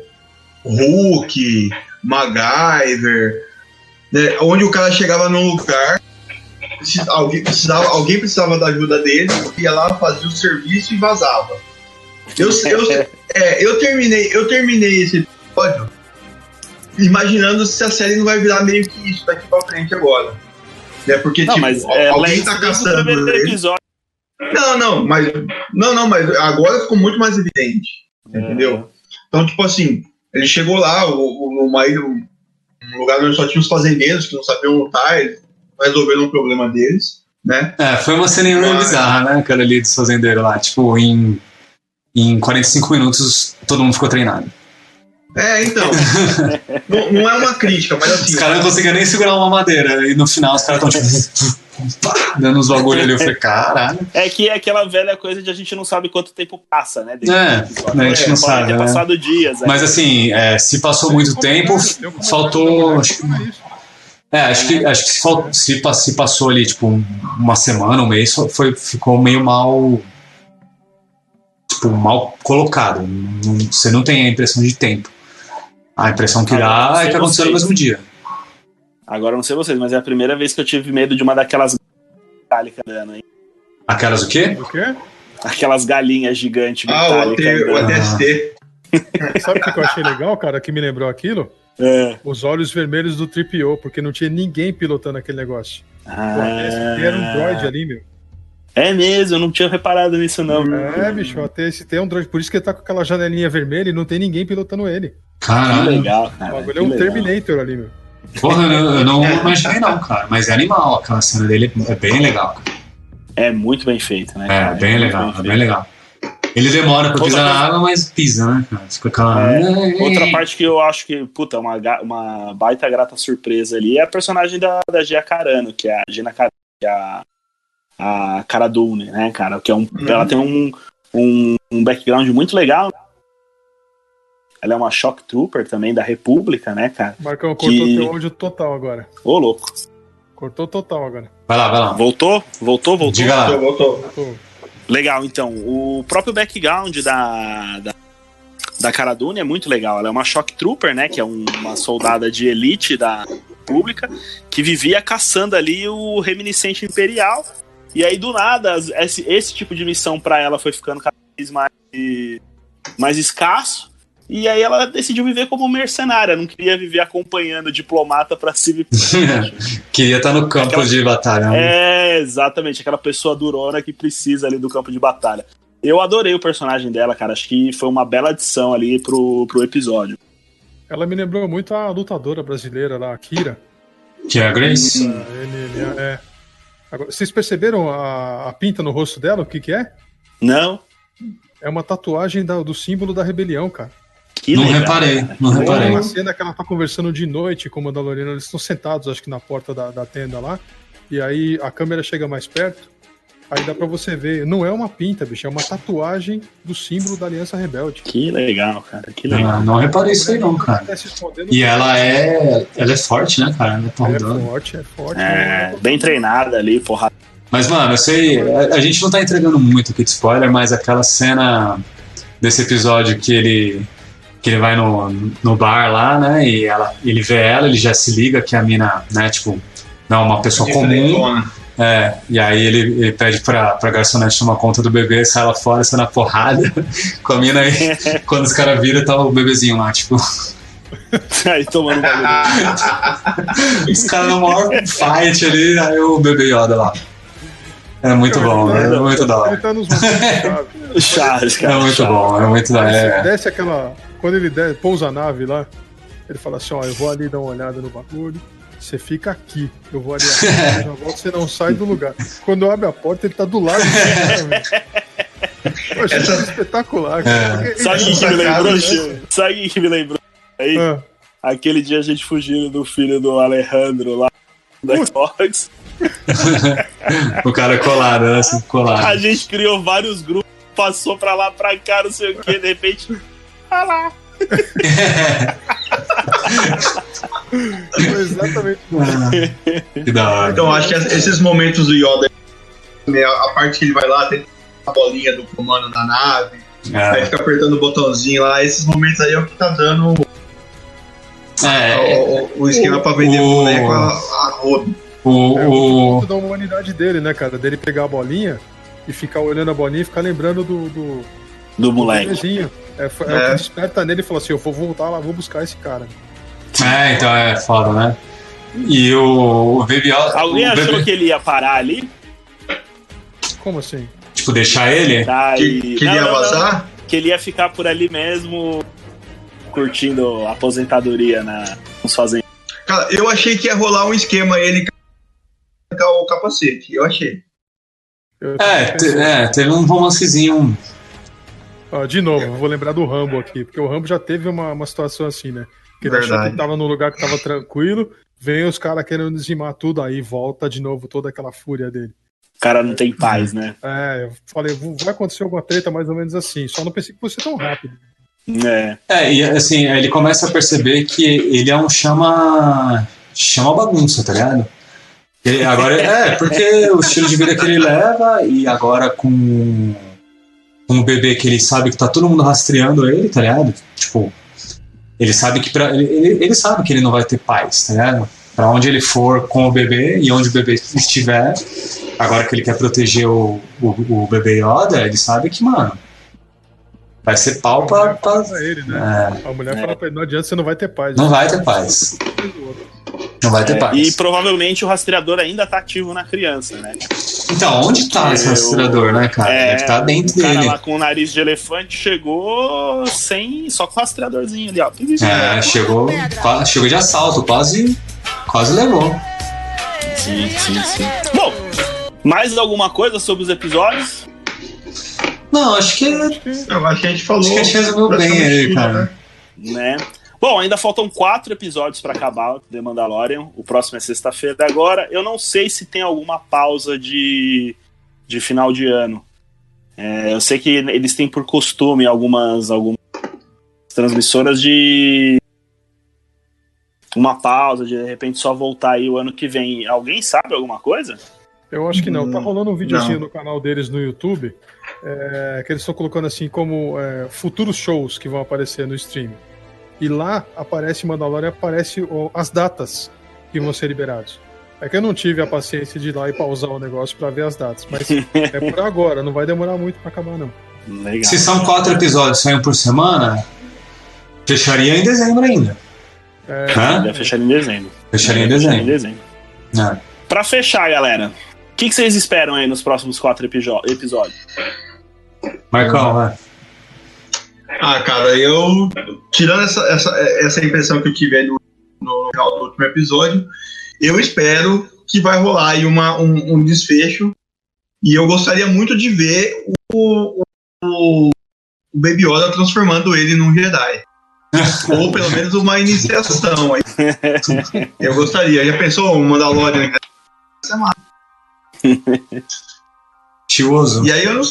Hulk, MacGyver, né, onde o cara chegava num lugar, se alguém precisava, alguém precisava da ajuda dele, ia lá, fazia o serviço e vazava. Eu, eu, é, eu terminei, eu terminei esse episódio imaginando se a série não vai virar meio que isso daqui pra frente agora. Né? Porque, Não, tipo, mas é, alguém tá o caçando. Não, não, mas. Não, não, mas agora ficou muito mais evidente. Entendeu? Então, tipo assim, ele chegou lá, o- o- numa ilha, um lugar onde só tinha os fazendeiros que não sabiam lutar, eles resolveram o problema deles, né? É, foi uma cena meio bizarra, né? Aquela ali dos fazendeiros lá. Tipo, em, em 45 minutos todo mundo ficou treinado. É, então. não, não é uma crítica, mas assim. Os caras não conseguiam nem segurar uma madeira. E no final os caras estão tipo. pá, dando uns bagulho ali. Eu falei, caralho. É que é aquela velha coisa de a gente não sabe quanto tempo passa, né? É, né, a gente não Pode sabe, né? passado dias. Mas assim, é, se passou muito tempo, Tem faltou. acho que-. É, acho que, acho que se, se se passou ali, tipo, um- uma semana, um mês, foi, ficou meio mal. Tipo, mal colocado. Não- você não tem a impressão de tempo. A impressão que não dá é que aconteceu no mesmo dia. Agora eu não sei vocês, mas é a primeira vez que eu tive medo de uma daquelas metálicas hein? Aquelas o quê? O quê? Aquelas galinhas gigantes Ah, o, metálicas AT, o. ADST. Sabe o que eu achei legal, cara, que me lembrou aquilo? É. Os olhos vermelhos do Tripio, porque não tinha ninguém pilotando aquele negócio. O Ah, ATST era um droid ali, meu. É mesmo, eu não tinha reparado nisso, não. É, bicho, o ATST é um droid. Por isso que ele tá com aquela janelinha vermelha e não tem ninguém pilotando ele. Que Caralho. legal, O cara. bagulho que é um legal. Terminator ali, meu. Porra, eu, eu não imaginei não, cara. Mas é animal, aquela cena dele é bem legal. cara. É muito bem feito, né? É, cara? bem muito legal, é feito. bem legal. Ele demora pra pisar na água, mas pisa, né, cara? Fica aquela. Outra parte que eu acho que, puta, uma, uma baita grata surpresa ali é a personagem da, da Gia Carano, que é a Gina Carano, que é a, a Cara Dune, né, cara? Que é um, Ela tem um, um, um background muito legal. Ela é uma shock trooper também da República, né, cara? Marcão cortou Que- teu áudio total agora. Ô, louco. Cortou total agora. Vai lá, vai lá. Voltou? Voltou, voltou? Diga lá. Voltou, voltou. Legal, então. O próprio background da, da, da Cara Dune é muito legal. Ela é uma shock trooper, né? Que é um- uma soldada de elite da República que vivia caçando ali o reminiscente imperial. E aí, do nada, esse, esse tipo de missão pra ela foi ficando cada vez mais, mais escasso. E aí ela decidiu viver como mercenária, não queria viver acompanhando diplomata cima pra baixo. Queria estar no campo Aquela- de batalha. né? É, exatamente, aquela pessoa durona que precisa ali do campo de batalha. Eu adorei o personagem dela, cara. Acho que foi uma bela adição ali pro, pro episódio. Ela me lembrou muito a lutadora brasileira lá, a Kira. Que é a Grace. A NNA, é. Agora, vocês perceberam a, a pinta no rosto dela? O que, que é? Não? É uma tatuagem da- do símbolo da rebelião, cara. Que não legal, reparei, cara. não Tem reparei. uma cena que ela tá conversando de noite com o Mandaloriano, eles estão sentados, acho que na porta da, da tenda lá, e aí a câmera chega mais perto, aí dá pra você ver, não é uma pinta, bicho, é uma tatuagem do símbolo da Aliança Rebelde. Que legal, cara. Que legal. Ah, não reparei isso aí não, cara. Tá E ela é. Ela é forte, né, cara? Ela é é forte, é forte. É, né? bem treinada ali, porra. Mas, mano, eu sei. A, a gente não tá entregando muito aqui de spoiler, mas aquela cena desse episódio que ele. Que ele vai no, no bar lá, né? E ela, ele vê ela, ele já se liga que a mina, né, tipo, não é uma pessoa comum. É, e aí ele, ele pede pra, pra garçonete tomar conta do bebê, sai lá fora, sai na porrada com a mina aí. Quando os caras viram, tá o bebezinho lá, tipo. Aí tomando bagulho. Os caras no maior fight ali, aí o bebê Yoda lá. É muito bom, né? É muito da Ele hora. tá nos momentos chave. Charles, É cara. muito bom, é muito da é. desce aquela. Quando ele desce, pousa a nave lá, ele fala assim: ó, eu vou ali dar uma olhada no bagulho. Você fica aqui, eu vou ali, eu já volto, você não sai do lugar. Quando abre a porta, ele tá do lado do. Eu achei isso espetacular, cara. É. Sabe o que me lembrou? Chico? Sabe o que me lembrou? Aí, Ah, aquele dia a gente fugindo do filho do Alejandro lá da Xbox. O cara colado, né? Colado. A gente criou vários grupos, passou pra lá, pra cá, não sei o que, de repente. Ah lá. foi exatamente. que da hora. Então, acho que esses momentos do Yoda, né, a parte que ele vai lá, tem a bolinha do comando da nave, aí É, fica apertando o botãozinho lá, esses momentos aí é o que tá dando é, o, o- o esquema pra vender o- boneco a, a rodo. o, É o, muito da humanidade dele, né, cara? Dele pegar a bolinha e ficar olhando a bolinha e ficar lembrando do, do, Do do moleque. bebezinho. É, foi- é É. o que desperta nele e fala assim: eu vou voltar lá, vou buscar esse cara. é, então é foda, né? E o, o Baby Yoda. Alguém o achou que ele ia parar ali? Como assim? Tipo, deixar ele? Tá, Que, e- que ele Não, ia não, não. vazar? Que ele ia ficar por ali mesmo, curtindo a aposentadoria na, nos fazendas. Cara, eu achei que ia rolar um esquema ele o capacete. Eu achei. Eu É, te- é, teve um romancezinho. Ó, de novo, eu vou lembrar do Rambo aqui, porque o Rambo já teve uma, uma situação assim, né? Que ele achou que tava num lugar que tava tranquilo, vem os caras querendo dizimar tudo, aí volta de novo toda aquela fúria dele. O cara não tem paz, né? É, eu falei, vai acontecer alguma treta mais ou menos assim, só não pensei que fosse tão rápido. É. É, e assim, ele começa a perceber que ele é um chama. chama bagunça, tá ligado? Ele- agora, é, porque o estilo de vida que ele leva, e agora com um bebê que ele sabe que tá todo mundo rastreando ele, tá ligado? Tipo, ele sabe que pra, ele, ele sabe que ele não vai ter paz, tá ligado? Pra onde ele for com o bebê e onde o bebê estiver, agora que ele quer proteger o, o, o bebê Yoda, ele sabe que, mano, vai ser pau pra. pra Pra ele, né? é, A mulher É. fala pra ele, não adianta, você não vai ter paz. não vai ter paz. Não vai ter É, paz. E provavelmente o rastreador ainda tá ativo na criança, né? Então, onde tá esse rastreador, né, cara? É, Deve estar dentro o cara dele. lá com o nariz de elefante chegou sem. só com o rastreadorzinho ali, ó. É, chegou, qua- chegou de assalto, quase, quase levou. Sim, sim, sim. Bom, mais alguma coisa sobre os episódios? Não, acho que, Eu acho que a gente falou. acho que a gente resolveu bem aí, cara. né? Bom, ainda faltam quatro episódios pra acabar The Mandalorian. O próximo é sexta-feira agora. Eu não sei se tem alguma pausa de, de final de ano. É, eu sei que eles têm por costume algumas, algumas transmissoras de uma pausa, de, de repente só voltar aí o ano que vem. Alguém sabe alguma coisa? Eu acho que não. Tá Hum, rolando um videozinho não. no canal deles no YouTube, é, que eles estão colocando assim como é, futuros shows que vão aparecer no stream. E lá aparece Mandalorian, aparece as datas que vão ser liberados. É que eu não tive a paciência de ir lá e pausar o negócio pra ver as datas, mas é por agora, não vai demorar muito pra acabar não. Legal. Se são quatro episódios, saem por semana, fecharia em dezembro ainda. É, Hã? Vai fechar em dezembro. Fecharia em Vai fechar dezembro. É. Pra fechar, galera, o que, que vocês esperam aí nos próximos quatro episódios? Marcão, vai. Ah, cara, eu. Tirando essa, essa, essa impressão que eu tive aí no, no final do último episódio, eu espero que vai rolar aí uma, um, um desfecho. E eu gostaria muito de ver o, o, o Baby Yoda transformando ele num Jedi. Ou pelo menos uma iniciação. aí. Eu gostaria. Já pensou um Mandalorian? Isso é massa. E aí eu,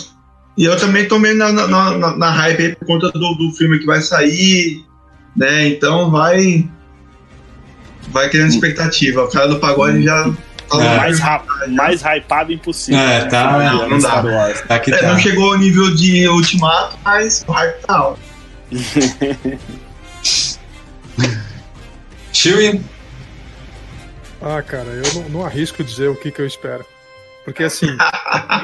e eu também tô meio na, na, na, na hype aí por conta do, do filme que vai sair, né? Então vai. Vai criando expectativa. O cara do pagode já. tá É. mais, ra- mais hypado impossível. É, né? tá, não, não dá. Star Wars. Tá que É, tá. não chegou ao nível de Ultimato, mas o hype tá alto. Chewie? Ah, cara, eu não, não arrisco dizer o que, que eu espero. Porque assim,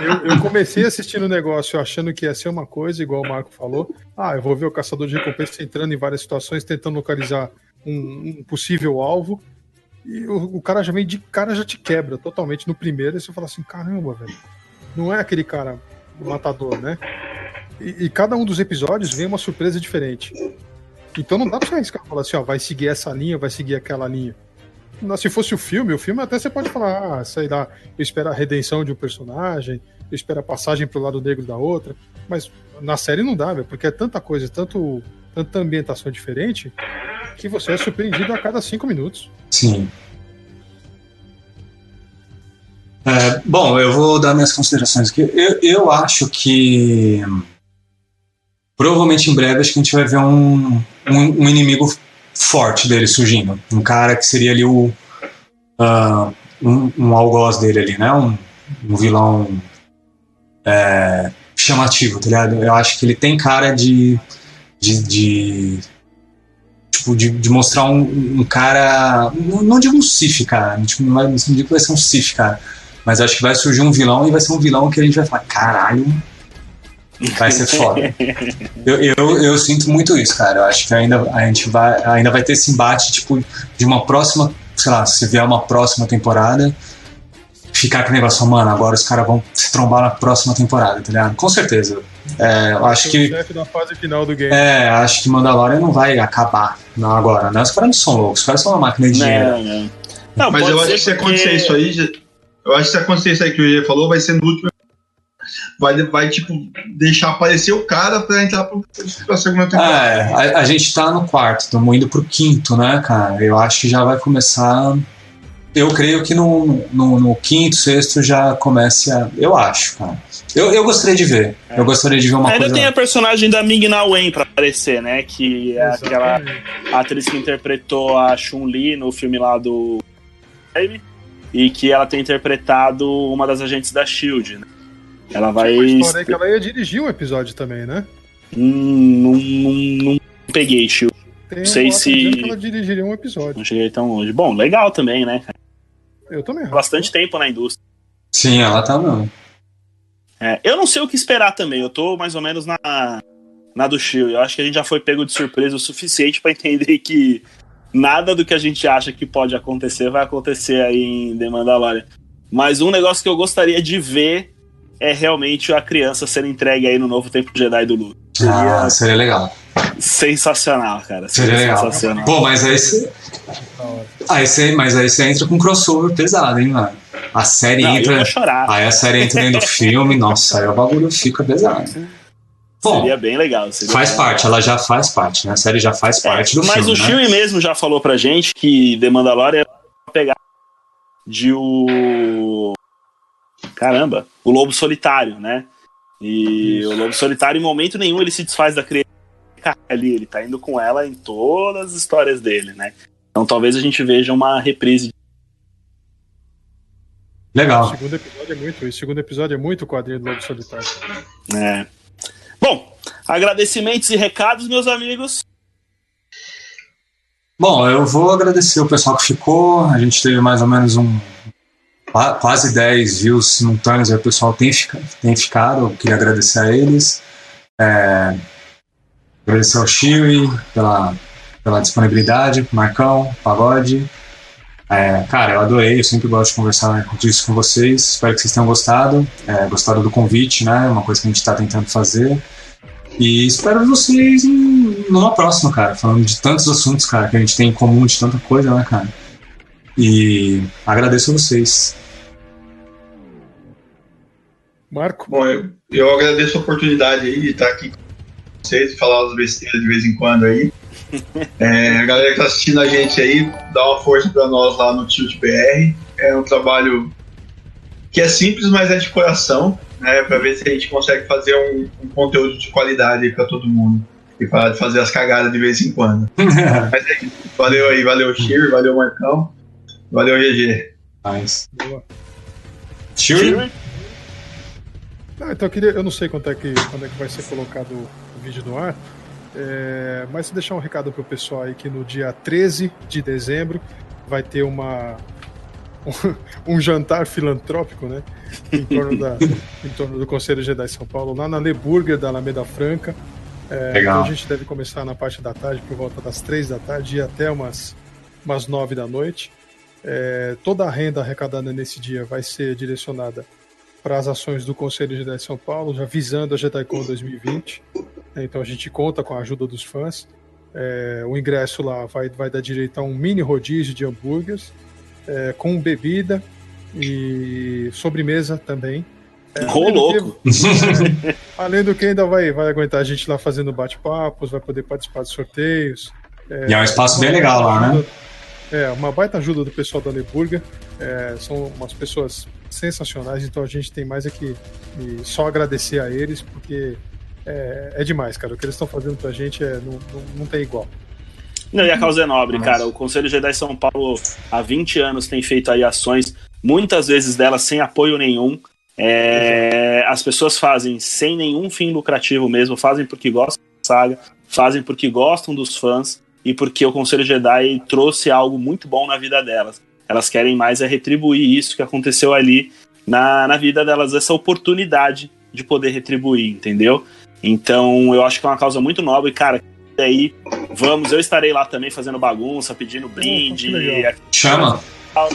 eu, eu comecei assistindo o negócio achando que ia ser uma coisa, igual o Marco falou. Ah, eu vou ver o caçador de recompensa entrando em várias situações, tentando localizar um, um possível alvo. E o, o cara já vem de cara, já te quebra totalmente no primeiro. E você fala assim: caramba, velho. Não é aquele cara matador, né? E, e cada um dos episódios vem uma surpresa diferente. Então não dá pra você arriscar falar assim: ó, vai seguir essa linha, vai seguir aquela linha. Se fosse o filme, o filme até você pode falar, ah, sei lá, eu espero a redenção de um personagem, eu espero a passagem pro lado negro da outra. Mas na série não dá, velho, porque é tanta coisa, tanto, tanta ambientação diferente, que você é surpreendido a cada cinco minutos. Sim. É, bom, eu vou dar minhas considerações aqui. Eu, eu acho que provavelmente em breve acho que a gente vai ver um, um, um inimigo forte dele surgindo. Um cara que seria ali o. ah, um, um algoz dele ali, né? Um, um vilão é, chamativo, tá ligado? Eu acho que ele tem cara de. de, de tipo, de, de mostrar um, um cara. Não, digo um Sif, cara. Tipo, não, vai, não digo que vai ser um Sif, cara. Mas acho que vai surgir um vilão e vai ser um vilão que a gente vai falar, caralho. Vai ser foda. eu, eu, eu sinto muito isso, cara. Eu acho que ainda a gente vai, ainda vai ter esse embate, tipo, de uma próxima, sei lá, se vier uma próxima temporada, ficar aquele negócio, mano, agora os caras vão se trombar na próxima temporada, tá ligado? Com certeza. É, eu acho que. fase final do game. É, acho que Mandalorian não vai acabar não, agora, né? Os caras não são loucos, os caras são uma máquina de dinheiro. Não, não. Não, Mas eu acho que se porque- acontecer isso aí, eu acho que se acontecer isso aí que o Gê falou, vai ser no último. Vai, vai tipo, deixar aparecer o cara pra entrar pro, pra segunda temporada. É, a, a gente tá no quarto, estamos indo pro quinto, né, cara? Eu acho que já vai começar. Eu creio que no, no, no quinto, sexto já comece a. Eu acho, cara. Eu, eu gostaria de ver. Eu gostaria de ver uma Ainda coisa. tem a personagem da Ming-Na Wen pra aparecer, né? Que é aquela atriz que interpretou a Chun-Li no filme lá do. E que ela tem interpretado uma das agentes da Shield, né? Ela vai. Tinha uma história que ela ia dirigir um episódio também, né? Hum, não, não, não peguei, Shield. Tem Sei um boato se- que ela dirigiria um episódio. Não cheguei tão longe. Bom, legal também, né? Eu também. acho. Bastante tempo na indústria. Sim, ela tá não. É, eu não sei o que esperar também. Eu tô mais ou menos na, na do Shield. Eu acho que a gente já foi pego de surpresa o suficiente pra entender que nada do que a gente acha que pode acontecer vai acontecer aí em The Mandalorian. Mas um negócio que eu gostaria de ver é realmente a criança sendo entregue aí no novo Templo Jedi do Luke. Ah, seria legal. Sensacional, cara. Seria legal. sensacional. Pô, mas aí você. Aí você mas aí você entra com um crossover pesado, hein, mano? A série Não, eu entra. vou chorar. Aí a série entra dentro do filme, nossa, aí o bagulho fica pesado. Bom, Seria bem legal. seria faz parte, ela já faz parte, né? A série já faz parte do É, Mas filme. o né? Chewie mesmo já falou pra gente que The Mandalorian é pegar de o. Caramba, o Lobo Solitário, né? E o Lobo Solitário, em momento nenhum, ele se desfaz da criança ali. Ele tá indo com ela em todas as histórias dele, né? Então talvez a gente veja uma reprise. O Legal. segundo episódio é muito. O segundo episódio é muito quadrinho do Lobo Solitário. né? Bom, agradecimentos e recados, meus amigos. Bom, eu vou agradecer o pessoal que ficou. A gente teve mais ou menos um quase 10 views simultâneos. Aí o pessoal tem, tem ficado. Eu queria agradecer a eles. É, agradecer ao Chewie pela, pela disponibilidade, Marcão, Pagode. É, cara, eu adorei, eu sempre gosto de conversar disso com vocês. Espero que vocês tenham gostado. É, gostado do convite, né? Uma coisa que a gente está tentando fazer. E espero vocês numa próxima, cara. Falando de tantos assuntos, cara, que a gente tem em comum de tanta coisa, né, cara? E agradeço a vocês. Marco, Bom, eu, eu agradeço a oportunidade aí de estar aqui com vocês e falar as besteiras de vez em quando aí. É, a galera que tá assistindo a gente aí, dá uma força para nós lá no Tilt BR. É um trabalho que é simples, mas é de coração, né? Para ver se a gente consegue fazer um, um conteúdo de qualidade para todo mundo. E parar de fazer as cagadas de vez em quando. mas é isso. Valeu aí, valeu Shir, valeu Marcão, valeu GG. Nice. Boa. Ah, então eu queria. Eu não sei quando é que, quando é que vai ser colocado o vídeo no ar. é, mas deixar um recado pro pessoal aí que no dia 13 de dezembro vai ter uma. Um, um jantar filantrópico, né? Em torno, da, em torno do Conselho Jedi São Paulo, lá na Le Burger da Alameda Franca. É, Legal. então a gente deve começar na parte da tarde, por volta das três da tarde e até umas, umas nove da noite. É, toda a renda arrecadada nesse dia vai ser direcionada para as ações do Conselho Jedi São Paulo, já visando a JediCon 2020. né? Então a gente conta com a ajuda dos fãs. É, o ingresso lá vai, vai dar direito a um mini rodízio de hambúrgueres, é, com bebida e sobremesa também. É, Ô, além do louco. que- é, além do que ainda vai, vai aguentar a gente lá fazendo bate-papos, vai poder participar de sorteios. E é um espaço bem legal lá, né? É, uma baita ajuda do pessoal da Leburga. É, são umas pessoas sensacionais, então a gente tem mais é que e só agradecer a eles, porque é, é demais, cara. O que eles estão fazendo pra gente é, não, não, não tem igual. Não, e a causa é nobre, Nossa. cara. O Conselho Jedi São Paulo há 20 anos tem feito aí ações, muitas vezes delas sem apoio nenhum. É, as pessoas fazem sem nenhum fim lucrativo mesmo, fazem porque gostam da saga, fazem porque gostam dos fãs e porque o Conselho Jedi trouxe algo muito bom na vida delas. Elas querem mais é retribuir isso que aconteceu ali na, na vida delas, essa oportunidade de poder retribuir, entendeu? Então eu acho que é uma causa muito nobre, cara. E aí, vamos, eu estarei lá também fazendo bagunça, pedindo brinde. legal. Chama.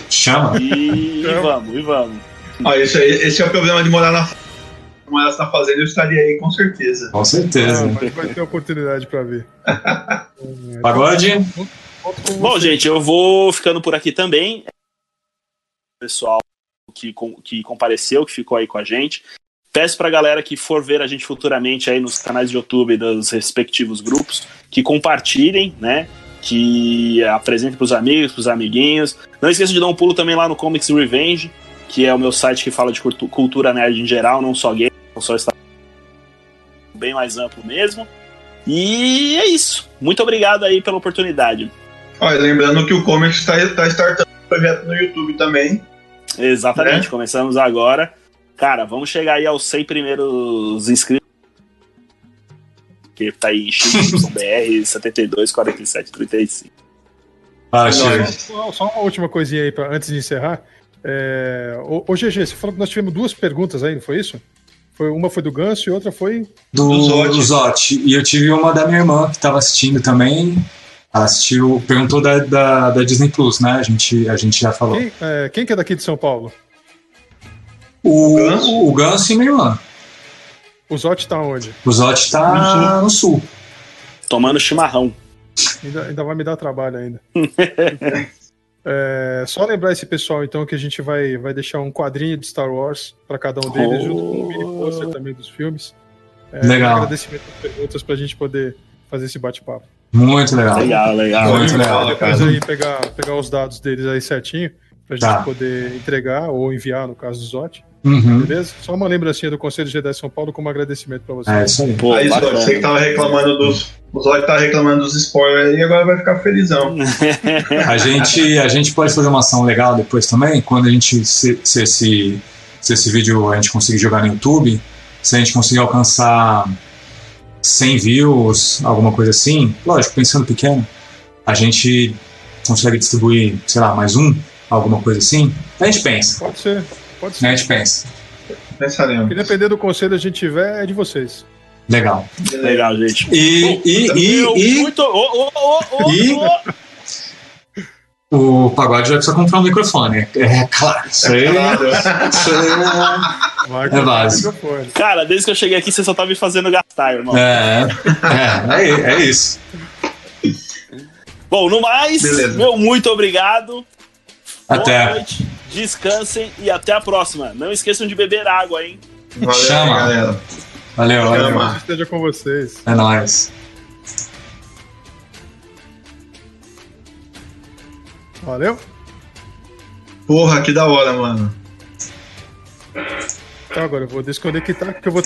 Chama. E, e vamos, e vamos. Ó, esse, esse é o problema de morar na morar na fazenda, eu estaria aí com certeza. Com Ah, certeza. mas vai ter oportunidade pra ver. Pagode? Bom, gente, eu vou ficando por aqui também. Pessoal que, que compareceu, que ficou aí com a gente. Peço pra galera que for ver a gente futuramente aí nos canais de YouTube dos respectivos grupos, que compartilhem, né? Que apresentem pros amigos, pros amiguinhos. Não esqueça de dar um pulo também lá no Comics Revenge, que é o meu site que fala de cultu- cultura nerd em geral, não só game, só está bem mais amplo mesmo. E é isso. Muito obrigado aí pela oportunidade. Olha, lembrando que o Comics está tá startando um projeto no YouTube também. Exatamente, Né? começamos agora. Cara, vamos chegar aí aos 100 primeiros inscritos. Que tá aí XYBR 72 47 35. Fala, É Chico. nóis. Só, só uma última coisinha aí pra, antes de encerrar. É, ô, ô, GG, você falou que nós tivemos duas perguntas aí, não foi isso? Foi, uma foi do Ganso e outra foi. Do, Do Zotti. E eu tive uma da minha irmã que estava assistindo também. Ela assistiu, perguntou da, da, da Disney Plus, né? A gente, a gente já falou. Quem, é, quem que é daqui de São Paulo? O, O Ganso? o Ganso e minha irmã. O Zotti tá onde? O Zotti tá no sul. Tomando chimarrão. Ainda, ainda vai me dar trabalho ainda. É, só lembrar esse pessoal, então, que a gente vai, vai deixar um quadrinho de Star Wars para cada um deles, Oh. junto com um mini pôster também dos filmes. É, Legal. Agradecimento às perguntas pra gente poder fazer esse bate-papo. Muito legal. Legal, legal. Muito de legal. Depois cara. aí pegar, pegar os dados deles aí certinho, pra gente Tá. poder entregar ou enviar, no caso do Zotti. Uhum. Beleza? Só uma lembrancinha do Conselho Jedi São Paulo como agradecimento pra vocês. É isso aí. Pô, Aí, bacana. você que tava reclamando dos. O Zóio tava reclamando dos spoilers aí, agora vai ficar felizão. A gente, a gente pode fazer uma ação legal depois também, quando a gente, se, se esse, se esse vídeo a gente conseguir jogar no YouTube, se a gente conseguir alcançar 100 views, alguma coisa assim, lógico, pensando pequeno, a gente consegue distribuir, sei lá, mais um, alguma coisa assim, a gente pensa, Pode ser, pode né? ser. a gente pensa. Pensaremos. Se depender do conselho que a gente tiver, é de vocês. Legal. Legal, gente. E, e, Meu, e, e muito. Ô, ô, ô, E- o Pagode vai precisar comprar um microfone, é claro, isso aí, Claro. isso aí Marca É o básico. microfone. Cara, desde que eu cheguei aqui, você só tá me fazendo gastar, irmão. é, é, é, é isso. Bom, no mais, Beleza. meu muito obrigado. Boa Até. noite, descansem e até a próxima. Não esqueçam de beber água, hein? Valeu, Chama. galera. Valeu, valeu. Chama. Que esteja com vocês. É nóis. Valeu. Porra, que da hora, mano. Então agora eu vou desconectar tá, que eu vou